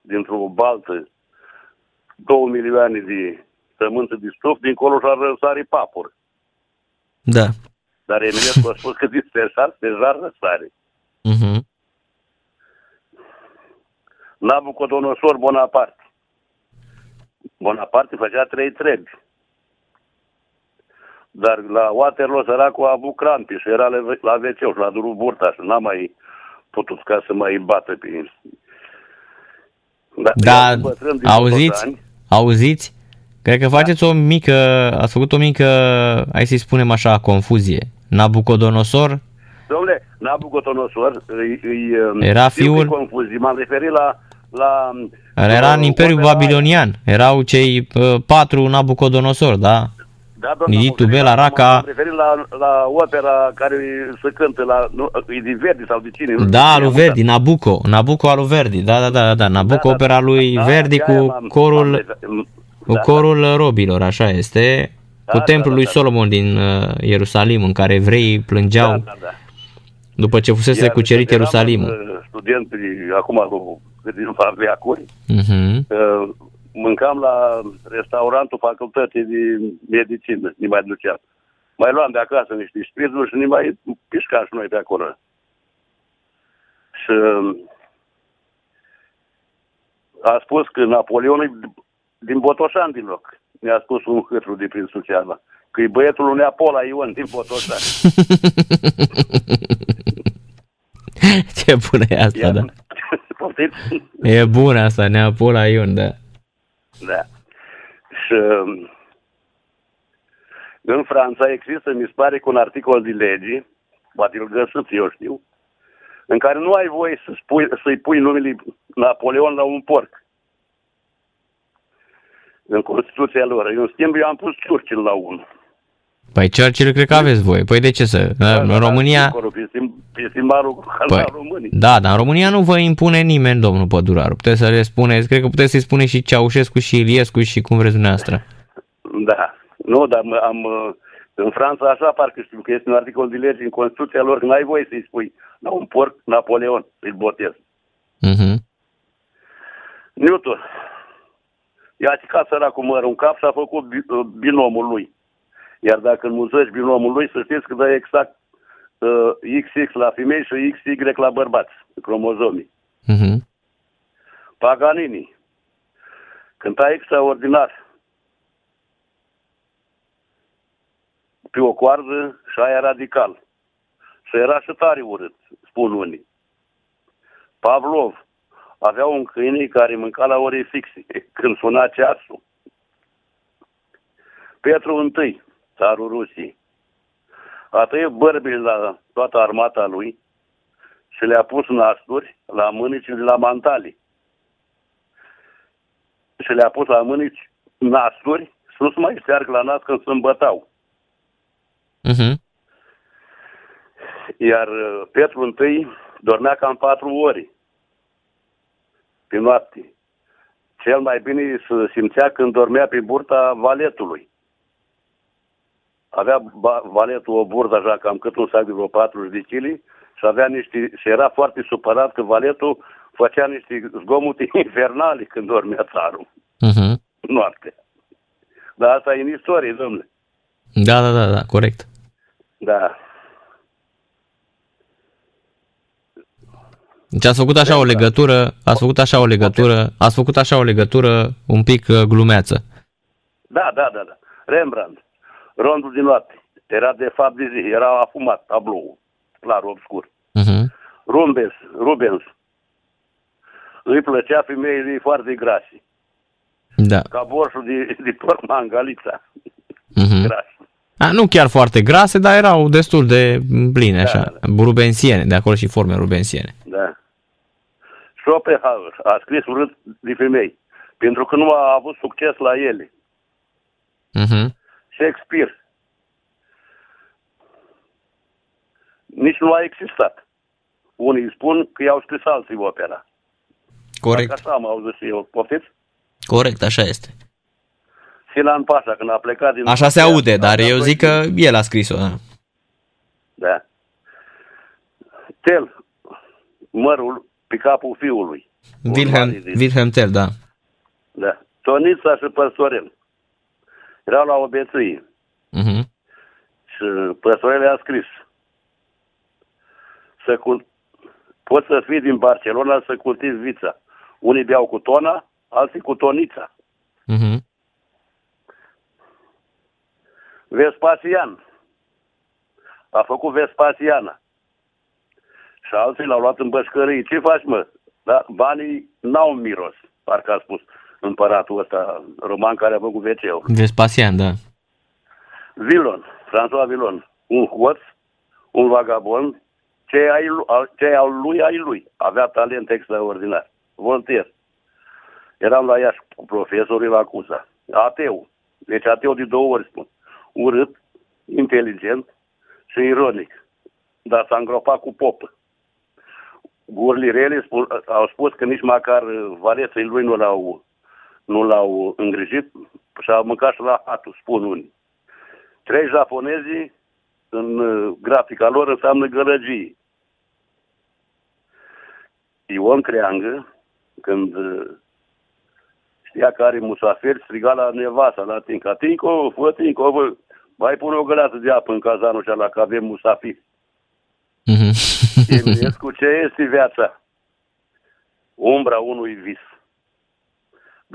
dintr-o baltă două milioane de sămânță de stuf, dincolo și-ar răsare papur. Da. Dar Eminescu a spus că dispersat deja răsare. Uh-huh. Nabucodonosor Bonaparte. Bonaparte făcea trei trebi. Dar la Waterloo săracul a avut crampi și era la wc și l-a durut burtaș și n-a mai putut ca să mai bată pe Da, Da, eu sunt bătrân din auziți? Botoșani. Auziți? Cred că faceți o mică, ați făcut o mică, hai să-i spunem așa, confuzie. Nabucodonosor Domnule, Nabucodonosor îi, îi, um, Era știu fiul- că e confuzii. M-am referit la... la era în uh, Imperiul opera- Babilonian. Erau cei uh, patru Nabucodonosor, da? Da, doamna, Niditu, m-am referit Bela, la- Raca. M-am referit la, la opera care se cântă la... Nu, e din Verdi sau de cine? nu știu Da, cine lui a Verdi, Nabucco. Nabucco al lui Verdi. Da, da, da, da. Nabucco, Da, da, opera lui da, Verdi de-aia cu m-am- corul, m-am referit- cu da, corul robilor, așa este. Cu Da, templul da, lui da, da. Solomon din uh, Ierusalim, în care evreii plângeau Da, da, da. după ce fusese Iar cucerit eram, Ierusalimul. uh, Student acum cu câteva veacuri. Mhm. Uh, Mâncam la restaurantul facultății de medicină, ne mai duceam. Mai luam de acasă niște șpirzuri și ne mai pișcam și noi pe acolo. Și uh, a spus că Napoleon e din Botoșan din loc. Mi-a spus un hâtru de prin Suceava. Că e băietul lui Neapola Ion din Botoșan. Ce bună e asta, Iar- da. Poftiți? E bună asta, Neapola Ion, da. Da. Și um, în Franța există, mi se pare, cu un articol de lege, poate îl găsiți, eu știu, în care nu ai voie să spui, să-i pui numele Napoleon la un porc. În Constituția lor. În schimb, eu am pus Churchill la unul. Păi Churchill cred că aveți voi. Păi de ce să? În România... Este marul Păi, al României. da, dar în România nu vă impune nimeni, domnul Păduraru. Puteți să le spuneți, cred că puteți să-i spuneți și Ceaușescu și Iliescu și cum vreți dumneavoastră. Da. Nu, dar mă- am... uh, În Franța așa parcă știu că este un articol de lege în Constituția lor că n-ai voie să-i spui la un porc Napoleon, să-i botez. Mhm. Newton. I-a cicat săracul măr un cap și a făcut bi- uh, binomul lui. Iar dacă înmulțești binomul lui, să știți că dă exact uh, XX la femei și XY la bărbați, cromozomii. Mhm. Paganini. Cânta extraordinar. Pe o coardă și aia radical. Și era și tare urât, spun unii. Pavlov avea un câine care mânca la ore fixe, când suna ceasul. Petru I, țarul Rusiei, a tăiat bărbile la toată armata lui și le-a pus nasturi la mânici și la mantali. Și le-a pus la mânici nasturi să nu se mai șteargă la nas când se îmbătau. Mhm. Iar uh, Petru I dormea cam patru ori pe noapte. Cel mai bine se simțea când dormea pe burta valetului. Avea ba- valetul o burtă așa cam cât un sac de vreo 40 de kg și avea niște, și era foarte supărat că valetul făcea niște zgomote infernale când dormea țarul Mhm. noapte. Dar asta e în istorie, domnule. Da, da, da, da, corect. Da. Deci ați făcut așa o legătură, ați făcut așa o legătură, ați făcut așa o legătură un pic uh, glumeață. Da, da, da, da. Rembrandt, rondul din noapte. Era de fapt de zi, era afumat tablou, clar, obscur. Mhm. Rubens, Rubens. Îi plăcea femeile foarte grase. Da. Ca borșul de, de porc mangalița. Mhm. Grase. A, nu chiar foarte grase, dar erau destul de pline, așa, rubensiene, de acolo și forme rubensiene. Da. Schopenhauer a scris urât de femei, pentru că nu a avut succes la ele. Mhm. Shakespeare. Nici nu a existat. Unii spun că i-au scris alții opera. Corect. Dacă așa am auzit și eu. Poftiți? Corect, așa este. Sinan Pașa, când a plecat din... Așa se aude, dar avea eu doi zic că el a scris-o. Da. Da. Tel, mărul pe capul fiului. Wilhelm, Wilhelm Tell, da. Da. Tonița și Păsorel. Erau la o bețâie. Mhm. Și Păsorel a scris să cul... poți să fii din Barcelona să cultivi vița. Unii beau cu tona, alții cu tonița. Mhm. Vespasian. A făcut Vespasiana. Și alții l-au luat în bășcării. Ce faci, mă? Da, banii n-au miros. parcă a spus împăratul ăsta roman care a făcut wc Vespasian, da. Vilon, François Vilon, un hoț, un vagabond, ce ai, ce ai lui, ai lui. Avea talent extraordinar. Voltaire. Eram la Iași cu profesorul la Cuza. Ateu. Deci ateu de două ori spun. Urât, inteligent și ironic. Dar s-a îngropat cu popă. Gurile spun, au spus că nici măcar valeții lui nu l-au, nu l-au îngrijit și au mâncat și la hatul, spun unii. Trei japonezii în uh, grafica lor înseamnă gălăgii. Ion Creangă, când uh, știa că are musafiri, striga la nevasa, la Tinca. Tinco, fă Tinco, vă, mai pune o găleată de apă în cazanul ăla, că avem musafiri. Mm-hmm. cu ce este viața? Umbra unui vis.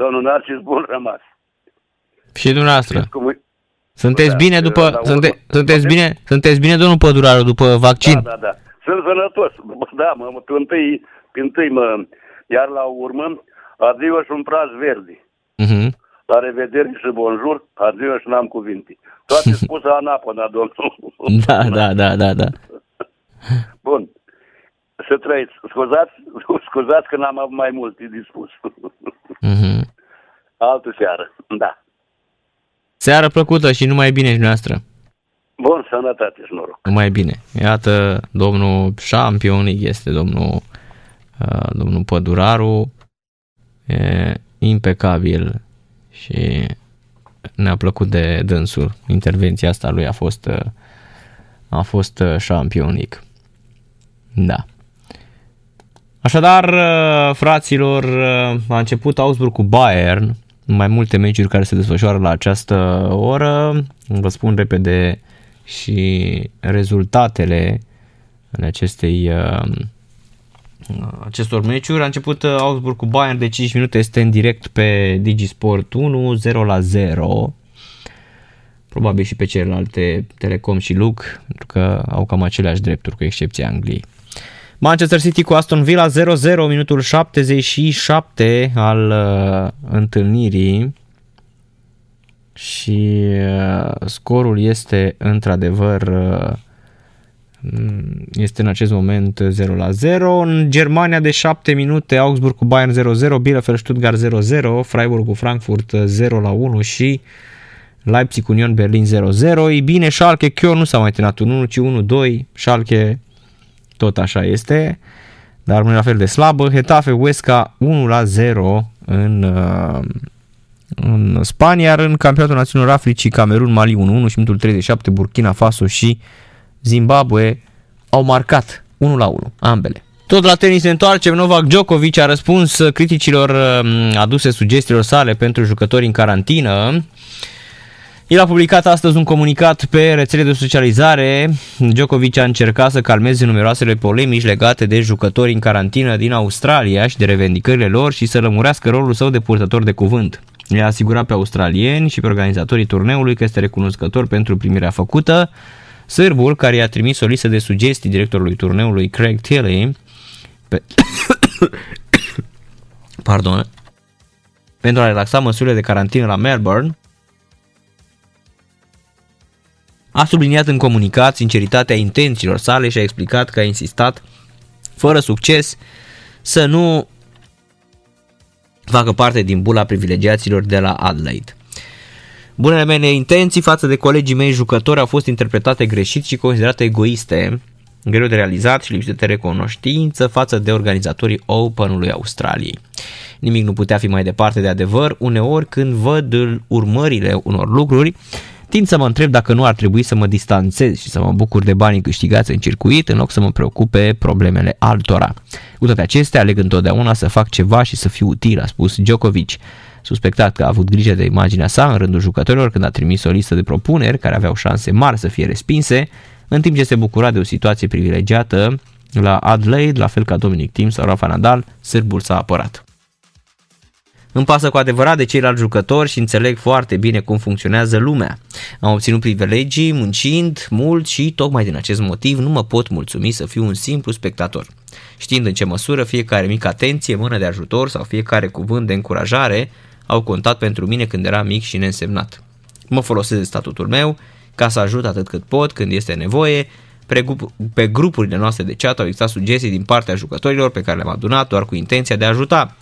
Domnul Narcis, bun rămas. Și dumneavoastră. Cum... Sunteți da, bine după, sunte, sunteți bine, sunteți bine, domnul Păduraru, după vaccin? Da, da, da. Sunt sănătos. Da, mă, pe întâi, pe întâi mă, iar la urmă, adio și un praz verde. Uh-huh. La revedere și bonjour, adio și n-am cuvinte. Toate spuse anapona, domnul. Da, da, da, da, da. Bun. Să trăiți. Scuzați, scuzați că n-am avut mai mult de dispus. Uh-huh. Altă seară, da. Seară plăcută și numai bine și noastră. Bun, sănătate și noroc. Numai bine. Iată, domnul șampionic este domnul, uh, domnul Păduraru. E impecabil și ne-a plăcut de dânsul. Intervenția asta lui a fost, uh, a fost uh, șampionic. Da. Așadar, uh, fraților, uh, a început Augsburg cu Bayern, mai multe meciuri care se desfășoară la această oră. Vă spun repede și rezultatele în acestei uh, acestor meciuri. A început Augsburg cu Bayern de 5 minute, este în direct pe Digisport 1, 0 la 0. Probabil și pe celelalte Telecom și Luc, pentru că au cam aceleași drepturi, cu excepția Angliei. Manchester City cu Aston Villa 0-0, minutul 77 al uh, întâlnirii și uh, scorul este într-adevăr uh, este în acest moment 0 la 0. În Germania de 7 minute Augsburg cu Bayern 0-0, Bielefeld Stuttgart 0-0, Freiburg cu Frankfurt 0 la 1 și Leipzig cu Union Berlin 0-0. Ei bine, Schalke Köln nu s-a mai terminat 1 ci 1-2. Schalke tot așa este, dar rămâne la fel de slabă. Hetafe Huesca 1 la 0 în, uh, în Spania, iar în campionatul național Africii Camerun, Mali 1-1 și minutul 37 Burkina Faso și Zimbabwe au marcat 1 la 1 ambele. Tot la tenis se întoarce, Novak Djokovic a răspuns criticilor um, aduse sugestiilor sale pentru jucători în carantină. El a publicat astăzi un comunicat pe rețele de socializare. Djokovic a încercat să calmeze numeroasele polemici legate de jucători în carantină din Australia și de revendicările lor și să lămurească rolul său de purtător de cuvânt. I-a asigurat pe australieni și pe organizatorii turneului că este recunoscător pentru primirea făcută. Sârbul, care i-a trimis o listă de sugestii directorului turneului Craig Tilley, pe... Pardon. Pentru a relaxa măsurile de carantină la Melbourne, A subliniat în comunicat sinceritatea intențiilor sale și a explicat că a insistat, fără succes, să nu facă parte din bula privilegiaților de la Adelaide. Bunele mele intenții față de colegii mei jucători au fost interpretate greșit și considerate egoiste, greu de realizat și lipsite de recunoștință față de organizatorii Openului Australiei. Nimic nu putea fi mai departe de adevăr, uneori când văd urmările unor lucruri, Tind să mă întreb dacă nu ar trebui să mă distanțez și să mă bucur de banii câștigați în circuit în loc să mă preocupe problemele altora. Cu toate acestea, aleg întotdeauna să fac ceva și să fiu util, a spus Djokovic. Suspectat că a avut grijă de imaginea sa în rândul jucătorilor când a trimis o listă de propuneri care aveau șanse mari să fie respinse, în timp ce se bucura de o situație privilegiată la Adelaide, la fel ca Dominic Thiem sau Rafa Nadal, sârbul s-a apărat. Îmi pasă cu adevărat de ceilalți jucători și înțeleg foarte bine cum funcționează lumea. Am obținut privilegii muncind mult și tocmai din acest motiv nu mă pot mulțumi să fiu un simplu spectator. știind în ce măsură fiecare mică atenție, mână de ajutor sau fiecare cuvânt de încurajare au contat pentru mine când eram mic și neînsemnat. Mă folosesc de statutul meu ca să ajut atât cât pot când este nevoie. Pe grupurile noastre de chat au existat sugestii din partea jucătorilor pe care le-am adunat doar cu intenția de a ajuta.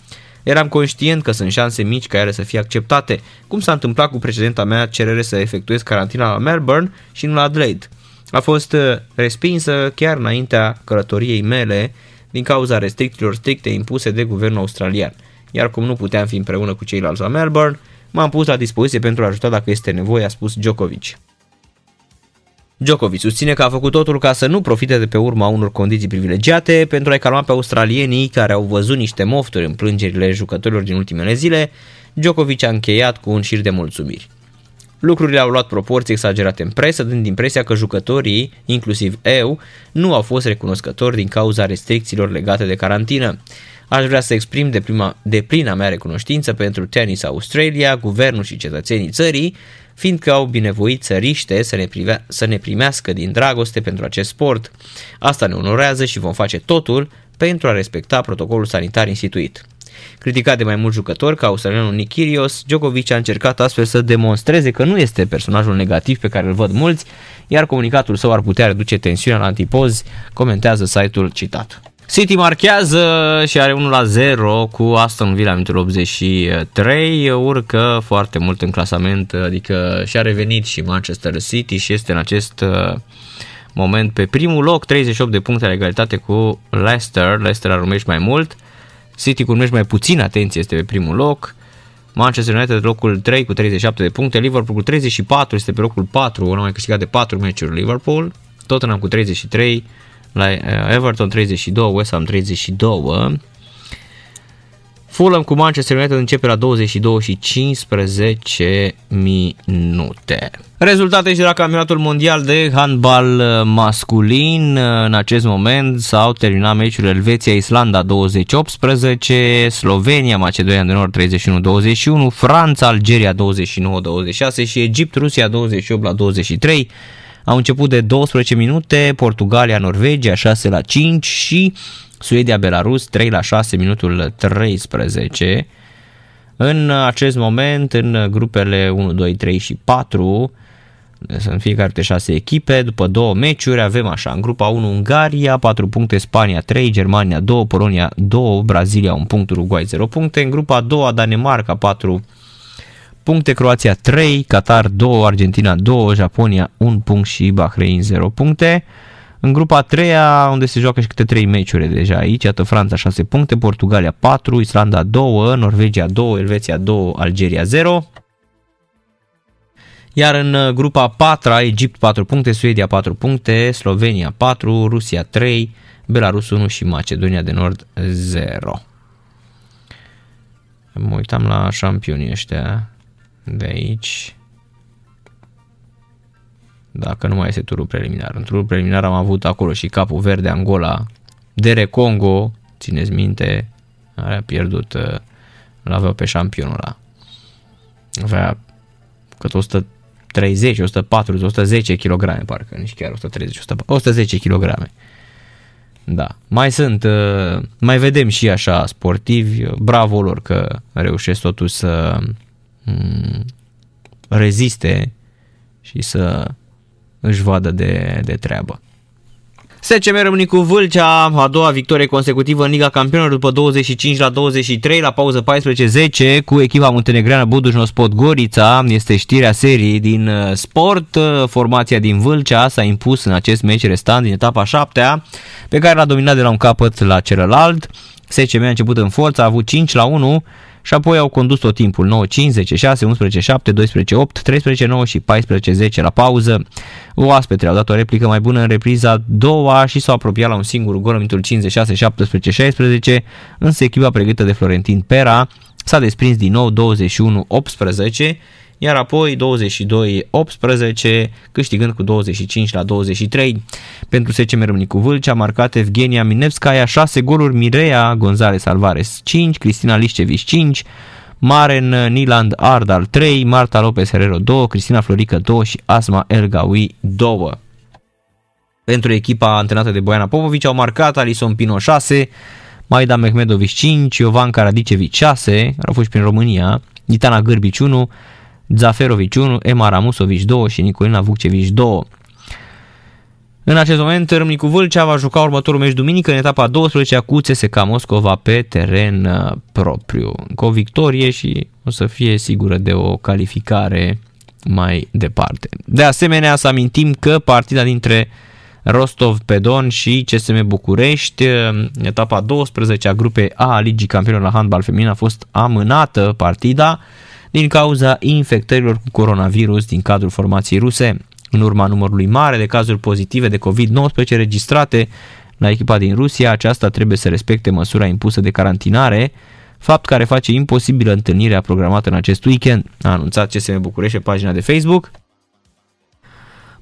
Eram conștient că sunt șanse mici ca ele să fie acceptate, cum s-a întâmplat cu precedenta mea cerere să efectuez carantina la Melbourne și nu la Adelaide. A fost uh, respinsă chiar înaintea călătoriei mele din cauza restricțiilor stricte impuse de guvernul australian. Iar cum nu puteam fi împreună cu ceilalți la Melbourne, m-am pus la dispoziție pentru a ajuta dacă este nevoie, a spus Djokovic. Djokovic susține că a făcut totul ca să nu profite de pe urma unor condiții privilegiate pentru a-i calma pe australienii care au văzut niște mofturi în plângerile jucătorilor din ultimele zile. Djokovic a încheiat cu un șir de mulțumiri. Lucrurile au luat proporții exagerate în presă, dând impresia că jucătorii, inclusiv eu, nu au fost recunoscători din cauza restricțiilor legate de carantină. Aș vrea să exprim de, prima, de plina mea recunoștință pentru Tennis Australia, guvernul și cetățenii țării, fiindcă au binevoit țăriște să ne, privea, să ne primească din dragoste pentru acest sport. Asta ne onorează și vom face totul pentru a respecta protocolul sanitar instituit. Criticat de mai mulți jucători ca australianul Nick Kyrgios, Djokovic a încercat astfel să demonstreze că nu este personajul negativ pe care îl văd mulți, iar comunicatul său ar putea reduce tensiunea la antipozi, comentează site-ul citat. City marchează și are 1 la 0 cu Aston Villa în minutul 83, urcă foarte mult în clasament, adică și-a revenit și Manchester City și este în acest uh, moment pe primul loc, 38 de puncte la egalitate cu Leicester, Leicester ar urmești mai mult, City cu urmești mai puțin, atenție, este pe primul loc, Manchester United locul 3 cu 37 de puncte, Liverpool cu 34 este pe locul 4, nu mai câștigat de 4 meciuri Liverpool, Tottenham cu 33, la uh, Everton 32, West Ham 32. Fulham cu Manchester United începe la 22 și 15 minute. Rezultate și de la campionatul mondial de handbal uh, masculin. Uh, în acest moment s-au terminat meciurile Elveția-Islanda 20-18, Slovenia-Macedonia de Nord 31-21, Franța-Algeria 29-26 și Egipt-Rusia 28-23. Au început de 12 minute, Portugalia, Norvegia 6 la 5 și Suedia, Belarus 3 la 6 minutul 13. În acest moment, în grupele 1, 2, 3 și 4, sunt fiecare de 6 echipe, după două meciuri avem așa, în grupa 1 Ungaria, 4 puncte, Spania 3, Germania 2, Polonia 2, Brazilia 1 punct, Uruguay 0 puncte, în grupa 2 Danemarca 4 puncte, Croația 3, Qatar 2, Argentina 2, Japonia 1 punct și Bahrain 0 puncte. În grupa 3 unde se joacă și câte 3 meciuri deja aici, iată Franța 6 puncte, Portugalia 4, Islanda 2, Norvegia 2, Elveția 2, Algeria 0. Iar în grupa 4 Egipt 4 puncte, Suedia 4 puncte, Slovenia 4, Rusia 3, Belarus 1 și Macedonia de Nord 0. Mă uitam la șampionii ăștia de aici. Dacă nu mai este turul preliminar. În turul preliminar am avut acolo și capul verde Angola, Dere Congo, țineți minte, a pierdut, uh, l avea pe șampionul ăla. Avea cât 130, 140, 110 kg, parcă, nici chiar 130, 110 kg. Da. Mai sunt, uh, mai vedem și așa sportivi, bravo lor că reușesc totuși să Mm, reziste și să își vadă de, de treabă. SCM Râmnicu Vâlcea, a doua victorie consecutivă în Liga Campionilor după 25 la 23 la pauză 14-10 cu echipa muntenegreană Budușnos Podgorița. Este știrea serii din uh, sport. Formația din Vâlcea s-a impus în acest meci restant din etapa 7 pe care l-a dominat de la un capăt la celălalt. SCM a început în forță, a avut 5 la 1 și apoi au condus tot timpul 9, 5, 10, 6, 11, 7, 12, 8, 13, 9 și 14, 10 la pauză. Oaspetele au dat o replică mai bună în repriza doua și s-au apropiat la un singur gol în minutul 56, 17, 16, însă echipa pregătită de Florentin Pera s-a desprins din nou 21, 18 iar apoi 22-18, câștigând cu 25 la 23. Pentru SCM Râmnicu Vâlcea a marcat Evgenia Minevskaya 6 goluri, Mireia González Alvarez 5, Cristina Lișceviș 5, Maren Niland Ardal 3, Marta Lopez Herrero 2, Cristina Florică 2 și Asma Elgawi 2. pentru echipa antrenată de Boiana Popovici au marcat Alison Pino 6, Maida Mehmedovic 5, Iovan Karadicevic 6, au fost prin România, Ditana Gârbici 1, Zaferovic 1, Ema Ramusovic 2 și Nicolina Vukcevic 2. În acest moment, Râmnicu Vâlcea va juca următorul meci duminică în etapa 12 cu CSK Moscova pe teren uh, propriu. Cu o victorie și o să fie sigură de o calificare mai departe. De asemenea, să amintim că partida dintre Rostov pe Don și CSM București, uh, etapa 12 a grupei A a Ligii Campionilor la handbal feminin a fost amânată partida din cauza infectărilor cu coronavirus din cadrul formației ruse. În urma numărului mare de cazuri pozitive de COVID-19 registrate la echipa din Rusia, aceasta trebuie să respecte măsura impusă de carantinare, fapt care face imposibilă întâlnirea programată în acest weekend, a anunțat CSM București pe pagina de Facebook.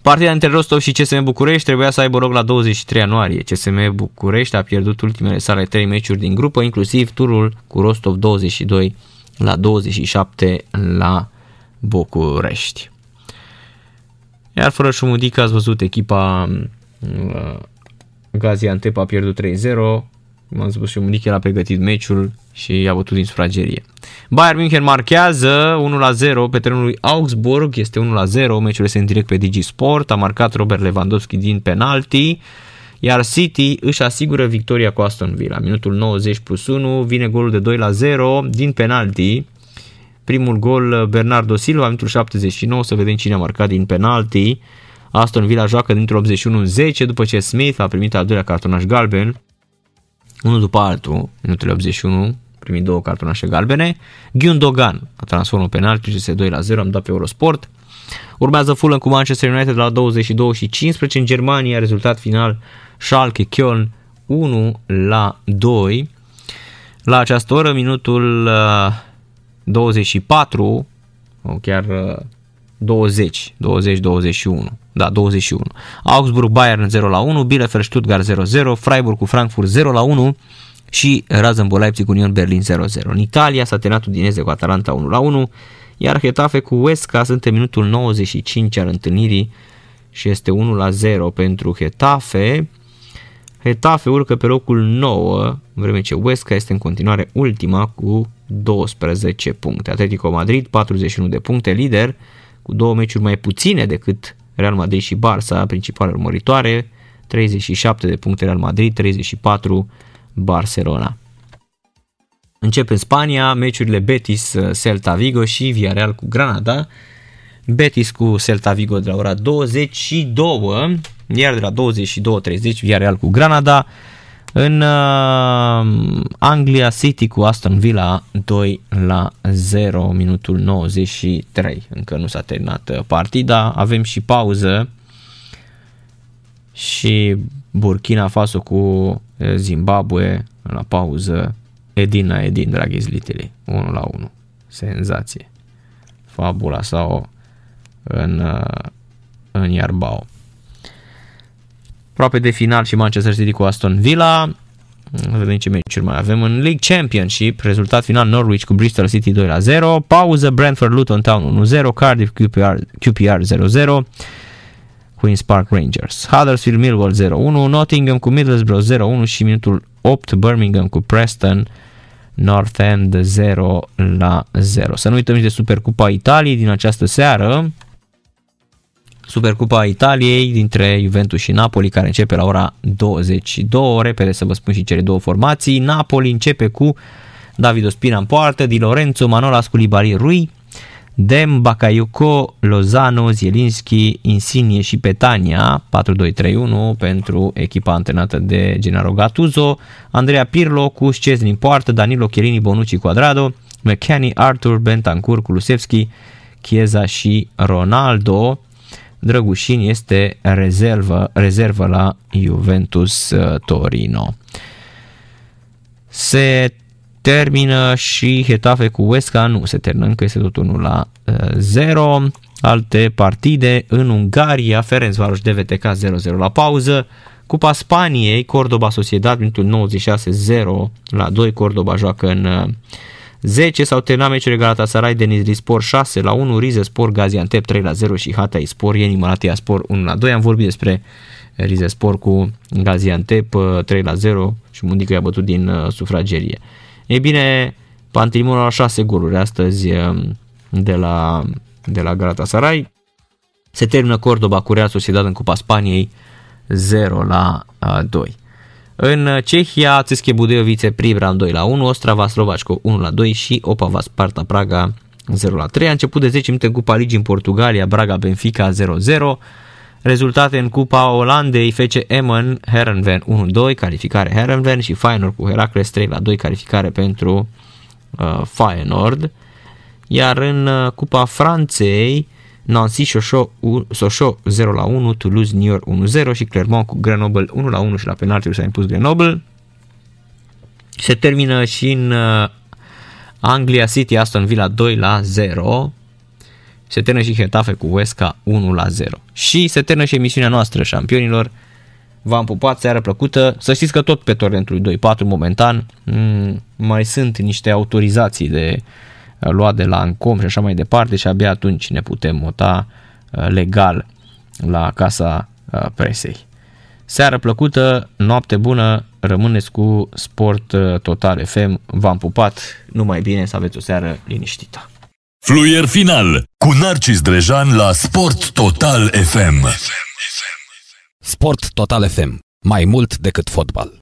Partida între Rostov și CSM București trebuia să aibă loc la 23 ianuarie. CSM București a pierdut ultimele sale trei meciuri din grupă, inclusiv turul cu Rostov 22 la 27 la București. Iar fără Șumudică ați văzut echipa uh, Gaziantep a pierdut 3-0, cum am spus Șumudică el a pregătit meciul și a bătut din sufragerie. Bayern München marchează 1-0 pe terenul lui Augsburg, este 1-0, meciul este în direct pe Digisport, a marcat Robert Lewandowski din penalti, iar City își asigură victoria cu Aston Villa. Minutul 90 plus 1 vine golul de 2 0 din penalti. Primul gol Bernardo Silva, minutul 79, să vedem cine a marcat din penalti. Aston Villa joacă dintr-o 81 10 după ce Smith a primit al doilea cartonaș galben. Unul după altul, minutul 81, primit două cartonașe galbene. Gundogan a transformat penalti, este 2 la 0, am dat pe Eurosport. Urmează Fulham cu Manchester United la 22 și 15 în Germania, rezultat final Schalke Köln 1 la 2. La această oră, minutul 24, uh, chiar 20, 20, 21, da, 21. Augsburg Bayern 0 la 1, Bielefeld Stuttgart 0 0, Freiburg cu Frankfurt 0 la 1 și Rasenburg Leipzig Union Berlin 0 0. În Italia s-a terminat Udineze cu Atalanta 1 la 1, iar Getafe cu Huesca sunt în minutul 95 al întâlnirii și este 1 la 0 pentru Getafe. Getafe urcă pe locul 9, în vreme ce Huesca este în continuare ultima cu 12 puncte. Atletico Madrid 41 de puncte, lider cu două meciuri mai puține decât Real Madrid și Barça, principale urmăritoare, 37 de puncte Real Madrid, 34 Barcelona. Încep în Spania meciurile Betis, Celta Vigo și Villarreal cu Granada. Betis cu Celta Vigo de la ora 22, iar de la 22.30 Villarreal cu Granada. În uh, Anglia City cu Aston Villa 2 la 0 minutul 93. Încă nu s-a terminat uh, partida, avem și pauză și Burkina Faso cu uh, Zimbabwe la pauză Edina Edin, dragi zlitele, 1 la 1. Senzație. Fabula sau în, uh, în Iarbao. Aproape de final și Manchester City cu Aston Villa. Vedem ce meciuri mai avem în League Championship. Rezultat final Norwich cu Bristol City 2 la 0. Pauză Brentford Luton Town 1 0. Cardiff QPR, QPR 0 0. Queen's Park Rangers. Huddersfield Millwall 0-1, Nottingham cu Middlesbrough 0-1 și minutul 8 Birmingham cu Preston North End 0 la 0. Să nu uităm și de Supercupa Italiei din această seară. Supercupa Italiei dintre Juventus și Napoli care începe la ora 22. Repede să vă spun și cele două formații. Napoli începe cu David Ospina în poartă, Di Lorenzo, Manolas cu Libari Rui, Dem, Bakayuko, Lozano, Zielinski, Insigne și Petania, 4-2-3-1 pentru echipa antrenată de Gennaro Gattuso, Andrea Pirlo cu Szczesny în poartă, Danilo Chiellini, Bonucci, Quadrado, McKenny, Arthur, Bentancur, Kulusevski, Chiesa și Ronaldo. Drăgușin este rezervă, rezervă la Juventus uh, Torino. Se termină și Hetafe cu Huesca, nu se termină încă, este tot 1 la 0. Alte partide în Ungaria, Ferencvaros DVTK 0-0 la pauză. Cupa Spaniei, Cordoba Sociedad, minutul 96 0 la 2, Cordoba joacă în 10 s-au terminat meciurile Galatasaray, Denizli Spor 6 la 1, Rize Spor, Gaziantep 3 la 0 și Hatay Spor, Ieni Malatia Spor 1 la 2. Am vorbit despre Rize Spor cu Gaziantep 3 uh, la 0 și Mundică i-a bătut din uh, sufragerie. Ei bine, Pantelimonul a 6 goluri astăzi um, de la, de la Galatasaray. Se termină Cordoba cu Real Sociedad în Cupa Spaniei 0 la 2. În Cehia, Țesche Budejovice Pribram 2 la 1, Ostrava Slovačko 1 la 2 și Opava Sparta Praga 0 la 3. A început de 10 minute Cupa Ligi în Portugalia, Braga Benfica 0-0. Rezultate în Cupa Olandei, FC Emmen, Herenven 1-2, calificare Herenven și Feyenoord cu Heracles 3 la 2, calificare pentru uh, Feyenoord. Iar în uh, Cupa Franței, Nancy Sochaux, Sochaux 0 la 1, Toulouse Niort 1-0 și Clermont cu Grenoble 1 la 1 și la penalti s-a impus Grenoble. Se termină și în uh, Anglia City Aston Villa 2 la 0. Se termină și Getafe cu Huesca 1 la 0. Și se termină și emisiunea noastră, șampionilor. V-am pupat, seară plăcută. Să știți că tot pe torrentul 2.4 momentan mm, mai sunt niște autorizații de uh, luat de la Ancom și așa mai departe și abia atunci ne putem mota uh, legal la casa uh, presei. Seară plăcută, noapte bună, rămâneți cu Sport uh, Total FM. V-am pupat, numai bine să aveți o seară liniștită. Fluier final cu Narcis Drejan la Sport Total FM. Sport Total FM. Mai mult decât fotbal.